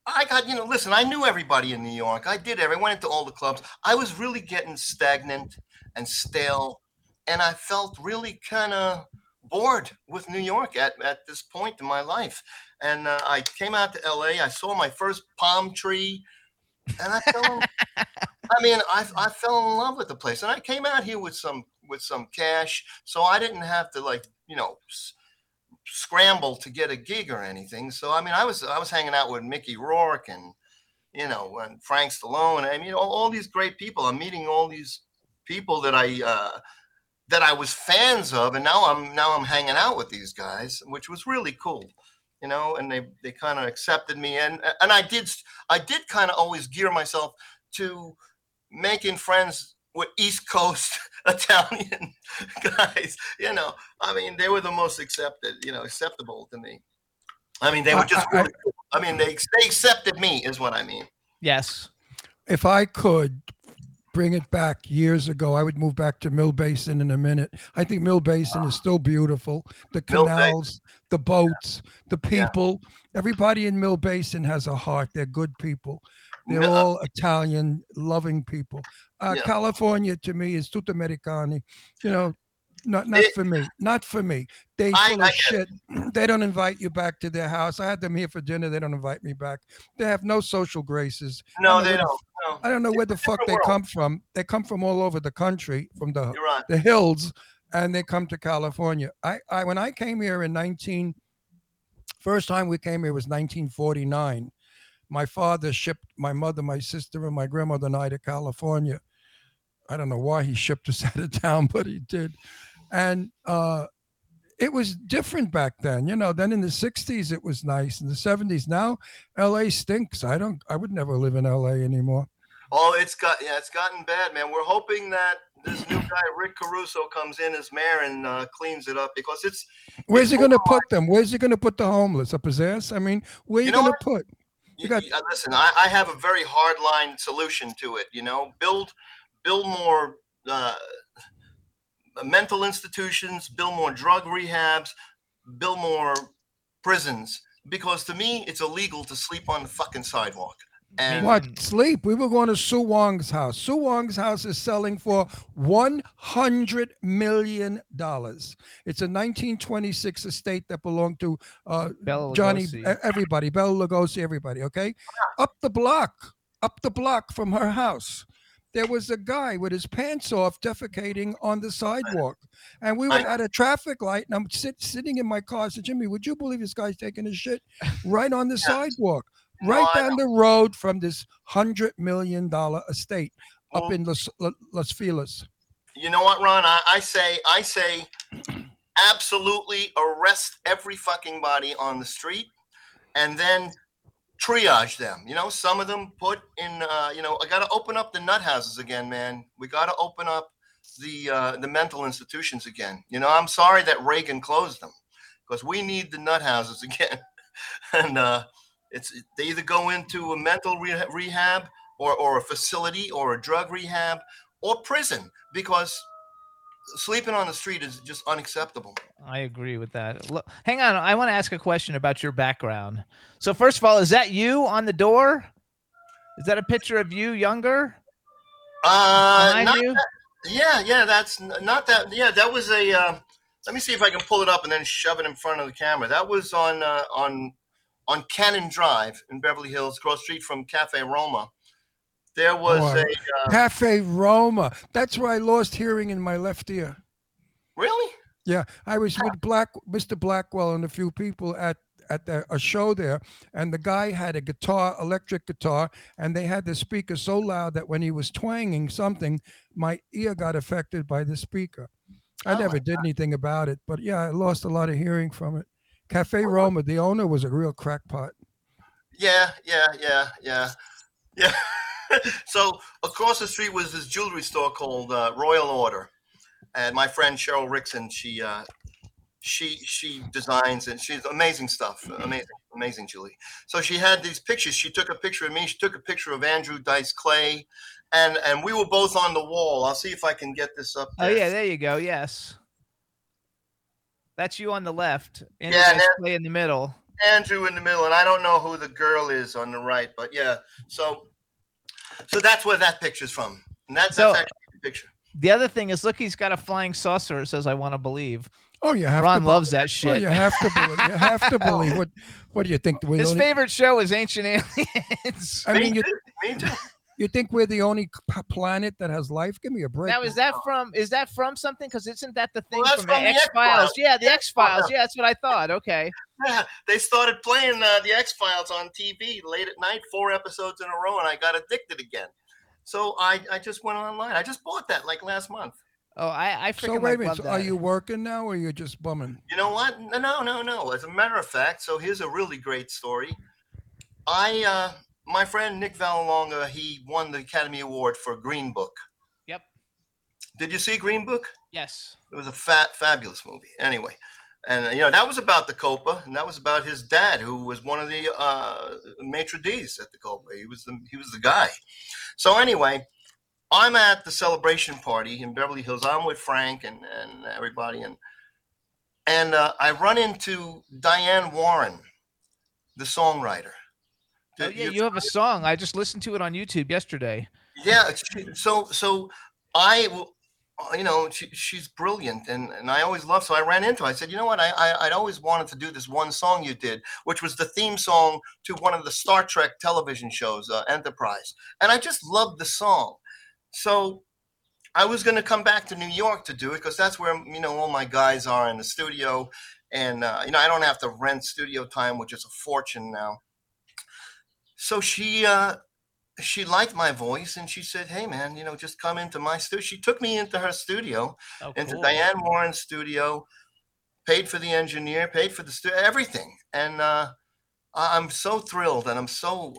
I got you know. Listen, I knew everybody in New York. I did every. I went into all the clubs. I was really getting stagnant and stale, and I felt really kind of bored with New York at, at this point in my life. And uh, I came out to LA. I saw my first palm tree, and I fell. In, [laughs] I mean, I, I fell in love with the place. And I came out here with some with some cash, so I didn't have to like you know s- scramble to get a gig or anything. So I mean, I was I was hanging out with Mickey Rourke and you know and Frank Stallone. I mean, all, all these great people. I'm meeting all these people that I. Uh, that I was fans of, and now I'm now I'm hanging out with these guys, which was really cool, you know. And they they kind of accepted me, and and I did I did kind of always gear myself to making friends with East Coast [laughs] Italian [laughs] guys. You know, I mean, they were the most accepted, you know, acceptable to me. I mean, they were just. I- really cool. I mean, they they accepted me, is what I mean. Yes. If I could bring it back years ago, I would move back to Mill Basin in a minute. I think Mill Basin is still beautiful. The canals, the boats, the Yeah. people. Everybody in Mill Basin has a heart. They're good people. They're all Italian, loving people. Uh. California to me is tutto americani. You know, not not It- for me. Not for me. They I- full I of get shit. [clears throat] They don't invite you back to their house. I had them here for dinner. They don't invite me back. They have no social graces. No, they don't. No, I don't know It's where the fuck different they world. come from. They come from all over the country, from the right. the hills, and they come to California. I, I when I came here in 19 first time we came here was 1949. My father shipped my mother, my sister, and my grandmother and I to California. I don't know why he shipped us [laughs] out of town, but he did. And uh it was different back then, you know. Then in the 60s, it was nice. In the 70s, now LA stinks. I don't, I would never live in LA anymore. Oh, it's got yeah, it's gotten bad, man. We're hoping that this new guy Rick Caruso comes in as mayor and uh, cleans it up because it's Where's he going to put them? Where's he going to put the homeless up his ass? I mean, where you, You know going to put? You, got- uh, listen, I, I have a very hard line solution to it. You know, build build more uh, mental institutions, build more drug rehabs, build more prisons. Because to me, it's illegal to sleep on the fucking sidewalk. And What sleep? We were going to Sue Wong's house. Sue Wong's house is selling for one hundred million dollars. It's a 1926 estate that belonged to uh, Bela Johnny, everybody, Bela Lugosi, everybody. Okay, up the block, up the block from her house, there was a guy with his pants off defecating on the sidewalk, and we were I- at a traffic light, and I'm sit, sitting in my car. I said, Jimmy, would you believe this guy's taking his shit right on the Yes. sidewalk, No, right down the road from this hundred million dollar estate up Well- in Los, La- Las Feliz? you know what, Ron? I, I say, I say, absolutely arrest every fucking body on the street, and then triage them. You know, some of them put in. Uh, you know, I got to open up the nut houses again, man. We got to open up the uh, the mental institutions again. You know, I'm sorry that Reagan closed them because we need the nut houses [laughs] again, and uh, it's they either go into a mental reha- rehab or or a facility or a drug rehab or prison because sleeping on the street is just unacceptable. I agree with that. Look, hang on. I want to ask a question about your background. So first of all, is that you on the door? Is that a picture of you younger Uh, not you? that- yeah, yeah, that's not that. Yeah, that was a. Uh, let me see if I can pull it up and then shove it in front of the camera. That was on uh, on on Canon Drive in Beverly Hills, cross street from Cafe Roma. There was a uh, Cafe Roma. That's where I lost hearing in my left ear. really. Yeah, I was with Black Mr. Blackwell and a few people at at the, a show there, and the guy had a guitar, electric guitar, and they had the speaker so loud that when he was twanging something, my ear got affected by the speaker. I Oh never did anything about it, but yeah, I lost a lot of hearing from it. Cafe Roma, the owner was a real crackpot. Yeah, yeah, yeah, yeah, yeah. [laughs] so across the street was this jewelry store called uh, Royal Order, and my friend Cheryl Rickson, she uh, she she designs and she's amazing stuff, amazing, amazing jewelry. So she had these pictures. She took a picture of me. She took a picture of Andrew Dice Clay, and and we were both on the wall. I'll see if I can get this up. Oh yeah, there you go. Yes. That's you on the left. And Yeah, and play in the middle. Andrew in the middle, and I don't know who the girl is on the right, but yeah. So, so that's where that picture's from, and that's, So- that's actually the picture. The other thing is, look, he's got a flying saucer. It says, "I want to believe." Oh, you have Ron to. loves that Well, shit. you have to believe. You have to [laughs] believe. What What do you think? We're His only- favorite show is Ancient Aliens. I mean, you, too. Me too. You think we're the only p- planet that has life? Give me a break. Now is that from is that from something? Because isn't that the thing Well, from, from the X Files? Yeah, the X Files. Yeah, that's what I thought. Okay. Yeah, they started playing uh, the X Files on TV late at night, four episodes in a row, and I got addicted again. So I, I just went online. I just bought that like last month. Oh, I I freaking so wait a minute. so that. are you working now, or you're just bumming? You know what? No, no, no, no. As a matter of fact, so here's a really great story. I, uh, my friend Nick Vallelonga, he won the Academy Award for Green Book. Yep. Did you see Green Book? Yes. It was a fat, fabulous movie. Anyway, and you know that was about the Copa, and that was about his dad, who was one of the uh, maitre d's at the Copa. He was the he was the guy. So anyway, I'm at the celebration party in Beverly Hills. I'm with Frank and and everybody, and and uh, I run into Diane Warren, the songwriter. Oh yeah, you have a song. I just listened to it on YouTube yesterday. yeah so so i you know she, she's brilliant and and i always love so i ran into her. i said you know what I, I i'd always wanted to do this one song you did which was the theme song to one of the star trek television shows uh, enterprise and i just loved the song so i was going to come back to new york to do it because that's where you know all my guys are in the studio and uh, you know i don't have to rent studio time which is a fortune now so she uh she liked my voice and she said, Hey man, you know, just come into my studio. She took me into her studio, Oh, into cool. Diane Warren's studio, paid for the engineer, paid for the studio, everything. And uh, I'm so thrilled and I'm so,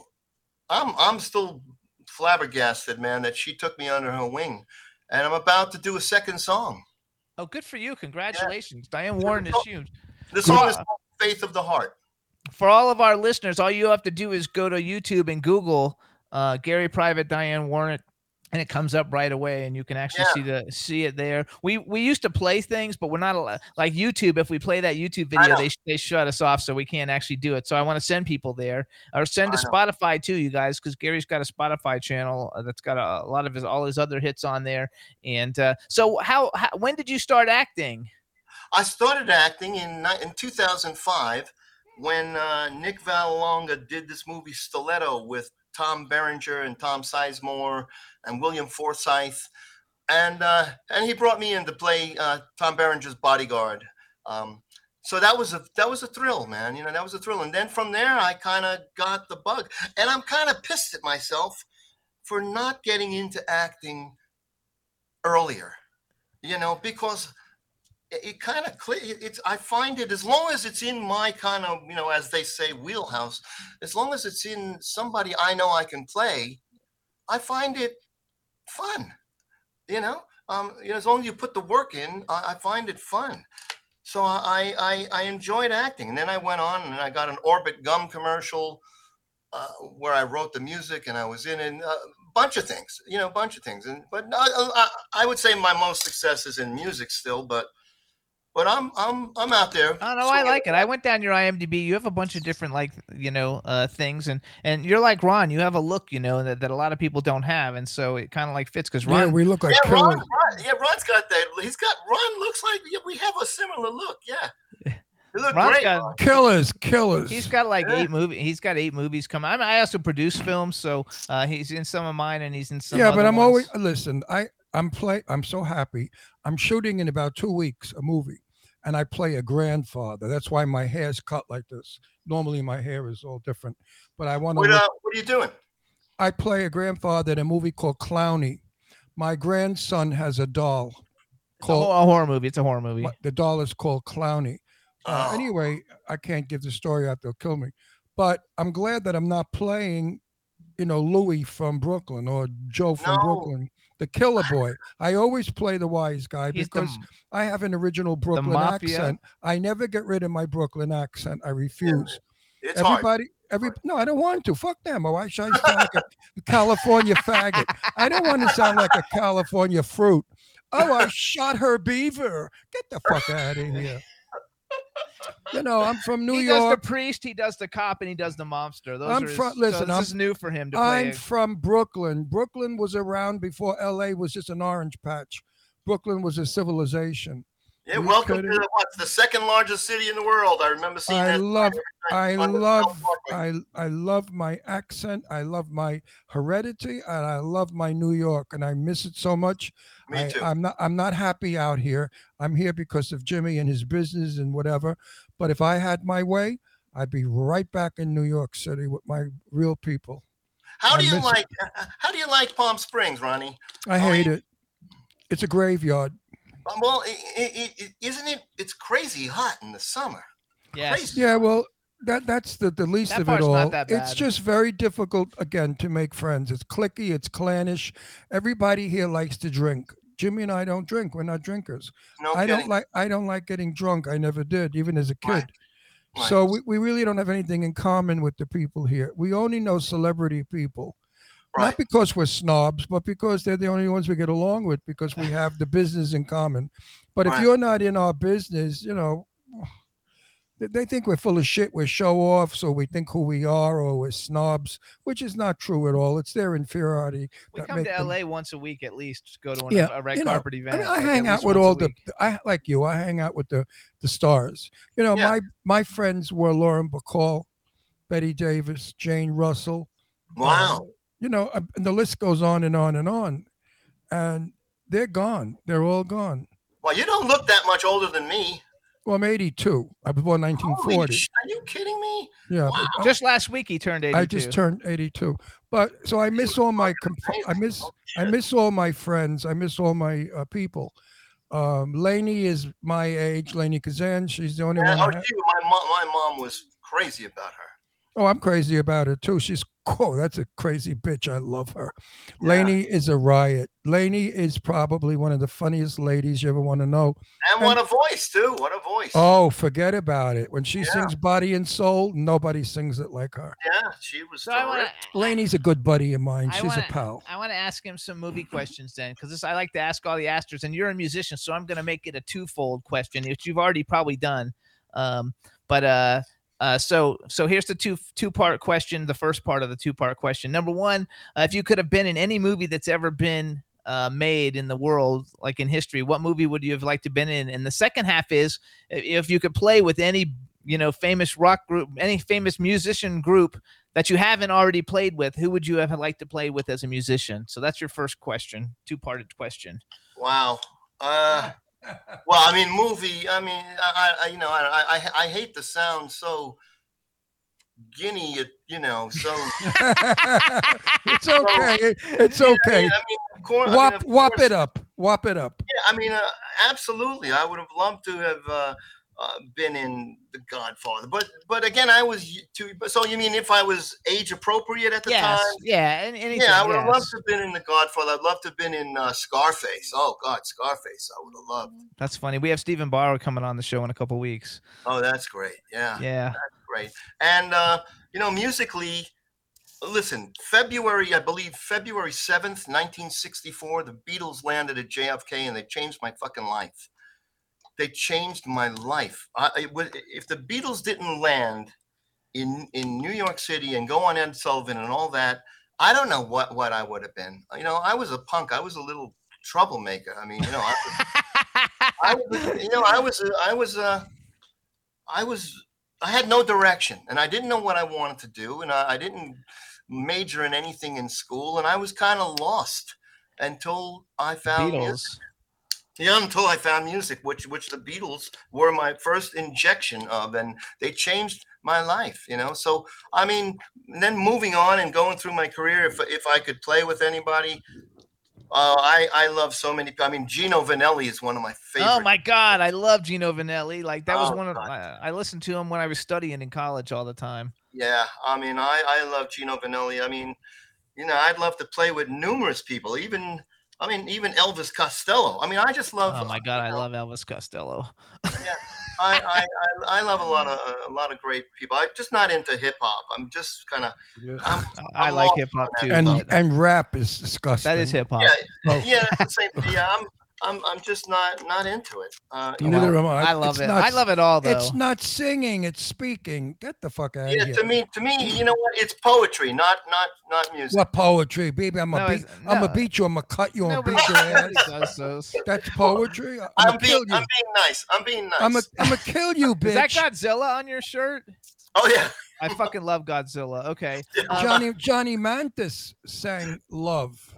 I'm, I'm still flabbergasted, man, that she took me under her wing. and I'm about to do a second song. Oh, good for you! Congratulations, Diane Warren is huge. The song is called "Faith of the Heart." For all of our listeners, all you have to do is go to YouTube and Google uh, Gary Private, Diane Warren, and it comes up right away, and you can actually Yeah. see the see it there. We we used to play things, but we're not allowed, like YouTube. If we play that YouTube video, they they shut us off, so we can't actually do it. So I want to send people there, or send to know. Spotify too, you guys, because Gary's got a Spotify channel uh, that's got a, a lot of his all his other hits on there. And uh, so, how, how when did you start acting? I started acting in in 2005 when uh, Nick Vallelonga did this movie Stiletto with Tom Berenger and Tom Sizemore and William Forsythe, and uh, and he brought me in to play uh, Tom Berenger's bodyguard. Um, so that was a that was a thrill, man. You know that was a thrill, and then from there I kind of got the bug, and I'm kind of pissed at myself for not getting into acting earlier. You know because it, kind of clear it's i find it as long as it's in my kind of you know as they say wheelhouse as long as it's in somebody i know i can play i find it fun you know? Um you know as long as you put the work in i, I find it fun. So I, I i enjoyed acting. And then i went on and i got an orbit gum commercial uh, where i wrote the music and i was in it, a bunch of things you know a bunch of things. And but I, I, I would say my most success is in music still but but I'm I'm I'm out there. Oh no, I like it. I went down your IMDb. You have a bunch of different like you know uh, things, and and you're like Ron. You have a look, you know, that, that a lot of people don't have, and so it kind of like fits because Ron. Yeah, we look like Yeah, Ron, killers. Ron, yeah, Ron's got that. He's got Ron looks like yeah, we have a similar look. Yeah, [laughs] you look Ron's great. got- Ron. Killers, killers. He's got like Yeah. eight movie. He's got eight movies coming. I, mean, I also produce films, so uh, he's in some of mine, and he's in some. yeah, but I'm ones. always listen. I I'm play. I'm so happy. I'm shooting in about two weeks a movie, and I play a grandfather. That's why my hair's cut like this. Normally my hair is all different, but I want to. What, uh, what are you doing? I play a grandfather in a movie called Clowny. My grandson has a doll It's a, called. a horror movie. It's a horror movie. The doll is called Clowny. Uh, Oh. Anyway, I can't give the story out; they'll kill me. But I'm glad that I'm not playing, you know, Louis from Brooklyn or Joe from No. Brooklyn, the Killer Boy. I always play the wise guy He's the because m- I have an original Brooklyn accent. I never get rid of my Brooklyn accent. I refuse. It's hard. Everybody, every no, I don't want to. Fuck them. Oh, or why should I sound like a California faggot? I don't want to sound like a California fruit. Oh, I shot her beaver. Get the fuck out of here. You know, I'm from New York he does the priest, he does the cop, and he does the mobster. Those I'm are his- fro- so listen, this I'm- is new for him to play. I'm a- from Brooklyn. Brooklyn was around before LA was just an orange patch. Brooklyn was a civilization. Yeah, welcome to what's the second largest city in the world. I remember seeing I that. love I the love I I love my accent. I love my heredity and I love my New York and I miss it so much. Me I, too. I'm not I'm not happy out here. I'm here because of Jimmy and his business and whatever. But if I had my way, I'd be right back in New York City with my real people. how I do you miss it. like? How do you like Palm Springs, Ronnie? I Oh, hate it. It's a graveyard. Um, well, i i i isn't it? It's crazy hot in the summer. yes. Yeah, well, that that's the, the least That of it part's not all. that It's just very difficult again to make friends. It's clicky, it's clannish. Everybody here likes to drink. Jimmy and I don't drink. We're not drinkers. No I kidding. don't like I don't like getting drunk. I never did, even as a kid. Right. Right. So we, we really don't have anything in common with the people here. We only know celebrity people. Right. Not because we're snobs, but because they're the only ones we get along with because we have the business in common. But if you're not in our business, you know, they- think we're full of shit. We're show offs, or we think who we are, or we're snobs, which is not true at all. It's their inferiority. We come to them- LA once a week at least. Go to an, Yeah, a red you know, carpet I, event. mean, I like, hang out with all the. I like you. I hang out with the the stars. You know, Yeah. my my friends were Lauren Bacall, Bette Davis, Jane Russell. Wow. uh, you know, uh, and the list goes on and on and on, and they're gone. They're all gone. Well, you don't look that much older than me. Well, I'm 82. I was born Holy 1940. sh- Are you kidding me? Yeah, Wow. but Just last week he turned 82. I just turned 82. But so I miss all my comp- I miss I miss all my friends. I miss all my uh, people. Um, Lainie is my age. Lainie Kazan. She's the only Yeah, one. oh, I my mom, my mom was crazy about her. Oh, I'm crazy about her too. She's [laughs] cool. That's a crazy bitch. I love her. Yeah. Lainie is a riot. Lainie is probably one of the funniest ladies you ever want to know. And what a voice too. What a voice. Oh, forget about it. When she Yeah. sings Body and Soul, nobody sings it like her. Yeah, she was. So I want terrific. to. Lainie's a good buddy of mine. I She's wanna- a pal. I want to ask him some movie questions then, because I like to ask all the Astros, and you're a musician, so I'm going to make it a twofold question, which you've already probably done. Um, but uh, uh, so so here's the two two part question. The first part of the two part question. Number one, uh, if you could have been in any movie that's ever been uh, made in the world, like in history, what movie would you have liked to been in? And the second half is if you could play with any you know famous rock group, any famous musician group that you haven't already played with, who would you have liked to play with as a musician? So that's your first question, two parted question. Wow. Uh, well, I mean, movie. I mean, I, I you know, I, I, I hate the sound so guinea. You know, so. [laughs] it's okay. It's okay. I mean, course. I mean, wop course- it up. Wop it up. Yeah, I mean, uh, absolutely. I would have loved to have uh, uh, been in The Godfather, but but again, I was too. So you mean if I was age appropriate at the Yes, time? yeah, and anything, Yeah, I would have loved to have been in The Godfather. I'd love to have been in uh, Scarface. Oh God, Scarface! I would have loved. That's funny. We have Steven Bauer coming on the show in a couple weeks. Oh, that's great. Yeah, Yeah. That's great. And uh, you know, musically, listen, February, I believe February seventh, nineteen sixty-four, the Beatles landed at JFK, and they changed my fucking life. They changed my life. I, it was, if the Beatles didn't land in in New York City and go on Ed Sullivan and all that, I don't know what what I would have been. You know, I was a punk. I was a little troublemaker. I mean, you know, I was, I was, you know, I was, a- I was, uh, I was, I had no direction, and I didn't know what I wanted to do, and I, I didn't major in anything in school, and I was kind of lost until I found music. Yeah, until I found music, which which the Beatles were my first injection of, and they changed my life. You know, so I mean, then moving on and going through my career, if if I could play with anybody, uh, I I love so many. I mean, Gino Vannelli is one of my favorite. Oh my God, I love Gino Vannelli. Like that was Oh, one of. I, I listened to him when I was studying in college all the time. Yeah, I mean, I I love Gino Vannelli. I mean, you know, I'd love to play with numerous people, even. I mean, even Elvis Costello. I mean, I just love. Oh my uh, God, I love Elvis Costello. [laughs] I, I, I, I love a lot of uh, a lot of great people. I'm just not into hip hop. I'm just kind of. I'm, I I'm like hip hop too. And and rap is disgusting. that is hip hop. Yeah, Oh. yeah, it's the same. Yeah, I'm, I'm, I'm just not not into it. Uh, you Neither know, am I. I love It's it. not- I love it all though. It's not singing. It's speaking. Get the fuck out yeah, of here. to me, to me, you know what? It's poetry, not not not music. What poetry, baby? I'm No, gonna beat. it's- I'm no. gonna beat you. I'm gonna cut you. I'm Nobody, gonna beat your [laughs] ass. nobody does those. That's poetry. I'm I'm gonna being, kill you. I'm being nice. I'm being nice. I'm gonna, I'm gonna kill you, bitch. [laughs] Is that. Godzilla on your shirt? oh yeah, I fucking love Godzilla. Okay. Um, Johnny Johnny Mantis sang "Love."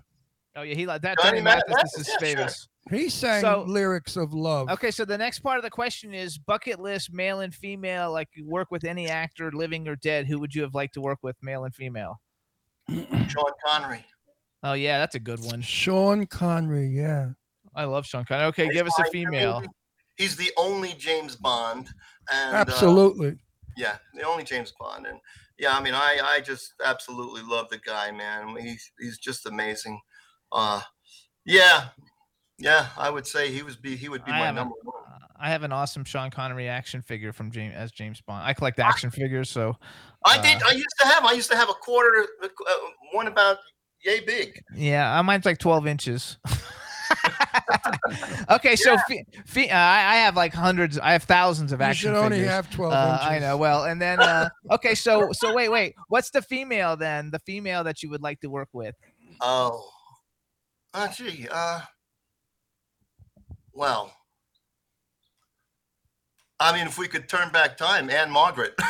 oh yeah, he like that. Johnny Johnny Mathis, Mathis is his yeah, sure. famous. He sang So- lyrics of love. Okay, so the next part of the question is bucket list, male and female. Like you work with any actor, living or dead. Who would you have liked to work with, male and female? [clears throat] Sean Connery. Oh yeah, that's a good one. Sean Connery, yeah. I love Sean Connery. Okay, He's give us a my- I mean, female. He's the only James Bond. And, uh, Absolutely. yeah, the only James Bond, and yeah, I mean, I I just absolutely love the guy, man. He's he's just amazing. Uh, yeah, yeah, I would say he was be he would be I my haven't- number one. Uh, I have an awesome Sean Connery action figure from James as James Bond. I collect action figures, so I did. uh, I used to have. I used to have a quarter, uh, one about yay big. yeah, uh, mine's like twelve inches. [laughs] [laughs] okay, so fe- fe- uh, I I have like hundreds. I have thousands of You action You should only figures. have 12 Uh, inches. I know. Well, and then uh, [laughs] okay, so so wait, wait. What's the female then? The female that you would like to work with? Oh, oh, gee. Uh, well, I mean, if we could turn back time, Ann-Margret. [laughs]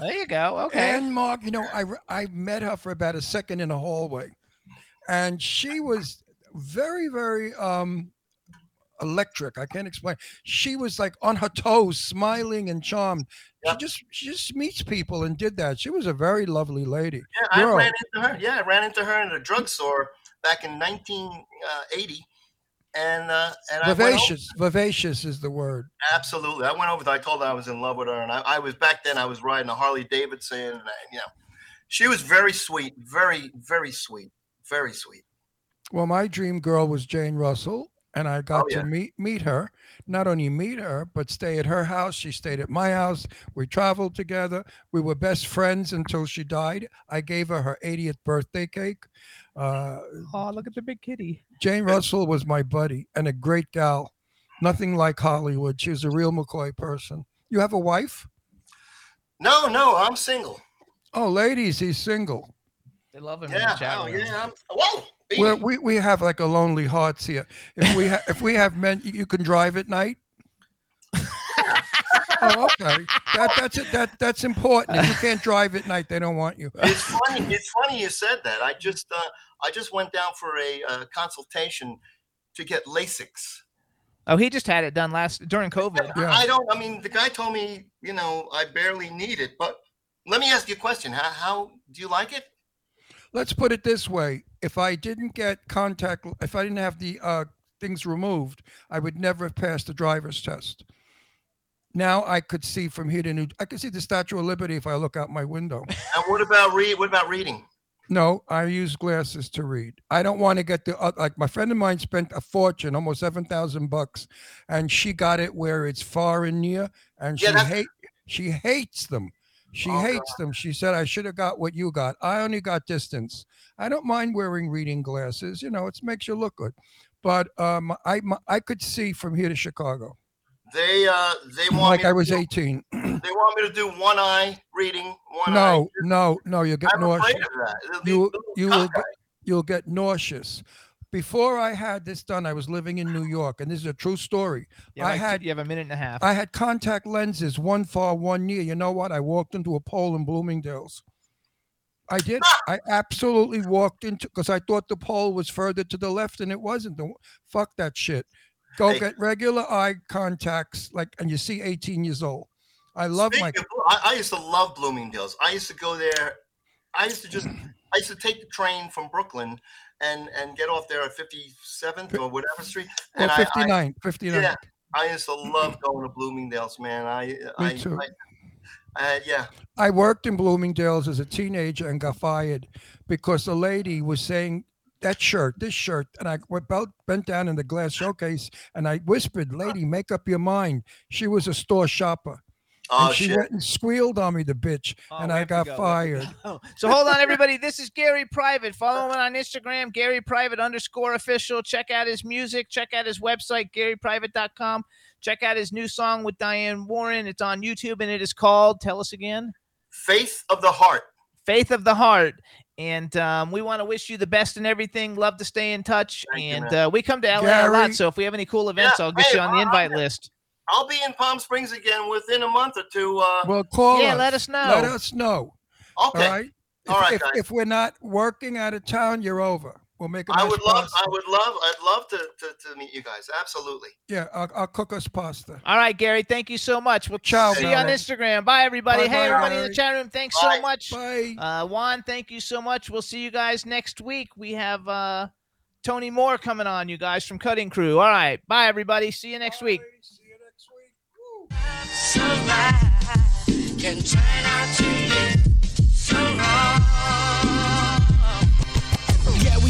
There you go. Okay. And Margaret, you know, I I met her for about a second in a hallway, and she was very, very um electric. I can't explain. She was like on her toes, smiling and charmed. Yeah. She just she just meets people and did that. She was a very lovely lady. Yeah, I ran into her. Yeah, I ran into her in a drugstore back in 1980. And uh, and I Vivacious. Vivacious is the word. absolutely. I went over. there, I told her I was in love with her, and I, I was back then. I was riding a Harley Davidson, and I, you know, she was very sweet, very very sweet, very sweet. Well, my dream girl was Jane Russell, and I got Oh, yeah. to meet meet her. Not only meet her, but stay at her house. She stayed at my house. We traveled together. We were best friends until she died. I gave her her 80th birthday cake. Uh, Oh, look at the big kitty. Jane Russell was my buddy and a great gal. Nothing like Hollywood. She was a real McCoy person. You have a wife? No, no, I'm single. Oh, ladies, he's single. They love him in Yeah, the chat oh room. yeah. I'm, whoa, We're, we we have like a lonely hearts here. If we ha- if we have men, you- you can drive at night. [laughs] oh, okay. That that's it. That that's important. If you can't drive at night, they don't want you. it's funny. It's funny you said that. I just uh, I just went down for a uh, consultation to get LASIK. Oh, he just had it done last during COVID. Yeah. I don't. I mean, the guy told me, you know, I barely need it. But let me ask you a question. How, how do you like it? Let's put it this way: if I didn't get contact, if I didn't have the uh, things removed, I would never have passed the driver's test. Now I could see from here to New. I could see the Statue of Liberty if I look out my window. And what about read? What about reading? No, I use glasses to read. I don't want to get the uh, like my friend of mine spent a fortune, almost seven thousand bucks, and she got it where it's far and near, and Yeah, she that's- hate she hates them. She Oh, hates them. She said I should have got what you got. I only got distance. I don't mind wearing reading glasses. You know, it makes you look good. But um, I my, I could see from here to Chicago, They uh they want like me I was do, eighteen. They want me to do one eye reading, one eye. No, no, no. You get I'm nauseous. afraid of that. It'll you you will get, you'll get nauseous. Before I had this done, I was living in New York, and this is a true story. You I like, had- you have a minute and a half. I had contact lenses, one far, one near. You know what? I walked into a pole in Bloomingdale's. I did. [laughs] I absolutely walked into because I thought the pole was further to the left, and it wasn't. The- Fuck that shit. Go Hey. get regular eye contacts, like, and you see 18 years old. I love my. Of I, I used to love Bloomingdale's. I used to go there. I used to just, I used to take the train from Brooklyn and and get off there at 57th or whatever street. And I, I, 59, 59. yeah, I used to love going to Bloomingdale's, man. I, I, too. I, I, yeah. I worked in Bloomingdale's as a teenager and got fired because the lady was saying that shirt, this shirt, and I went belt, bent down in the glass showcase and I whispered, "Lady, make up your mind." She was a store shopper, Oh and she shit. went and squealed on me, the bitch, Oh, and I got go, we have to fired. go. [laughs] So hold on, everybody. This is Gary Private. Follow him on Instagram, Gary Private underscore official. Check out his music. Check out his website, GaryPrivate.com. Check out his new song with Diane Warren. It's on YouTube and it is called, tell us again, Faith of the heart. Faith of the Heart. And um, we want to wish you the best in everything. Love to stay in touch. Thank and man. uh, we come to LA a lot. So if we have any cool events, Yeah, I'll get hey, you on the I'll- invite list. I'll be in Palm Springs again within a month or two. Uh, Well, call Yeah, us. let us know. Let us know. okay. All right. If, All right, if, guys. if we're not working out of town, you're over. We'll make a I nice would love. pasta. I would love. I'd love to, to, to meet you guys. Absolutely. yeah, I'll, I'll cook us pasta. All right, Gary. Thank you so much. We'll Ciao, see you on Instagram. Bye, everybody. Bye, hey, bye, everybody in the chat room. Thanks Bye. so much. Bye. Uh, Juan, thank you so much. We'll see you guys next week. We have uh, Tony Moore coming on, you guys from Cutting Crew. All right. Bye, everybody. See you next week. See you next week. Woo. can turn out to be so wrong.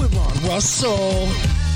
with Ron Russell.